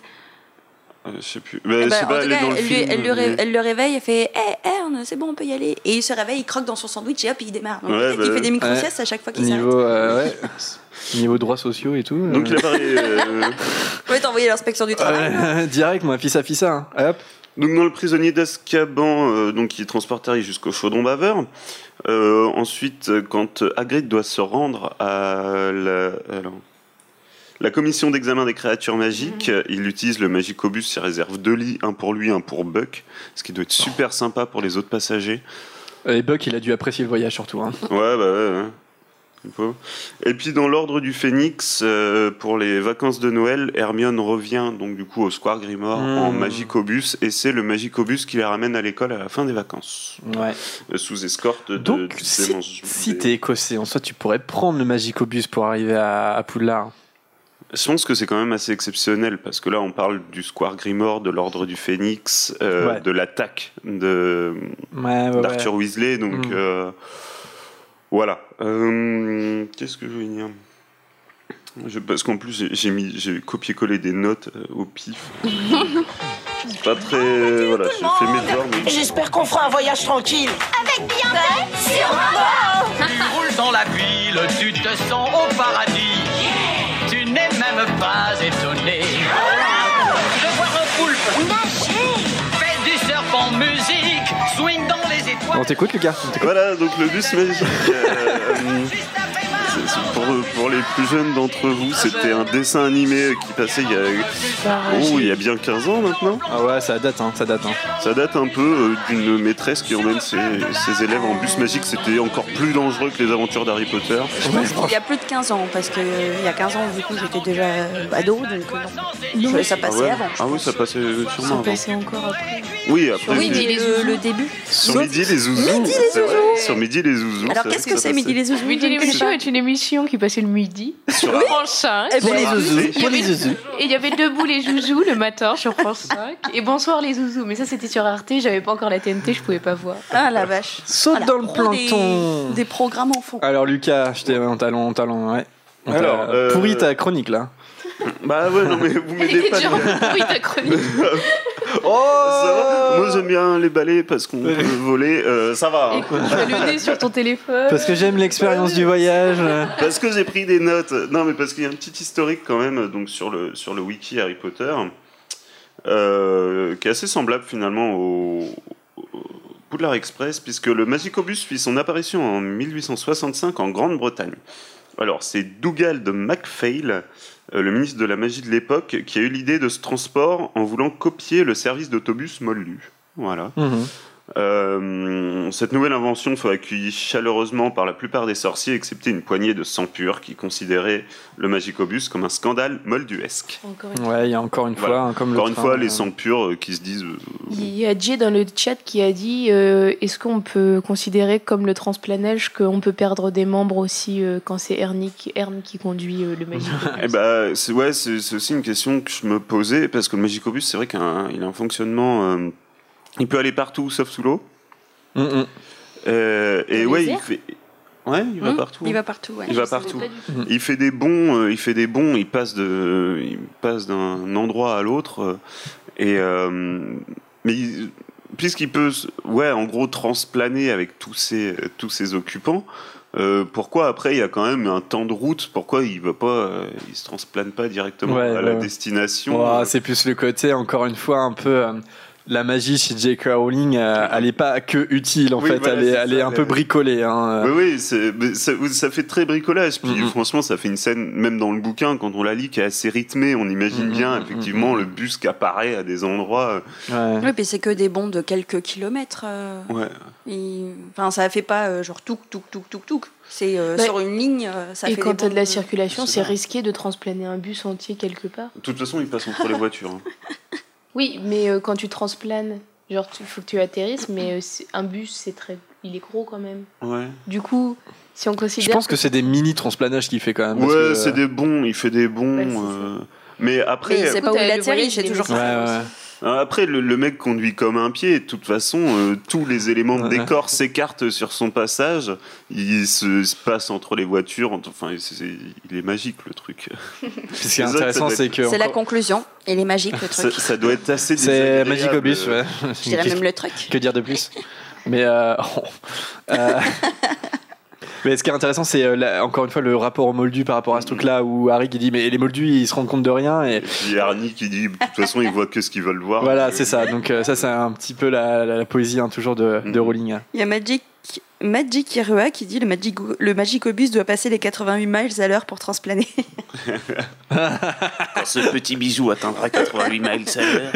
Euh, je sais plus. Bah, Eh je ben, sais pas, elle est cas, dans le elle, lui- film, elle le ré- mais- elle le réveille, elle fait Hé Ern, c'est bon, on peut y aller. Et il se réveille, il croque dans son sandwich et hop, il démarre. Donc, Ouais, peut-être qu'il bah, fait des micro-siestes ouais. à chaque fois qu'il s'arrête. Euh, ouais. Niveau droits sociaux et tout. Donc, il euh, apparaît. euh, Ouais, t'as envoyé l'inspection du travail. ouais, direct, moi, fils à fils, hein. Hop. Donc dans le prisonnier d'Azkaban, euh, donc il transporte Harry jusqu'au chaudron baveur. Euh, ensuite, euh, quand Hagrid doit se rendre à la, alors, la commission d'examen des créatures magiques, Mhm. euh, il utilise le Magicobus, il réserve deux lits, un pour lui, un pour Buck, ce qui doit être super sympa pour les autres passagers. Et Buck, il a dû apprécier le voyage surtout. Hein. Ouais, bah ouais. ouais. Et puis dans l'ordre du Phénix, euh, pour les vacances de Noël, Hermione revient donc du coup au Square Grimoire Mmh. en Magicobus et c'est le Magicobus qui les ramène à l'école à la fin des vacances, Ouais. euh, sous escorte de, Donc, si, si t'es écossais, en soi, tu pourrais prendre le Magicobus pour arriver à, à Poudlard. Je pense que c'est quand même assez exceptionnel parce que là on parle du Square Grimoire, de l'ordre du Phénix, euh, Ouais. de l'attaque de Ouais, ouais, d'Arthur Weasley, donc Mm. euh, voilà. Euh, Qu'est-ce que je veux dire? Je- Parce qu'en plus j'ai- mis, j'ai copié-collé des notes euh, au pif. C'est pas très, voilà, j'ai fait mes devoirs. mais- J'espère qu'on fera un voyage tranquille. Tu roules dans la ville, tu te sens au paradis. Tu n'es même pas étonné de On t'écoute, Lucas On. Voilà, donc le bus magique. Pour, pour les plus jeunes d'entre vous, c'était un dessin animé qui passait il y a, oh, il y a bien 15 ans maintenant. Ah ouais, ça date, hein, ça date. Hein. Ça date un peu euh, d'une maîtresse qui emmène ses, ses élèves en bus magique. C'était encore plus dangereux que les aventures d'Harry Potter. Il y a plus de 15 ans, parce que euh, il y a 15 ans, du coup, j'étais déjà euh, ado, donc non. Ça Ah, passait ouais avant. ah oui, ça passait sûrement Ça avant. passait encore après. Oui, après. Oui, le, le début. Sur Midi les Zouzous. Midi les c'est vrai, Zouzous. Sur Midi les Zouzous. Alors, qu'est-ce que c'est Midi les Zouzous? Midi l'émission pas. est une émission qui passait le midi Sur France 5. Eh ben, Pour les zouzous, Il y pour les avait- zouzous. Et il y avait Debout les Zouzous le matin sur France 5. Et Bonsoir les Zouzous. Mais ça, c'était sur Arte. J'avais pas encore la TNT, je pouvais pas voir. Ah la vache. Saute Voilà, dans le pro des- plancton. Des, programmes enfants. Alors, Lucas, je t'ai en talent, en talent, ouais. On Alors, euh, pourri ta chronique là. Bah ouais, non mais vous m'aidez pas. Oui, ta chronique. Oh Ça va Moi j'aime bien les balais parce qu'on peut voler. Euh, ça va. hein. Écoute, tu as le nez sur ton téléphone. Parce que j'aime l'expérience du voyage. Parce que j'ai pris des notes. Non, mais parce qu'il y a un petit historique quand même donc sur le, sur le wiki Harry Potter euh, qui est assez semblable finalement au, au Poudlard Express puisque le Magicobus fit son apparition en 1865 en Grande-Bretagne. Alors, c'est Dougal de MacPhail, le ministre de la magie de l'époque, qui a eu l'idée de ce transport en voulant copier le service d'autobus Mollu. Voilà. Mhm. Euh, cette nouvelle invention fut accueillie chaleureusement par la plupart des sorciers, excepté une poignée de sang pur qui considéraient le Magicobus comme un scandale molduesque. Encore une Ouais, il y a encore une Voilà. fois, hein, comme Encore le une train, fois, les euh, sangs purs euh, qui se disent. Il y a Jay dans le chat qui a dit euh, est-ce qu'on peut considérer comme le transplanage qu'on peut perdre des membres aussi euh, quand c'est Erne qui, Erne qui conduit euh, le Eh ben, c'est ouais, c'est aussi une question que je me posais parce que le Magicobus, c'est vrai qu'il a un- a un fonctionnement. Il peut aller partout sauf sous l'eau. mm, mm. Euh, et ouais, il fait. Ouais, il va Hum, partout. Il va partout, ouais. Il va Je partout. Il fait des bons, euh, il fait des bons, il passe de, il passe d'un endroit à l'autre euh, et euh, mais il- puisqu'il peut, ouais, en gros transplaner avec tous ses tous ses occupants. euh, pourquoi après il y a quand même un temps de route? Pourquoi il va pas, euh, il se transplane pas directement Ouais, à ouais, la destination euh, c'est plus le côté, encore une fois, un peu. Euh, la magie chez J.K. Rowling, euh, elle est pas que utile en Oui, fait, voilà, elle est, c'est elle ça, est un peu bricolée. Hein. Oui, oui, mais ça, ça fait très bricolage. Puis Mhm. franchement, ça fait une scène, même dans le bouquin, quand on la lit, qui est assez rythmée. On imagine Mhm, bien, effectivement, mhm. le bus qui apparaît à des endroits. Ouais. Oui, puis c'est que des bons de quelques kilomètres. euh, euh, Ouais. il- Enfin, ça fait pas euh, genre touk touk touk touk touk. C'est euh, Bah, sur une ligne. euh, ça Et fait quand des t'as de la bonds circulation, c'est risqué de transplaner un bus entier quelque part. De toute façon, il passe entre les voitures. hein. Oui, mais euh, quand tu transplanes, genre il faut que tu atterrisses, mais euh, un bus c'est très, il est gros quand même. Ouais. Du coup, si on considère, Je pense que c'est des mini transplanages qu'il fait quand même. parce Ouais, que, c'est des bons. Il fait des bons. Ouais, c'est ça. euh, Mais après, Mais c'est pas où il euh, atterrit, est toujours Ouais, ça. ouais. Euh, après le, le mec conduit comme un pied. Et de toute façon, euh, tous les éléments de décor s'écartent sur son passage. Il se, se passe entre les voitures. Enfin, c'est- il est magique le truc. Ce qui est intéressant, c'est que. C'est la conclusion. Il est magique le truc. ça doit être assez. C'est désagréable, Magicobus, euh, ouais. Je dirais même le truc. Que dire de plus? Mais euh, euh, mais ce qui est intéressant, c'est euh, encore une fois le rapport au moldu par rapport à ce truc-là où Harry qui dit mais les moldus ils se rendent compte de rien et Et Arnie qui dit, de toute façon, ils voient que ce qu'ils veulent voir. voilà c'est ça. Donc euh, ça c'est un petit peu la, la- la poésie hein, toujours de, de Mhm. Rowling. Il y a Magic, Magic Irua qui dit le, Magic, le Magicobus doit passer les 88 miles à l'heure pour transplaner. Quand ce petit bijou atteindra 88 miles à l'heure.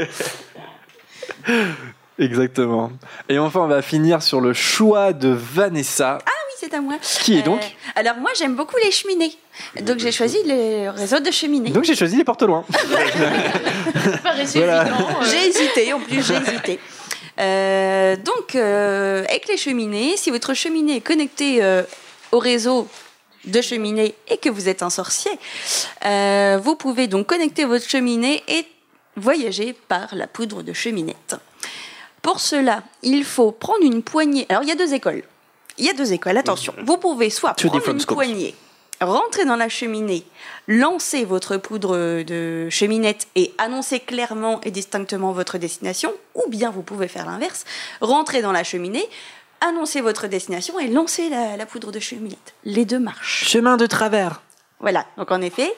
Exactement. Et enfin on va finir sur le choix de Vanessa. oui, c'est à moi. Qui est donc Euh, Alors moi j'aime beaucoup les cheminées. Donc j'ai choisi le réseau de cheminées. Donc j'ai choisi les portes loin. Voilà. euh, J'ai hésité, en plus j'ai hésité. Euh, donc, euh, avec les cheminées, si votre cheminée est connectée euh, au réseau de cheminée et que vous êtes un sorcier, euh, vous pouvez donc connecter votre cheminée et voyager par la poudre de cheminette. Pour cela, il faut prendre une poignée. Alors, il y a deux écoles. Il y a deux écoles, attention. Vous pouvez soit Two prendre une poignée, rentrer dans la cheminée, lancer votre poudre de cheminette et annoncer clairement et distinctement votre destination, ou bien vous pouvez faire l'inverse, rentrer dans la cheminée, annoncer votre destination et lancer la, la poudre de cheminette. Les deux marchent. Chemin de travers. Voilà, donc en effet,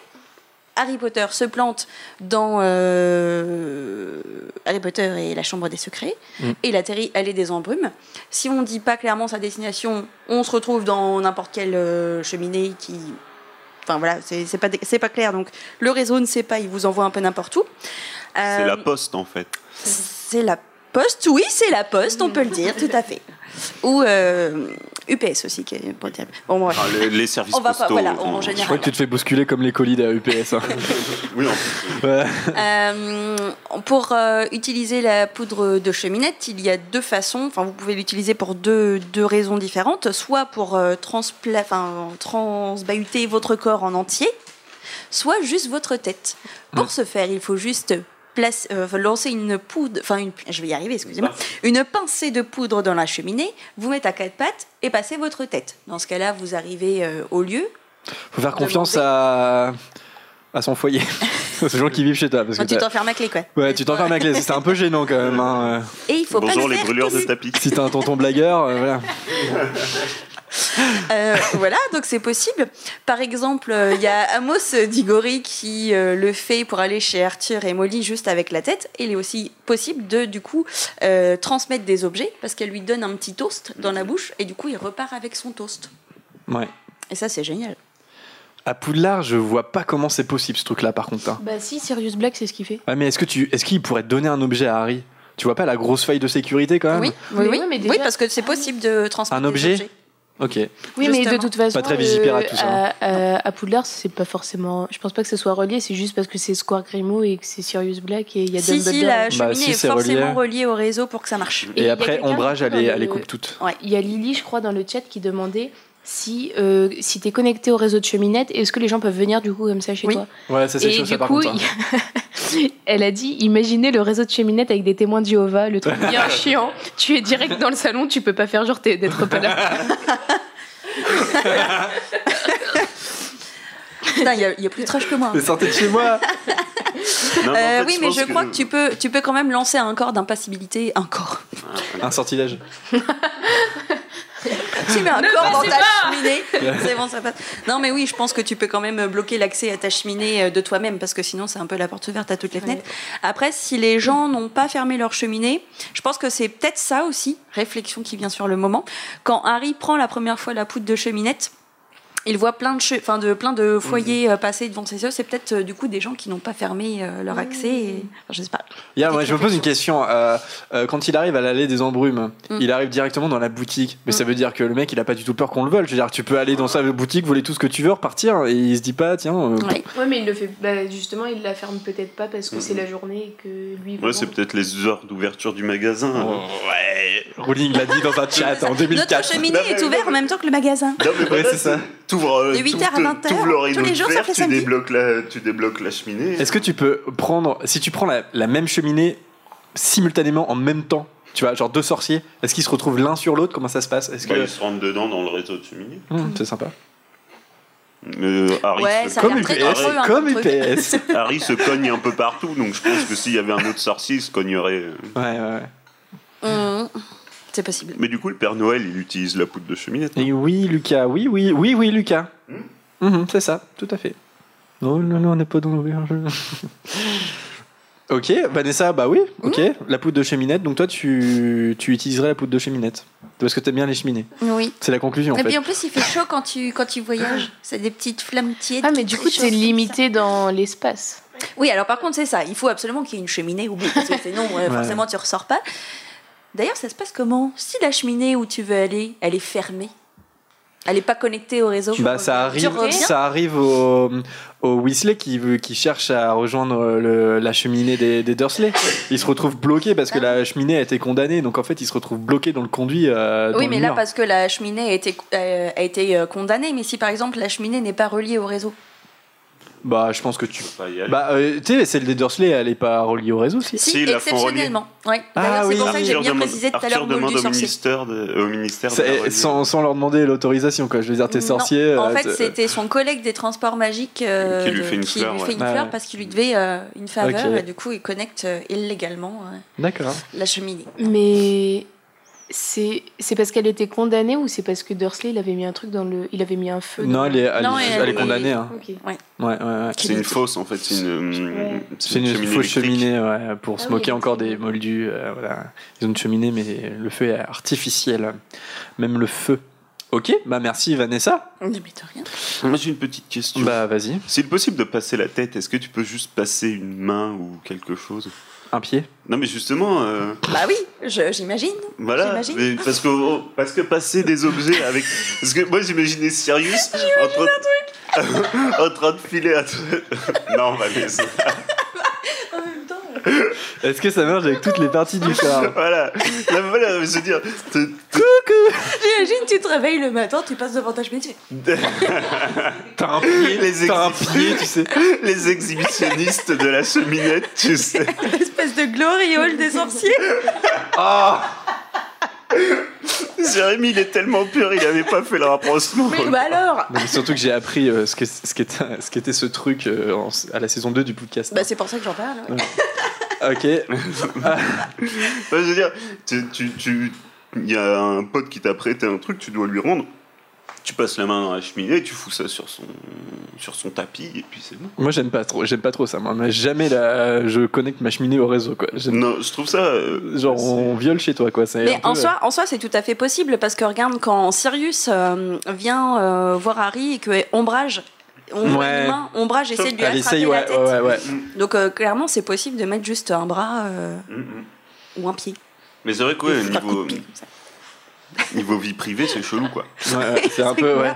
Harry Potter se plante dans euh, Harry Potter et la Chambre des Secrets, Mm. et il atterrit allée des embrumes. Si on dit pas clairement sa destination, on se retrouve dans n'importe quelle euh, cheminée qui. Enfin voilà, c'est pas, c'est pas clair. Donc le réseau ne sait pas, il vous envoie un peu n'importe où. C'est Euh, la poste en fait. c'est la poste, oui, c'est la poste, on peut le dire, tout à fait. Ou euh, UPS aussi, qui est pas terrible. Bon. Enfin, les, les services On va pas- voilà, en Je crois que tu te fais bousculer comme les colis de UPS. hein. Oui, en plus. Ouais. Euh, pour euh, utiliser la poudre de cheminette, il y a deux façons. Enfin, vous pouvez l'utiliser pour deux, deux raisons différentes. Soit pour euh, transpla- enfin, transbahuter votre corps en entier, soit juste votre tête. Pour ce faire, il faut juste place- euh, lancer une poudre, enfin, une- je vais y arriver, excusez-moi, une pincée de poudre dans la cheminée, vous mettez à quatre pattes et passez votre tête. Dans ce cas-là, vous arrivez euh, au lieu. Faut faire confiance à, à son foyer. Aux gens qui vivent chez toi. Parce que Quand tu t'enfermes à clé, quoi. Ouais, tu t'enfermes avec les. C'est un peu gênant quand même. hein. Et il faut pas Bonjour le les brûleurs de tapis. Si t'as un tonton blagueur, euh, voilà. Euh, voilà, donc c'est possible. Par exemple, euh, il y a Amos Diggory qui euh, le fait pour aller chez Arthur et Molly juste avec la tête. Il est aussi possible de, du coup, euh, transmettre des objets parce qu'elle lui donne un petit toast dans la bouche et du coup, il repart avec son toast. Ouais. Et ça, c'est génial. À Poudlard, je vois pas comment c'est possible ce truc-là par contre. hein. Bah si, Sirius Black, c'est ce qu'il fait. Ouais, mais est-ce que tu, est-ce qu'il pourrait donner un objet à Harry? Tu vois pas la grosse faille de sécurité quand même? Oui, oui, Mais oui. ouais, mais déjà- Oui, parce que c'est possible de transmettre Un des objet? objets. Ok. Oui, mais de toute façon, Pas très euh, tout ça, hein. à, à, à Poudlard, c'est pas forcément. Je pense pas que ce soit relié. C'est juste parce que c'est Square Grimaud et que c'est Sirius Black et il y a Si, Dumbledore. si, la Bah, cheminée si, est c'est forcément relié. reliée au réseau pour que ça marche. Et Et, il y a après, Ombrage, elle les, le- coupe toutes. Il y a Lily, je crois, dans le chat qui demandait si, euh, si t'es connecté au réseau de cheminette, est-ce que les gens peuvent venir du coup comme ça chez Oui. toi? Ouais, ça c'est chaud du ça par coup, contre. hein. elle a dit imaginez le réseau de cheminette avec des témoins de Jéhovah, le truc bien chiant. Tu es direct dans le salon, tu peux pas faire genre d'être pas là. Putain, il y a- il y, a plus trash que moi. Mais sortez de chez moi Non, mais en Euh, fait, oui, mais je crois que tu peux, tu peux quand même lancer un corps d'impassibilité. Un corps. Un sortilège. Tu mets un Ne corps dans ta pas cheminée. C'est bon, ça passe. Non, mais oui, je pense que tu peux quand même bloquer l'accès à ta cheminée euh, de toi-même parce que sinon, c'est un peu la porte ouverte à toutes les fenêtres. Après, si les gens n'ont pas fermé leur cheminée, je pense que c'est peut-être ça aussi, réflexion qui vient sur le moment. Quand Harry prend la première fois la poudre de cheminette, il voit plein de, che- enfin de, plein de foyers euh, passer devant ses yeux. C'est peut-être euh, du coup des gens qui n'ont pas fermé euh, leur accès. Et... Enfin, je sais pas. Yeah, moi, je me pose une question. Euh, euh, quand il arrive à l'allée des embrumes, Mm. il arrive directement dans la boutique. Mais ça veut dire que le mec, il a pas du tout peur qu'on le vole. Je veux dire, tu peux aller dans sa boutique, voler tout ce que tu veux, repartir. Et il se dit pas, tiens. euh, Ouais. Ouais, mais il le fait. Bah, justement, il la ferme peut-être pas parce que c'est la journée et que lui. Ouais, c'est peut-être les heures d'ouverture du magasin. Oh, hein. ouais. Rowling l'a dit dans un chat en 2004. Notre cheminée est ouverte en même temps que le magasin. Non, mais Ouais, c'est ça. T'ouvres euh, De 8h à t'ouvres- 20h, t'ouvres l'oreille tous les jours, sauf les tu samedis. débloques la, tu débloques la cheminée. Est-ce que tu peux prendre, si tu prends la, la même cheminée simultanément en même temps, tu vois, genre deux sorciers, est-ce qu'ils se retrouvent l'un sur l'autre? Comment ça se passe? Est-ce Bah, que ils se rentrent dedans dans le réseau de cheminée. Hum, c'est sympa. Euh, Harry, Ouais, se... Comme UPS, hein, comme. UPS. Harry se cogne un peu partout, donc je pense que s'il y avait un autre sorcier, il se cognerait. euh. Ouais, ouais, ouais. Mmh. C'est possible. Mais du coup, le Père Noël, il utilise la poudre de cheminée. Et oui, Lucas, oui, oui, oui, oui, Lucas. Hmm? Mhm, c'est ça, tout à fait. Non, non, non, on n'est pas dans l'auberge. ok, Vanessa, bah oui, ok. La poudre de cheminette, donc toi, tu, tu utiliserais la poudre de cheminette. Parce que t'aimes bien les cheminées. Oui. C'est la conclusion, en Et fait. puis en plus, il fait chaud quand tu, quand tu voyages. C'est des petites flammes tièdes. Ah, mais du coup, t'es limité dans l'espace. Oui, alors par contre, c'est ça. Il faut absolument qu'il y ait une cheminée bout. Parce que sinon, ouais, forcément, tu ressors pas. D'ailleurs, ça se passe comment? Si la cheminée où tu veux aller, elle est fermée, elle n'est pas connectée au réseau. Bah, ça arrive, ça arrive au, au Weasley qui, veut- qui cherche à rejoindre le- la cheminée des, des Dursley. Il se retrouve bloqué parce que la cheminée a été condamnée, donc en fait il se retrouve bloqué dans le conduit. euh, dans Oui, le mais là, parce que la cheminée a été, euh, a été euh, condamnée. Mais si par exemple la cheminée n'est pas reliée au réseau, Bah, je pense que tu. Pas y aller. Bah, euh, tu sais, celle des Dursley, elle est pas reliée au réseau, si. si, la font exceptionnellement. Ouais. Ah D'ailleurs, c'est oui. pour ça que j'ai Arthur bien demande- précisé tout à Arthur l'heure demande du au sorcier. ministère de, au ministère de C'est- la religion. sans, sans leur demander l'autorisation, quoi. Je veux dire, t'es Non. sorcier. En euh, fait, t'es- c'était son collègue des transports magiques euh, Qui lui fait une qui fleur, lui ouais. fait une Ouais, fleur ouais. parce qu'il lui devait euh, une faveur Ok. et du coup il connecte euh, illégalement euh, D'accord. la cheminée. Mais C'est c'est parce qu'elle était condamnée ou c'est parce que Dursley il avait mis un truc dans le il avait mis un feu Non, elle est, elle, Non, est- et elle elle est condamnée. hein. Ouais. Ouais, ouais, ouais. C'est une fausse en fait, c'est une, Ouais. C'est une, cheminée fausse cheminée ouais, pour se Ah oui, moquer encore des moldus. euh, voilà. Ils ont une cheminée, mais le feu est artificiel. Même le feu. Ok, bah merci Vanessa. Mais de rien. Moi j'ai une petite question. Bah vas-y, S'il est possible de passer la tête, est-ce que tu peux juste passer une main ou quelque chose? Un pied. Non mais justement, euh, Bah oui, je- j'imagine. voilà, J'imagine. mais parce que oh, parce que passer des objets avec, parce que moi j'imaginais Sirius en train, de... en train de filer à. non Vanessa. Est-ce que ça marche avec toutes les parties du corps? Voilà, mais voilà, je veux dire, te- te- J'imagine, tu te réveilles le matin, tu passes devant ta cheminée, tu fais, T'as un pied, les, t'as un pied, tu sais. les exhibitionnistes de la cheminette, tu sais. espèce de glory hall des sorciers. Ah Jérémy, il est tellement pur, il avait pas fait le rapprochement. Mais bah alors Non, mais surtout que j'ai appris euh, ce, que, ce, qu'était, ce qu'était ce truc euh, en- à la saison 2 du podcast. Bah c'est pour ça que j'en parle. ouais. Ok. Enfin, je veux dire, tu, tu, tu- il y a un pote qui t'a prêté un truc, tu dois lui rendre. Tu passes la main dans la cheminée, tu fous ça sur son, sur son tapis, et puis c'est bon. Moi j'aime pas trop, j'aime pas trop ça. Moi, mais jamais la, je connecte ma cheminée au réseau quoi. Non, je trouve ça. euh, Genre on viole chez toi quoi. Mais un peu, en soi, en soi, c'est tout à fait possible parce que regarde quand Sirius euh, vient euh, voir Harry et que Ombrage, on voit Ouais. une main, Ombrage essaie de lui attraper essaye, la ouais, tête. ouais, ouais, ouais. Donc euh, clairement, c'est possible de mettre juste un bras euh, Mm, mm. ou un pied. Mais c'est vrai que ouais, niveau, niveau vie privée, c'est chelou quoi. Ouais, c'est un peu ouais.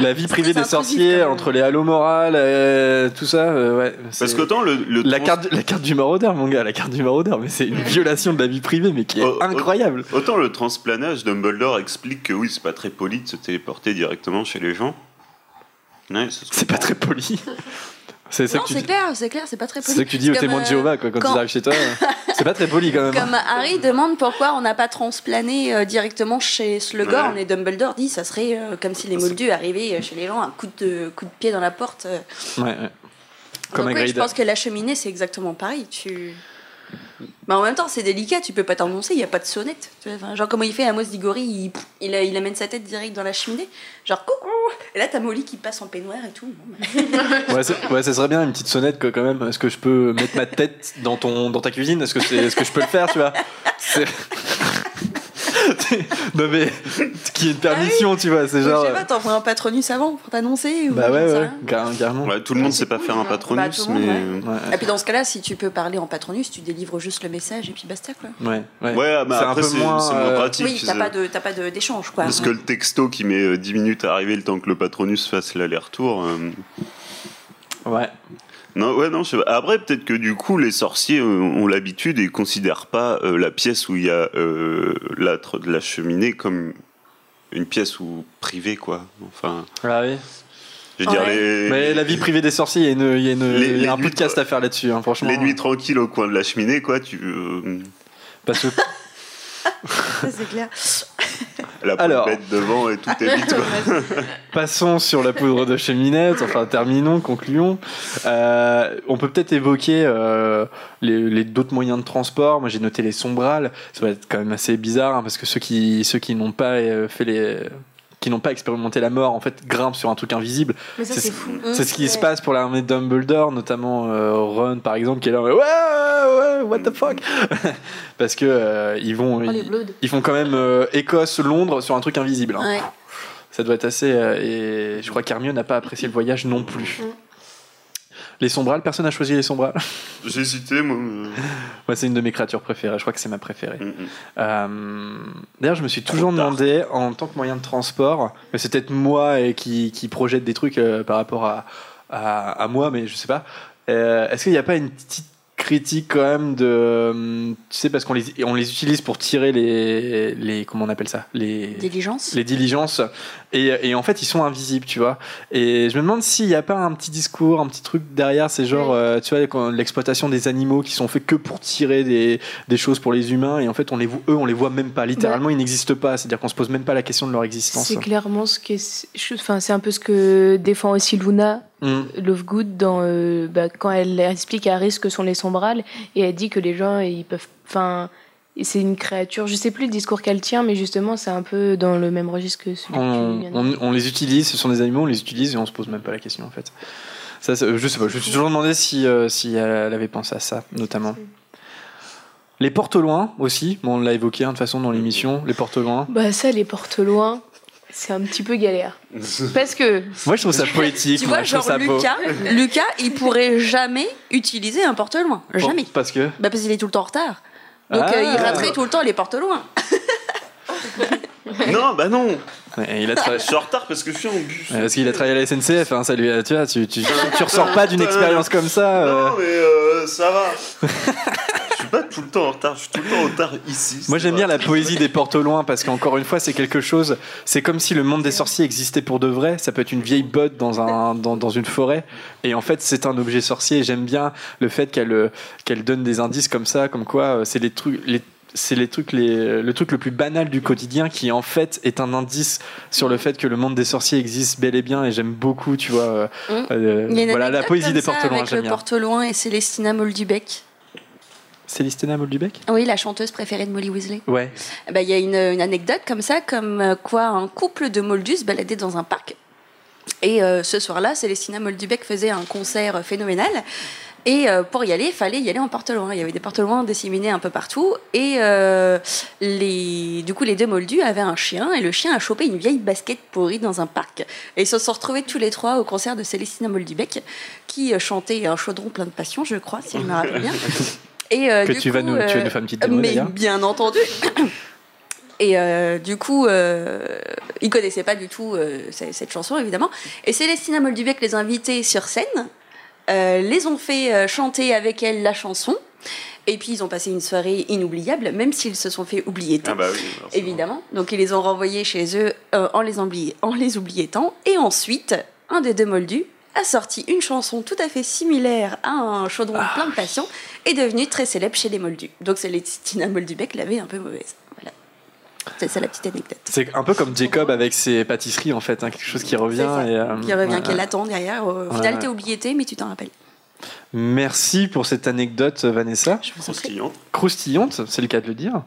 La vie privée C'est des sorciers entre les halos morales, euh, tout ça, euh, ouais. Parce qu'autant le, le la trans- carte, la carte du maraudeur, mon gars, la carte du maraudeur, mais c'est une violation de la vie privée, mais qui est oh. incroyable. Autant le transplanage, Dumbledore explique que oui, c'est pas très poli de se téléporter directement chez les gens. Ouais, C'est pas très poli. C'est ça Non, que tu c'est dis. clair, c'est clair, c'est pas très C'est poli. ça que tu dis aux témoins de euh, Jéhovah quoi, quand, quand- ils arrivent chez toi. c'est pas très poli quand même. hein. Comme Harry demande pourquoi on n'a pas transplané euh, directement chez Slughorn Ouais. et Dumbledore dit ça serait euh, comme si les moldus arrivaient euh, chez les gens, un coup de, coup de pied dans la porte. euh. Ouais, ouais. Comme Donc oui, je pense que la cheminée c'est exactement pareil. Tu... Mais en même temps c'est délicat, tu peux pas t'annoncer, il y a pas de sonnette. Genre comment il fait Amos Diggory, il, il, amène sa tête direct dans la cheminée, genre coucou Et là t'as Molly qui passe en peignoir et tout. Bah. Ouais, ouais, ça serait bien une petite sonnette quand même. Est-ce que je peux mettre ma tête dans ton dans ta cuisine? Est-ce que c'est est-ce que je peux le faire, tu vois? Non mais qui est une permission, tu vois, c'est genre je sais pas, t'envoies un patronus avant pour t'annoncer ou Bah ouais ouais, carrément. Ouais, tout le monde sait pas faire un Bah, patronus, monde, mais. Ouais, Et puis dans ce cas-là, si tu peux parler en patronus, tu délivres juste le message et puis basta quoi. ouais, ouais. Ouais, ah, bah, C'est un après, peu c'est moins, moins euh, pratique. Oui, t'as pas de t'as pas de- d'échange quoi. Parce que le texto qui met euh, 10 minutes à arriver le temps que le patronus fasse l'aller-retour. euh, Ouais. Non, ouais, non, je sais pas. Après, peut-être que du coup, les sorciers euh, ont l'habitude et considèrent pas euh, la pièce où il y a euh, l'âtre de la cheminée comme une pièce où privée, quoi. Enfin, Ah oui. je veux dire, Ouais. les, Mais la vie privée des sorciers, il y a, une, il y a, une- Les- il y a un podcast à faire là-dessus, hein, franchement. les nuits tranquilles au coin de la cheminée, quoi, tu. euh, Parce que c'est clair. la Alors. bête devant et tout est vite. Passons sur la poudre de cheminette, enfin terminons, concluons. Euh, on peut peut-être évoquer euh, les, les- d'autres moyens de transport. Moi j'ai noté les sombrales, ça va être quand même assez bizarre hein, parce que ceux qui, ceux qui n'ont pas euh, fait les qui n'ont pas expérimenté la mort en fait grimpent sur un truc invisible. C'est- ce qui se passe pour l'armée de Dumbledore, notamment euh, Ron par exemple qui est là ouais ouais what the fuck? Parce que euh, ils vont Oh, ils, font quand même euh, Écosse Londres sur un truc invisible. hein. Ouais. Ça doit être assez. euh, et je crois qu'Hermione n'a pas apprécié le voyage non plus. Les sombrales, personne n'a choisi les sombrales. J'ai hésité, moi. Moi, c'est une de mes créatures préférées. Je crois que c'est ma préférée. Mm, mm. Euh, D'ailleurs, je me suis toujours demandé, en tant que moyen de transport, mais c'est peut-être moi et qui, qui projette des trucs euh, par rapport à, à, à moi, mais je sais pas. Euh, Est-ce qu'il n'y a pas une petite critique quand même de. euh, Tu sais, parce qu'on les, on les utilise pour tirer les, les. Comment on appelle ça? Les, Diligence. les diligences et, et en fait ils sont invisibles tu vois. Et je me demande s'il n'y a pas un petit discours un petit truc derrière c'est genre euh, tu vois l'exploitation des animaux qui sont faits que pour tirer des, des choses pour les humains et en fait on les voit eux on les voit même pas. Littéralement ils n'existent pas. C'est à dire qu'on se pose même pas la question de leur existence. C'est clairement ce que. Enfin, c'est un peu ce que défend aussi Luna Mm. Lovegood dans euh, bah, quand elle explique à Harry ce que sont les sombrales et elle dit que les gens ils peuvent enfin c'est une créature. Je sais plus le discours qu'elle tient, mais justement, c'est un peu dans le même registre que celui on, que on- on les utilise, ce sont des animaux, on les utilise et on se pose même pas la question en fait. Ça, je sais pas, je me suis toujours demandé si, euh, si elle avait pensé à ça, notamment. Les portes au loin aussi, bon, on l'a évoqué hein, de toute façon dans l'émission, les portes au loin. Bah ça, les portes loin, c'est un petit peu galère. Parce que Moi je trouve ça poétique, Tu moi, vois, je trouve genre. Lucas, Lucas, il pourrait jamais utiliser un porte-loin. Jamais. Parce que Bah parce qu'il est tout le temps en retard. Donc Ah. euh, il raterait tout le temps les porte-loin. Non, bah non. Il a tra- Je suis en retard parce que je suis en bus. Ouais, Parce qu'il a travaillé à la SNCF, hein, ça lui a- tu vois, tu, tu, tu ressors pas d'une expérience comme ça. euh. Non, mais euh, ça va. je suis pas tout le temps en retard, je suis tout le temps en retard ici. Moi j'aime bien la poésie des portes au loin parce qu'encore une fois c'est quelque chose, c'est comme si le monde des sorciers existait pour de vrai, ça peut être une vieille botte dans, un, dans, dans une forêt. Et en fait c'est un objet sorcier. Et j'aime bien le fait qu'elle euh, qu'elle donne des indices comme ça, comme quoi euh, c'est les trucs... Les, c'est les trucs les, le truc le plus banal du quotidien qui en fait est un indice sur le fait que le monde des sorciers existe bel et bien. Et j'aime beaucoup tu vois euh, une voilà la poésie des porte au loin avec le bien. porte-loin et Célestina Moldubec. Célestina Moldubec Oui, la chanteuse préférée de Molly Weasley. ouais Bah, Il y a une, une anecdote comme ça, comme euh, quoi un couple de Moldus baladait dans un parc. Et euh, ce soir-là, Célestina Moldubec faisait un concert phénoménal. Et euh, pour y aller, il fallait y aller en porte-loin. Il y avait des porte-loin disséminés un peu partout. Et euh, les, du coup, les deux Moldus avaient un chien. Et le chien a chopé une vieille basket pourrie dans un parc. Et ils se sont retrouvés tous les trois au concert de Célestina Moldubec, qui chantait un chaudron plein de passion, je crois, si je me rappelle bien. Et, euh, que du tu vas nous, tu vas euh, nous faire une petite démo mais bien entendu. Et euh, du coup, euh, ils connaissaient pas du tout euh, ce- cette chanson, évidemment. Et Célestina Moldubec les a invités sur scène, euh, les ont fait euh, chanter avec elle la chanson. Et puis, ils ont passé une soirée inoubliable, même s'ils se sont fait oublier Ah bah oui. évidemment. Donc ils les ont renvoyés chez eux euh, en, les en les oubliait tant. Et ensuite, un des deux moldus a sorti une chanson tout à fait similaire à un chaudron plein de passion et devenu très célèbre chez les moldus. Donc Célestina Moldubec l'avait un peu mauvaise. Voilà. C'est ça la petite anecdote. C'est un peu comme Jacob avec ses pâtisseries en fait, hein, quelque chose qui revient. C'est ça. Et, euh, Qui revient, ouais. qu'elle attend derrière. Au Ouais, final, ouais. t'es oublié, t'es, mais tu t'en rappelles. Merci pour cette anecdote, Vanessa. croustillant. Croustillante, c'est le cas de le dire.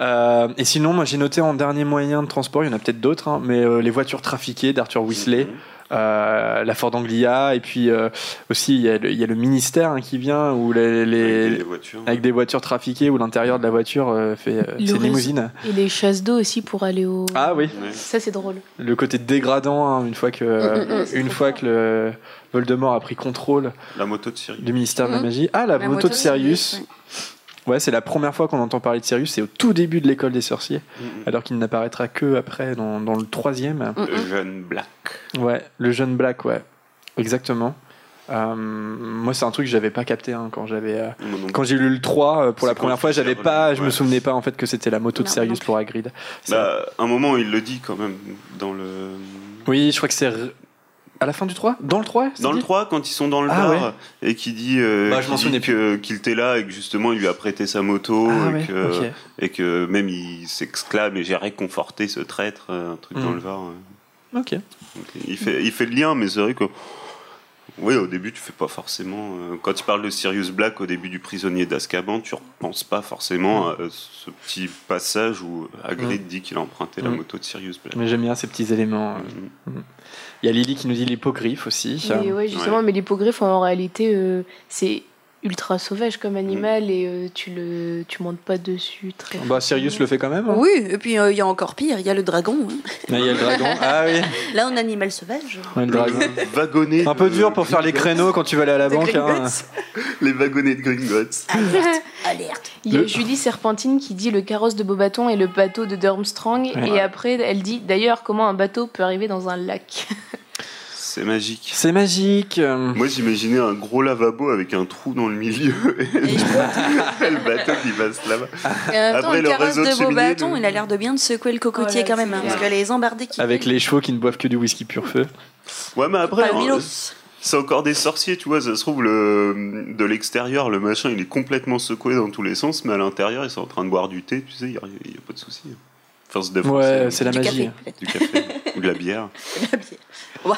Euh, et sinon, moi j'ai noté en dernier moyen de transport, il y en a peut-être d'autres, hein, mais euh, les voitures trafiquées d'Arthur Weasley, euh, la Ford Anglia, et puis euh, aussi il y, a le- il y a le ministère hein, qui vient où les, les- Avec des voitures. avec des voitures trafiquées où l'intérieur de la voiture euh, fait euh, Le c'est réseau- limousine. Et les chasses d'eau aussi pour aller au. Ah oui. Ça, c'est drôle. Le côté dégradant, hein, une fois que, Mm, mm, mm. une fois que le Voldemort a pris contrôle La moto de Sirius. du ministère de la Mhm. magie. Ah, la, La moto, moto de de Sirius. Sirius, Ouais, c'est la première fois qu'on entend parler de Sirius. C'est au tout début de l'école des sorciers, alors qu'il n'apparaîtra que après dans, dans le troisième. Le jeune Black. Ouais, le jeune Black, ouais, exactement. Euh, moi, c'est un truc que j'avais pas capté hein, quand j'avais euh, quand j'ai lu le 3 euh, pour la première fois, j'avais pas, je me souvenais pas en fait que c'était la moto de Sirius non pour Hagrid. Bah, un moment, il le dit quand même dans le. Oui, je crois que c'est à la fin du 3 Dans le 3 c'est Dans le dit 3, quand ils sont dans le Ah bar et qui dit, euh, Bah, je qu'il était là et que justement il lui a prêté sa moto Ah et, ouais, que, ok. et que même il s'exclame et j'ai réconforté ce traître, euh, un truc dans Mm. le genre. euh. Ok. Donc, il, fait, il fait le lien, mais c'est vrai que. Oui, au début, tu fais pas forcément. euh, quand tu parles de Sirius Black au début du prisonnier d'Azkaban, tu repenses pas forcément à ce petit passage où Hagrid dit qu'il a emprunté la Mm. moto de Sirius Black. Mais j'aime bien ces petits éléments. Mm. Il y a Lily qui nous dit l'hippogriffe aussi. Mais ouais, justement, mais l'hippogriffe, en réalité, euh, c'est ultra sauvage comme animal et euh, tu le tu montes pas dessus très Bah, Sirius le fait quand même. hein. Oui, et puis euh, il y a encore pire, il y a le dragon. hein. Il y a le dragon. Ah oui, Là, on animal sauvage. ouais, le dragon. Wagonnet. Un peu dur pour faire les créneaux quand tu vas aller à la De banque. hein. Les wagonnets de Gringotts. Alerte, alerte. Il y a Le- Julie Serpentine qui dit le carrosse de Beaubaton et le bateau de Durmstrang. Ouais. Et après, elle dit d'ailleurs comment un bateau peut arriver dans un lac? C'est magique. C'est magique. euh, Moi, j'imaginais un gros lavabo avec un trou dans le milieu et le bateau qui passe là-bas. Après, le le carrosse réseau de de Beaubaton, le- il a l'air de bien de secouer le cocotier Oh là, quand même, hein, parce que les embardés qui Avec les chevaux qui ne boivent que du whisky pur feu. Ouais, mais après, hein, Milos. c'est encore des sorciers, tu vois. Ça se trouve, le... de l'extérieur, le machin, il est complètement secoué dans tous les sens, mais à l'intérieur, ils sont en train de boire du thé, tu sais, il n'y a, y a pas de souci. Défoncer. Ouais, c'est la Du magie. café. Du café ou de la bière. La bière. Ouais,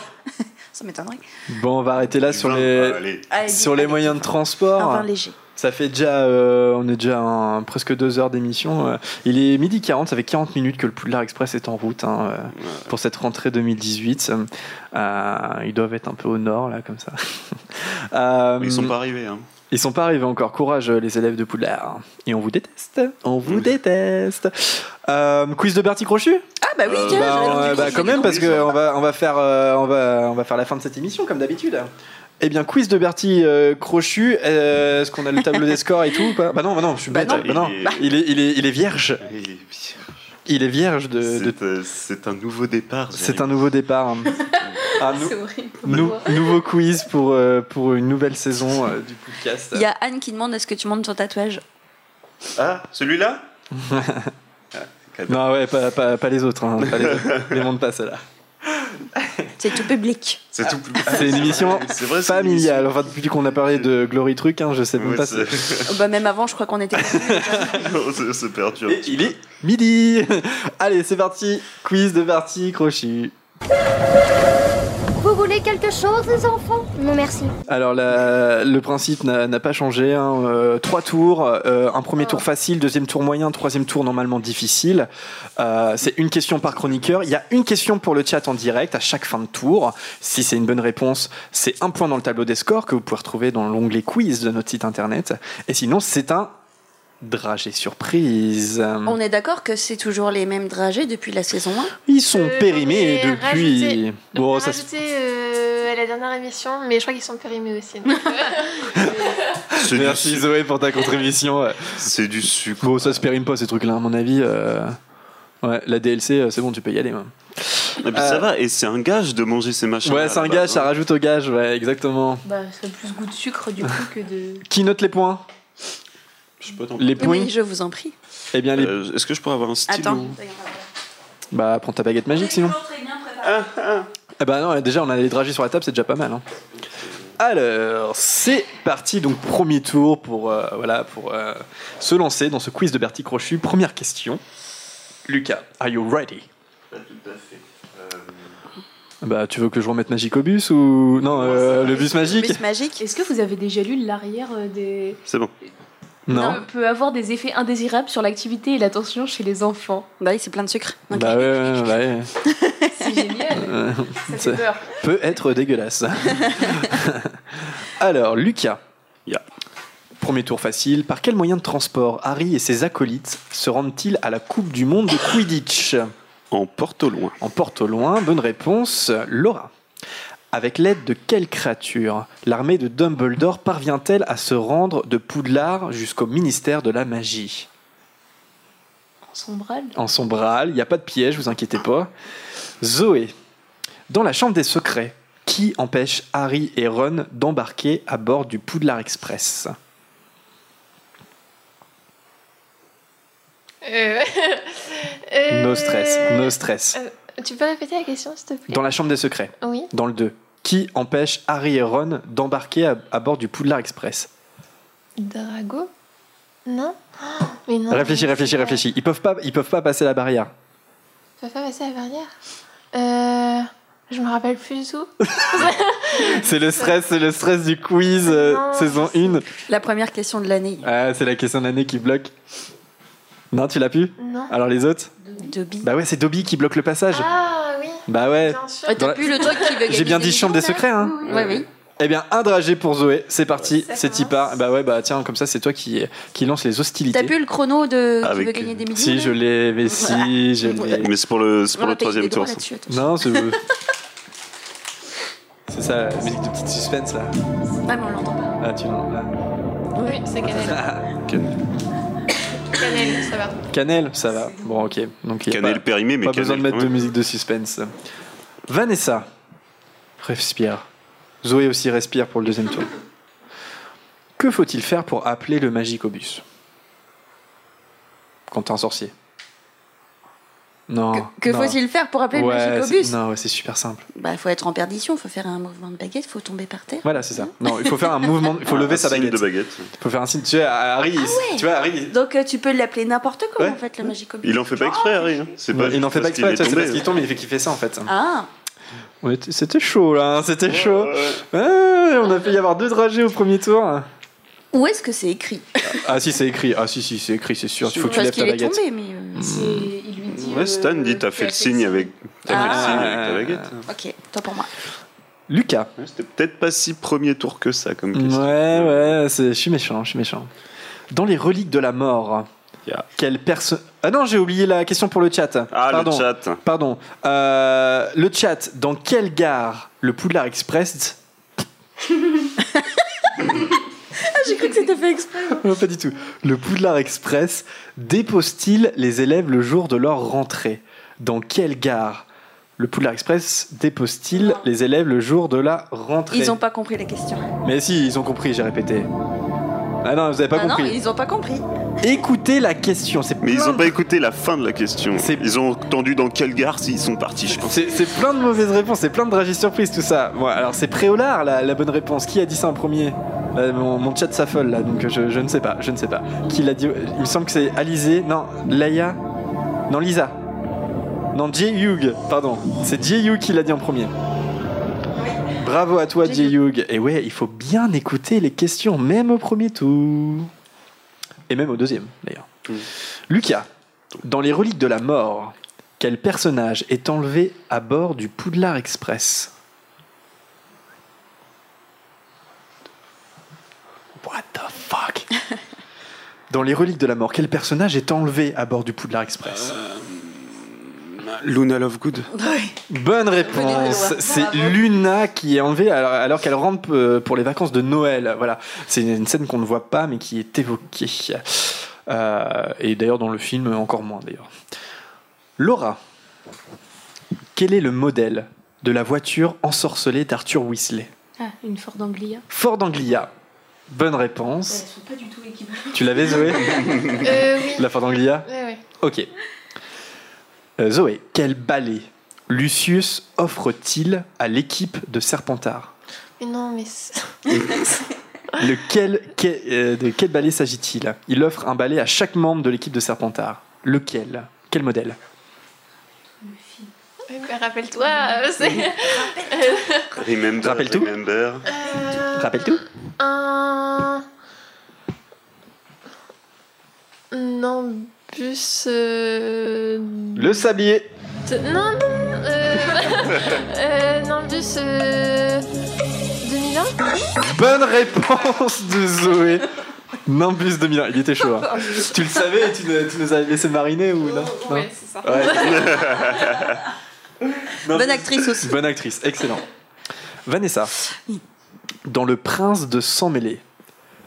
ça m'étonnerait. Bon, on va arrêter là Du sur vin. les, Allez. Allez, sur les moyens de Un transport. vin léger. Ça fait déjà, euh, on est déjà presque deux heures d'émission. euh. Il est midi 40, ça fait 40 minutes que le Poudlard Express est en route hein, euh, pour cette rentrée 2018. Euh, ils doivent être un peu au nord, là, comme ça. Euh, Ils sont pas arrivés. Hein. Ils sont pas arrivés encore. Courage, euh, les élèves de Poudlard. Et on vous déteste. On vous déteste. Euh, quiz de Bertie Crochu Ah bah oui, tiens, bah, j'avais on- bah, quand même non. parce qu'on va on va faire euh, on va on va faire la fin de cette émission comme d'habitude. Eh bien quiz de Bertie euh, Crochu. euh, Est-ce qu'on a le tableau des scores et tout ou pas? Bah non, bah non, je suis bête. non. Bah non. Il est il est il est vierge. Il est- Il est vierge de. euh, c'est un nouveau départ. C'est un nouveau départ. Nou- nou- nouveau quiz pour euh, pour une nouvelle saison euh, du podcast. Il y a Anne qui demande est-ce que tu montes ton tatouage? Ah, celui-là? Non ouais, pas, pas, pas les autres. Hein, pas les autres. Les montre pas celle-là. C'est tout public. C'est tout. C'est une émission C'est vrai, c'est une familiale. Enfin, depuis qu'on a parlé de Glory Truc, hein, je sais même pas. Oh, bah même avant, je crois qu'on était. C'est-. Et il est midi. Allez, c'est parti. Quiz de Bertie Crochu. Vous voulez quelque chose, les enfants? Non, merci. Alors la- le principe n'a n'a pas changé. hein. Euh, trois tours, euh, un premier tour facile, deuxième tour moyen, troisième tour normalement difficile. Euh, c'est une question par chroniqueur. Il y a une question pour le chat en direct à chaque fin de tour. Si c'est une bonne réponse, c'est un point dans le tableau des scores que vous pouvez retrouver dans l'onglet quiz de notre site internet. Et sinon, c'est un dragé surprise. On est d'accord que c'est toujours les mêmes dragées depuis la saison 1 Ils sont Euh, périmés depuis. rajouté- Bon, On ça, rajouté euh, à la dernière émission, mais je crois qu'ils sont périmés aussi. donc, euh, Merci Zoé pour ta contribution. C'est du sucre. Bon, ça se périme pas ces trucs-là, à mon avis. euh, Ouais, la DLC, c'est bon, tu peux y aller. ouais. Et puis ça va, et c'est un gage de manger ces machins. Ouais, c'est un gage, ça rajoute au gage, ouais, exactement. Bah, ça a plus goût de sucre du coup que de. Qui note les points? Je peux t'en Les points Oui, je vous en prie. Eh bien, les... Euh, Est-ce que je pourrais avoir un stylo Attends. bah, prends ta baguette magique sinon. Eh ben non, déjà, on a les dragées sur la table, c'est déjà pas mal. hein. Alors, c'est parti, donc premier tour pour, euh, voilà, pour euh, se lancer dans ce quiz de Bertie Crochu. Première question. Lucas, are you ready? Pas tout à fait. Bah, tu veux que je remette Magic au bus ou. Non, euh, le bus magique Bus magique Est-ce que vous avez déjà lu l'arrière des. C'est bon. Non. Peut avoir des effets indésirables sur l'activité et l'attention chez les enfants. Bah oui, c'est plein de sucre. Ok. Bah ouais, ouais, ouais. C'est génial. Ça ça fait peur. peut être dégueulasse. Alors, Lucas. Ya. Premier tour facile. Par quel moyen de transport Harry et ses acolytes se rendent-ils à la Coupe du Monde de Quidditch? En porte au loin. En porte au loin. Bonne réponse, Laura. Avec l'aide de quelle créature l'armée de Dumbledore parvient-elle à se rendre de Poudlard jusqu'au ministère de la magie? Sombrale? en sombral, il n'y a pas de piège, vous inquiétez pas. Zoé, dans la chambre des secrets, qui empêche Harry et Ron d'embarquer à bord du Poudlard Express? Euh, euh, No stress, no stress. euh, tu peux répéter la question, s'il te plaît? Dans la chambre des secrets, Oui. dans le 2, qui empêche Harry et Ron d'embarquer à, à bord du Poudlard Express Drago Non Oh, Mais non. Réfléchis, réfléchis, réfléchis. Ils peuvent pas, ils peuvent pas passer la barrière. Tu peux pas passer la barrière Euh. Je me rappelle plus du tout. C'est le stress, c'est le stress du quiz euh, Non, saison 1. La première question de l'année. Ah, c'est la question d'année qui bloque. Non, tu l'as pu Non. Alors les autres Dobby. Bah ouais, c'est Dobby qui bloque le passage. Ah. Bah ouais. Ah, T'as plus le truc qui veut gagner J'ai bien des dit chambre des secrets, hein. Ouais, oui. Eh bien, un dragé pour Zoé. C'est parti, c'est part. Bah ouais, bah tiens, comme ça, c'est toi qui, qui lance les hostilités. T'as plus le chrono de qui Avec- veut gagner des millions Si, je l'ai, mais si, je l'ai. Mais c'est pour le, pour le troisième tour. Non, c'est. c'est ça, la musique de petite suspense là. Ah, mais on l'entend pas. Ah, tu l'as. Oui, c'est Cannelle. Cannelle, ça va. Cannelle, ça va. Bon, ok. Donc, il y a Cannelle pas, périmé, mais pas besoin de mettre de musique de suspense. Vanessa, respire. Zoé aussi respire pour le deuxième tour. Que faut-il faire pour appeler le Magicobus Quand t'es un sorcier. Non. Que faut-il faire pour appeler Ouais, le Magicobus Non, ouais, c'est super simple. Bah, faut être en perdition, faut faire un mouvement de baguette, faut tomber par terre. Voilà, c'est ça. Non, il faut faire un mouvement, il faut lever Un sa baguette. de baguette. Il faut faire un signe. Tu vois, Harry, ouais. tu vois, Harry, Donc, euh, tu peux l'appeler n'importe quoi, Ouais. en fait, le Magicobus. Il en fait pas exprès, Harry. hein. C'est pas il n'en fait pas exprès, c'est parce qu'il tombe, il fait qu'il fait ça en fait. Ah, C'était chaud là, hein, c'était chaud. Ouais. Ah, on a fait y avoir deux dragées au premier tour. Où est-ce que c'est écrit? Ah si, c'est écrit. Ah si, si, c'est écrit, c'est sûr. Il faut que tu lèves ta baguette. tombé, mais. euh, C'est- Il lui. Ouais, Stan dit t'as fait le signe avec, t'as fait le Ah. signe avec ta baguette. Ok, toi pour moi. Lucas. Ouais, C'était peut-être pas si premier tour que ça comme question. Ouais, ouais, je suis méchant, je suis méchant. Dans les reliques de la mort, Yeah. quelle personne... Ah non, j'ai oublié la question pour le chat. Ah, Pardon. le chat. Pardon. Euh, le chat, dans quelle gare le Poudlard Express... Ah, j'ai cru que c'était fait exprès. Non, pas du tout. Le Poudlard Express dépose-t-il les élèves le jour de leur rentrée? Dans quelle gare? Le Poudlard Express dépose-t-il les élèves le jour de la rentrée? Ils ont pas compris la question. Mais si, ils ont compris, j'ai répété. Ah non, vous avez pas ah non, compris. ils ont pas compris. Écoutez la question. C'est Mais ils plein ont de- pas écouté la fin de la question. C'est- Ils ont entendu dans quelle gare s'ils sont partis, je pense. C'est c'est plein de mauvaises réponses, c'est plein de dragées surprises tout ça. Bon, alors c'est Préolard la, la bonne réponse. Qui a dit ça en premier? Là, mon, mon chat s'affole là, donc je, je ne sais pas, je ne sais pas. Qui l'a dit? Il me semble que c'est Alizé, non, Laïa, non Lisa, non Jay Hugh, pardon. C'est Jay Hugh qui l'a dit en premier. Bravo à toi Jay Hugh. Et ouais, il faut bien écouter les questions, même au premier tour. Et même au deuxième d'ailleurs. Lucas, dans les reliques de la mort, quel personnage est enlevé à bord du Poudlard Express? What the fuck? Dans les reliques de la mort, quel personnage est enlevé à bord du Poudlard Express? Luna Lovegood. Bonne réponse. C'est Luna qui est enlevée alors, alors qu'elle rentre euh, pour les vacances de Noël. Voilà, c'est une scène qu'on ne voit pas mais qui est évoquée. Euh, et d'ailleurs dans le film encore moins d'ailleurs. Laura, quel est le modèle de la voiture ensorcelée d'Arthur Weasley? Ah, une Ford Anglia. Ford Anglia. Bonne réponse. Elles sont pas du tout équivalentes. Tu l'avais Zoé? Euh, oui. La Ford Anglia? Ouais, ouais. Ok. Euh, Zoé, quel balai Lucius offre-t-il à l'équipe de Serpentard Mais non, mais. Lequel, quel- euh, De quel balai s'agit-il Il offre un balai à chaque membre de l'équipe de Serpentard. Lequel Quel modèle mais Rappelle-toi, euh, c'est. Remember, Rappelle tout remember. Euh, Rappelle tout Un. Non, bus. euh, Le sablier de- Non, non, euh... euh, non, bus. Euh... 2001 Bonne réponse de Zoé Nimbus 2001, il était chaud. hein. tu le savais et tu, nous- tu nous avais laissé mariner ou non? Non? Ouais, c'est ça. Ouais. Non, Bonne actrice aussi. Bonne actrice, excellent. Vanessa, dans Le Prince de Sang Mêlé,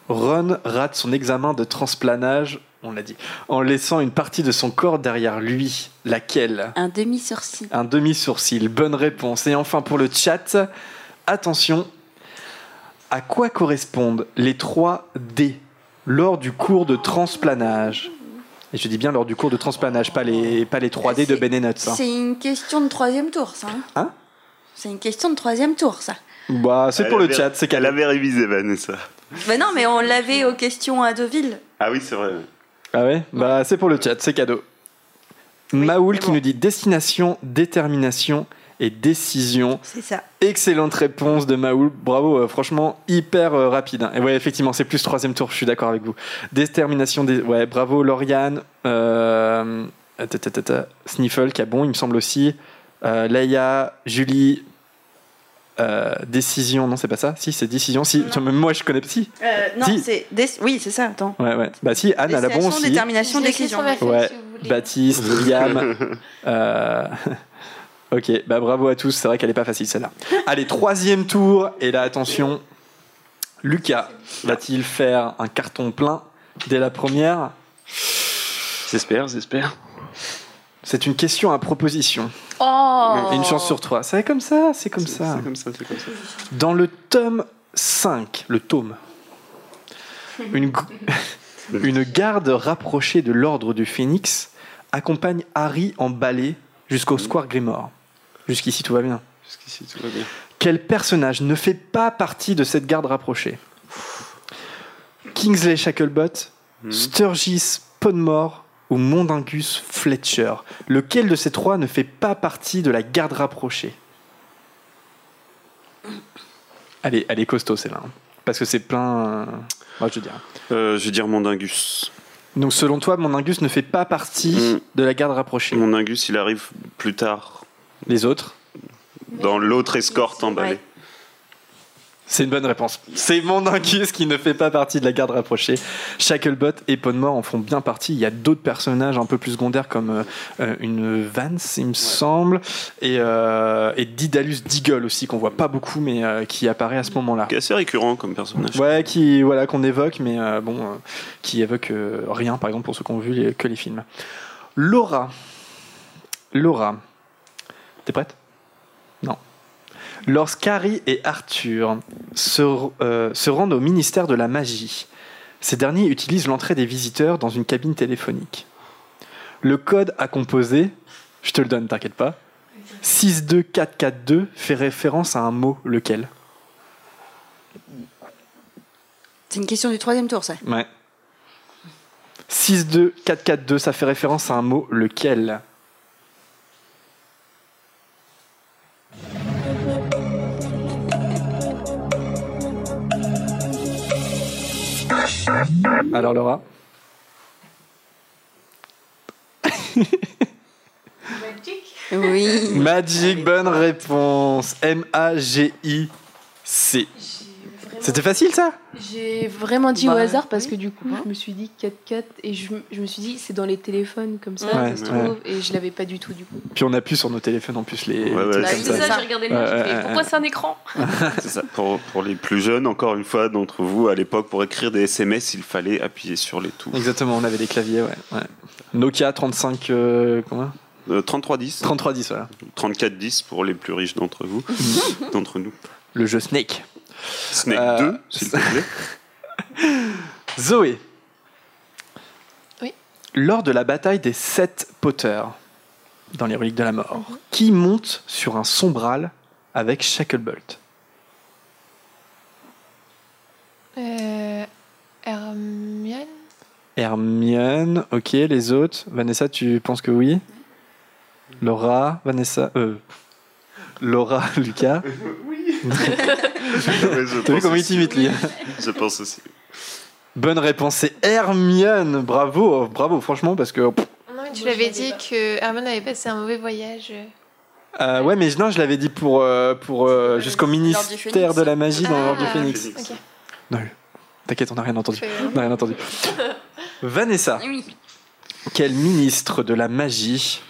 Ron rate son examen de transplanage, on l'a dit, en laissant une partie de son corps derrière lui. Laquelle? Un demi-sourcil. Un demi-sourcil, bonne réponse. Et enfin pour le chat, attention, à quoi correspondent les 3 D lors du cours de transplanage? Et je dis bien lors du cours de transplanage, pas les, pas les 3D de Ben et Nuts, hein. C'est une question de troisième tour, ça. hein Hein? C'est une question de troisième tour, ça. Bah, c'est pour le chat, c'est Elle qu'elle avait révisé, Vanessa. Ben non, mais on l'avait aux questions à Deauville. Ah oui, c'est vrai. Ah ouais Bah c'est pour le chat, c'est cadeau. Maoul mais qui bon. nous dit destination, détermination et décision. C'est ça. Excellente réponse de Maoul, bravo, euh, franchement hyper euh, rapide. hein. Et ouais, effectivement, c'est plus troisième tour, je suis d'accord avec vous. Détermination, dé- ouais, bravo Lauriane, euh, Sniffle qui a bon, il me semble aussi. Euh, Leia, Julie, euh, décision, non c'est pas ça? Si, c'est décision, si, même moi je connais, si. Euh, non, Si. c'est. Oui, c'est ça, attends. Ouais, ouais. Bah si, Anne, elle a bon Destination, aussi. détermination, décision. Ouais, si. Baptiste, William. euh, Ok, bah bravo à tous, c'est vrai qu'elle est pas facile celle-là. Allez, troisième tour, et là attention, Lucas va-t-il faire un carton plein dès la première? J'espère, j'espère. C'est une question à proposition. Oh Une chance sur trois. C'est comme ça, c'est comme ça. C'est comme ça, c'est comme ça. Dans le tome 5, le tome, une, garde rapprochée de l'ordre du Phénix accompagne Harry en balai jusqu'au Square Grimoire. Jusqu'ici, tout va bien. Jusqu'ici, tout va bien. Quel personnage ne fait pas partie de cette garde rapprochée? Kingsley Shacklebot, Sturgis Podmore ou Mondingus Fletcher Lequel de ces trois ne fait pas partie de la garde rapprochée? Elle est, elle est costaud celle-là. hein. Parce que c'est plein. Moi, je dirais. Euh, je vais dire Mondingus. Donc, selon toi, mon Ingus ne fait pas partie Mm. de la garde rapprochée? Mondingus, il arrive plus tard Les autres? Dans l'autre escorte emballée. C'est une bonne réponse. C'est mon Ingus qui ne fait pas partie de la garde rapprochée. Shacklebot et Podmore en font bien partie. Il y a d'autres personnages un peu plus secondaires comme euh, euh, une Vance, il me semble, et, euh, et Didalus Deagle aussi, qu'on voit pas beaucoup, mais euh, qui apparaît à ce moment-là. Qui est assez récurrent comme personnage. Ouais, qui voilà qu'on évoque, mais bon, qui évoque rien, par exemple pour ceux qui ont vu les- que les films. Laura, Laura, t'es prête? Lorsqu'Harry et Arthur se, euh, se rendent au ministère de la magie, ces derniers utilisent l'entrée des visiteurs dans une cabine téléphonique. Le code à composer, je te le donne, t'inquiète pas. 62442 fait référence à un mot, lequel? C'est une question du troisième tour, ça. Ouais. 62442, ça fait référence à un mot, lequel? Alors Laura Oui. Magic, bonne réponse. M-A-G-I-C. C'était facile ça? J'ai vraiment dit Bah, au hasard parce oui. que du coup, je me suis dit 4-4 et je, me- je me suis dit c'est dans les téléphones comme ça, Ouais, ça se ouais. trouve, et je l'avais pas du tout du coup. Puis on appuie sur nos téléphones en plus les. Bah, c'est ça. ça, j'ai regardé le ouais, pourquoi c'est un écran? C'est ça. Pour, pour les plus jeunes, encore une fois, d'entre vous, à l'époque, pour écrire des SMS, il fallait appuyer sur les touches. Exactement, on avait des claviers, ouais. ouais. Nokia 35, euh, comment? Euh, 3310, 3310, voilà. 3410 pour les plus riches d'entre vous, d'entre nous. Le jeu Snake. Snake Euh, 2, s'il te plaît. Zoé. Oui. Lors de la bataille des sept Potter, dans les reliques de la mort, Mhm. qui monte sur un sombral avec Shacklebolt? Euh, Hermione Hermione, ok, les autres? Vanessa, tu penses que oui? Laura, Vanessa, euh, Laura, Lucas? Je T'as vu comment il t'imite, lui Je pense aussi. Bonne réponse, c'est Hermione. Bravo, bravo, franchement, parce que. Non, mais tu l'avais dit que Hermione avait passé un mauvais voyage. euh, ouais, mais non, je l'avais dit pour, euh, pour euh, jusqu'au ministère de la magie dans Ah. l'ordre du Phénix. Ok. Non, t'inquiète, on n'a rien entendu. On n'a rien entendu. Vanessa, Oui. quel ministre de la magie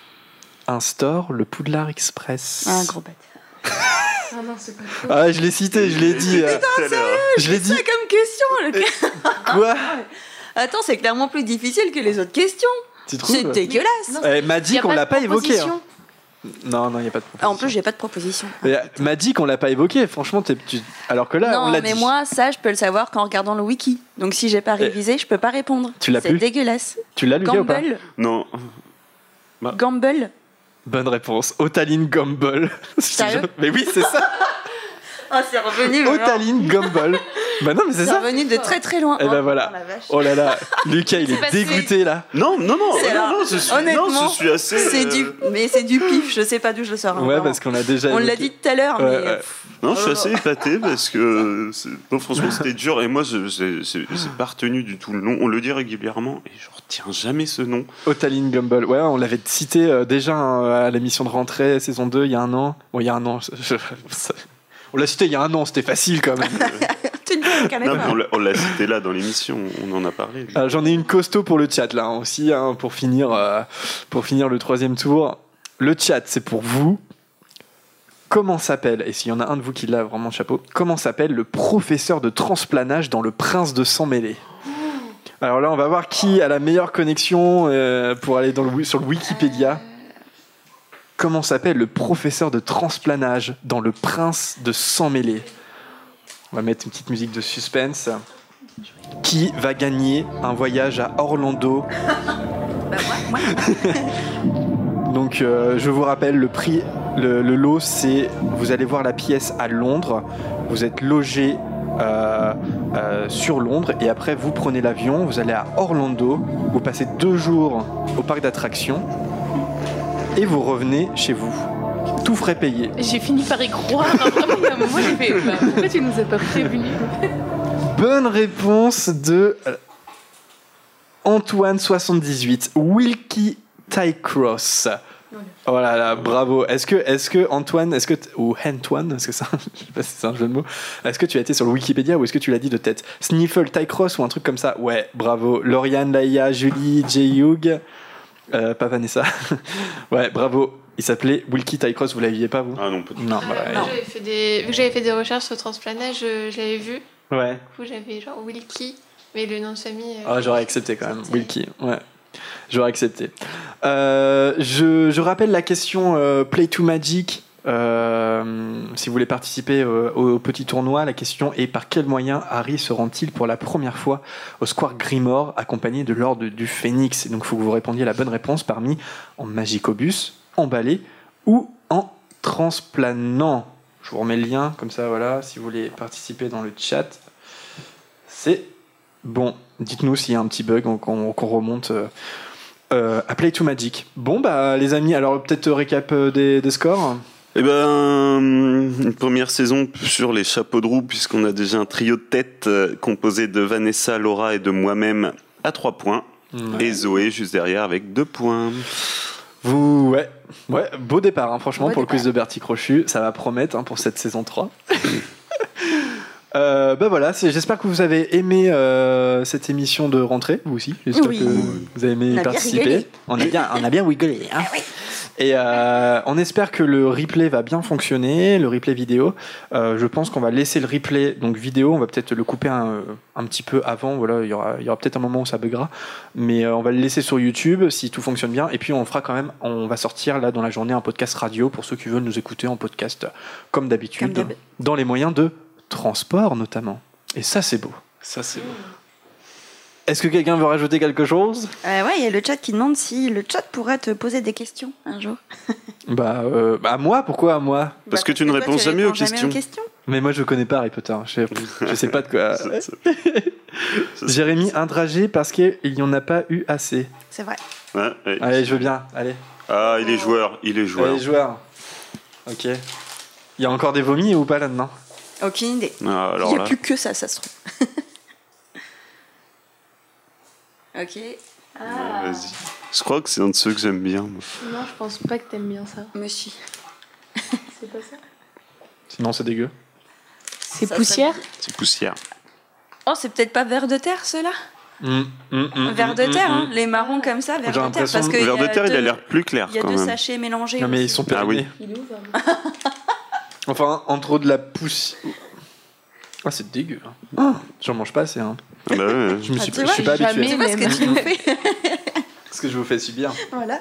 instaure le Poudlard Express? Un gros bâtard. Ah non, c'est pas Ah, je l'ai cité, je l'ai dit. euh, je l'ai dit. C'est comme question. le- Quoi Attends, c'est clairement plus difficile que les autres questions. Tu trouves C'est dégueulasse. Non, Eh, Magic, Y a on pas l'a pas évoqué. hein. Non, non, il n'y a pas de Ah, proposition. En plus, j'ai pas de proposition. Mais, euh, Magic, on l'a pas évoqué. Franchement, t'es- tu- alors que là, on non, mais dit. moi, ça, je peux le savoir qu'en regardant le wiki. Donc, si j'ai pas révisé, je peux pas répondre. Tu l'as C'est dégueulasse. Tu l'as, Lucas, ou pas. Non, Gamble. Bonne réponse. Otaline. Sérieux? mais oui, c'est ça. Ah, c'est revenu. Otaline Gumball. bah non, mais c'est C'est ça. revenu de très très loin. Et ben Oh, voilà. la vache. Oh là là, Lucas, il est passé. dégoûté là. non, non, non, C'est non, alors- non, je suis, Honnêtement, non, je suis assez. C'est euh, du, mais c'est du pif. Je sais pas d'où je le sors. hein, Ouais, vraiment. parce qu'on a déjà. On l'a évoqué. dit tout à l'heure, Ouais, mais ouais. euh, Non, je suis assez épaté parce que c'est- non, franchement c'était dur et moi je j'ai- j'ai pas retenu du tout le nom. On le dit régulièrement et je retiens jamais ce nom. Otaline Gumball. Ouais, on l'avait cité euh, déjà hein, à l'émission de rentrée, saison 2, il y a un an. Bon, il y a un an. je- je- ça- On l'a cité il y a un an, c'était facile quand même. Non, mais on l'a- cité là dans l'émission, on en a parlé. Euh, J'en ai une costaud pour le chat là hein, aussi, hein, pour, finir, euh, pour finir le troisième tour. Le chat, c'est pour vous. Comment s'appelle, et s'il y en a un de vous qui l'a vraiment chapeau, comment s'appelle le professeur de transplanage dans Le Prince de Sang Mêlé? Alors là, on va voir qui a la meilleure connexion euh, pour aller dans le, wi- sur le Wikipédia. Comment s'appelle le professeur de transplanage dans Le Prince de Sang Mêlé On va mettre une petite musique de suspense. Qui va gagner un voyage à Orlando? Donc, euh, je vous rappelle, le prix, le, le lot, c'est vous allez voir la pièce à Londres. Vous êtes logé euh, euh, sur Londres et après vous prenez l'avion, vous allez à Orlando. Vous passez deux jours au parc d'attractions et vous revenez chez vous. tout frais payé. J'ai fini par y croire. Vraiment, un moment, j'ai fait bah, pourquoi tu nous as pas prévenus? Bonne réponse de euh, Antoine78, Wilkie Tycross. Oh là là, bravo. Est-ce que, est-ce que Antoine, est-ce que ou Antoine, est-ce que c'est un, je sais pas si c'est un jeu de mots. Est-ce que tu as été sur le Wikipédia ou est-ce que tu l'as dit de tête? Sniffle Tycross ou un truc comme ça? Ouais, bravo. Lauriane, Laïa, Julie, J. Hugh, euh, pas Vanessa. ouais, bravo. Il s'appelait Wilkie Tycross. Vous l'aviez pas vous Ah non, peut-être. Non, Euh, bah, j'avais fait des... Vu que j'avais fait des recherches sur Transplanet, je, je l'avais vu. ouais. Du coup, j'avais genre Wilkie, mais le nom de famille. euh, Ah, j'aurais accepté quand même. Wilkie, ouais. J'aurais accepté. Euh, je, je rappelle la question euh, Play to Magic. Euh, si vous voulez participer euh, au, petit tournoi, la question est par quel moyen Harry se rend-il pour la première fois au Square Grimore accompagné de l'ordre du Phénix? Donc il faut que vous répondiez la bonne réponse parmi en Magicobus, en balai ou en transplanant. Je vous remets le lien comme ça, voilà, si vous voulez participer dans le chat. C'est Bon, dites-nous s'il y a un petit bug, qu'on qu'on remonte euh, à Play to Magic. Bon, bah, les amis, alors peut-être récap des scores? Eh ben, une première saison sur les chapeaux de roue, puisqu'on a déjà un trio de tête euh, composé de Vanessa, Laura et de moi-même à 3 points. Ouais. Et Zoé juste derrière avec 2 points. Vous, ouais, ouais, beau départ, hein, franchement, Beau pour le quiz de Bertie Crochu. Ça va promettre hein, pour cette saison 3. Euh, bah voilà, j'espère que vous avez aimé euh, cette émission de rentrée, vous aussi. J'espère Oui. que vous avez aimé On bien participer. On a bien, on a bien hein. Et euh, on espère que le replay va bien fonctionner, le replay vidéo. Euh, je pense qu'on va laisser le replay donc vidéo. On va peut-être le couper un, un petit peu avant. Voilà, il y aura, peut-être un moment où ça buggera, mais euh, on va le laisser sur YouTube si tout fonctionne bien. Et puis on fera quand même, on va sortir là dans la journée un podcast radio pour ceux qui veulent nous écouter en podcast comme d'habitude, dans les moyens de transport notamment. Et ça c'est beau. Ça c'est beau. Est-ce que quelqu'un veut rajouter quelque chose? Euh, ouais, il y a le chat qui demande si le chat pourrait te poser des questions un jour. Bah, euh, bah, à moi, pourquoi à moi? Parce que tu ne réponds jamais aux questions. questions. Mais moi je connais pas Harry Potter. Je sais, je sais pas de quoi. Mis un dragé parce qu'il n'y en a pas eu assez. C'est vrai. Ouais, ouais. Allez, je veux bien. Allez. Ah, il est joueur, il est joueur. Allez, joueur. Ok. Il y a encore des vomis ou pas là-dedans? Aucune idée. Ah, Il n'y a là, plus que ça, ça se trouve. ok. Ah. vas-y. Je crois que c'est un de ceux que j'aime bien. moi. Non, je pense pas que t'aimes bien ça. Monsieur. C'est pas ça Sinon, c'est dégueu. C'est Ça, poussière C'est poussière. Oh, c'est peut-être pas vers de terre, ceux-là Mm, mm, mm, Vers de terre, hein, les marrons comme ça, J'ai de terre. l'impression Parce que il y de a terre, il a deux- l'air plus clair Il y a quand deux même. sachets mélangés. Non, mais ils aussi. sont Ah oui. périmés. Il est où Enfin, entre de la poussière. Ah, c'est dégueu. hein. J'en mange pas assez. Hein. Ah bah ouais. Je me Ah, suis, tu je vois, suis pas jamais habitué. Tu vois ce que tu nous fais Ce que je vous fais subir. Voilà.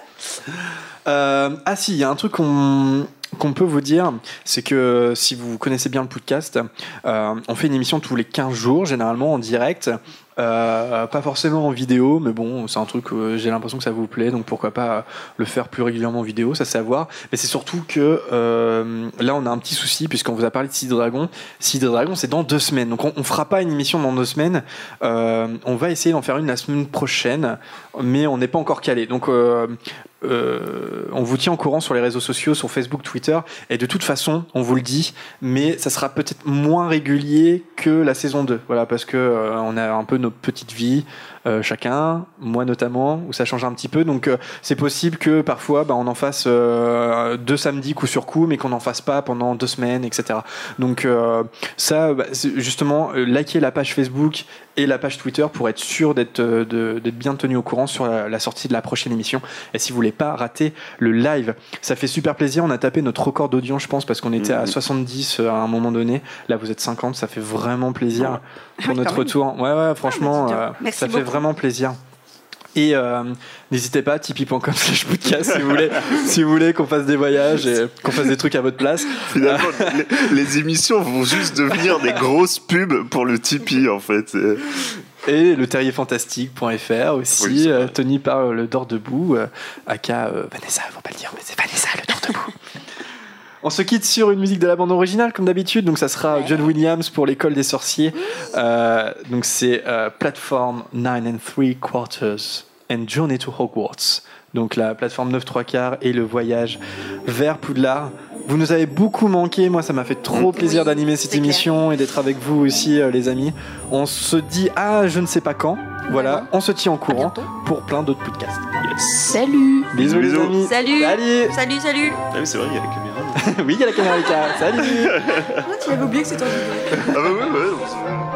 Euh, ah si, il y a un truc qu'on qu'on peut vous dire, c'est que si vous connaissez bien le podcast, euh, on fait une émission tous les 15 jours, généralement en direct. Euh, pas forcément en vidéo, mais bon, c'est un truc, euh, j'ai l'impression que ça vous plaît, donc pourquoi pas le faire plus régulièrement en vidéo, ça c'est à voir. Mais c'est surtout que euh, là, on a un petit souci, puisqu'on vous a parlé de Seed Dragon. Seed Dragon, c'est dans deux semaines, donc on, on fera pas une émission dans deux semaines. Euh, on va essayer d'en faire une la semaine prochaine, mais on n'est pas encore calé. Donc, euh, on vous tient au courant sur les réseaux sociaux, sur Facebook, Twitter, et de toute façon, on vous le dit, mais ça sera peut-être moins régulier que la saison 2. Voilà, parce que euh, on a un peu nos petites vies, euh, chacun, moi notamment, où ça change un petit peu. Donc, euh, c'est possible que parfois, bah, on en fasse euh, deux samedis coup sur coup, mais qu'on n'en fasse pas pendant deux semaines, etc. Donc, ça, bah, justement, likez la page Facebook et la page Twitter pour être sûr d'être bien tenu au courant sur la, la sortie de la prochaine émission. Et si vous voulez pas rater le live, ça fait super plaisir. On a tapé notre record d'audience, je pense, parce qu'on était à Mhm. 70 à un moment donné. Là, vous êtes 50, ça fait vraiment plaisir pour Oui, notre retour. Ouais, ouais, franchement, Merci ça fait. Vraiment plaisir. Et euh, n'hésitez pas, tipeee.com slash podcast si vous voulez, si vous voulez qu'on fasse des voyages et qu'on fasse des trucs à votre place. Finalement, les, les émissions vont juste devenir des grosses pubs pour le Tipeee, en fait. Et le terrierfantastique.fr Oui, aussi, c'est euh, vrai. tenu par euh, le Dor Debout, euh, aka euh, Vanessa, faut pas le dire, mais c'est Vanessa le Dor Debout. On se quitte sur une musique de la bande originale, comme d'habitude. Donc, ça sera John Williams pour l'école des sorciers. Euh, donc, c'est euh, Platform 9 and 3 Quarters and Journey to Hogwarts. Donc, la plateforme 9 3 quarts et le voyage vers Poudlard. Vous nous avez beaucoup manqué. Moi, ça m'a fait trop plaisir d'animer cette émission et d'être avec vous aussi, euh, les amis. On se dit à je ne sais pas quand. Voilà, on se tient en courant pour plein d'autres podcasts. Salut. Bisous, bisous, les amis. Salut. Salut. Salut, salut. Ah oui, c'est vrai, il y a oui, il y a la caméra Lucas. Salut. Ah, tu avais oublié que c'était en vidéo. Ah bah oui, oui.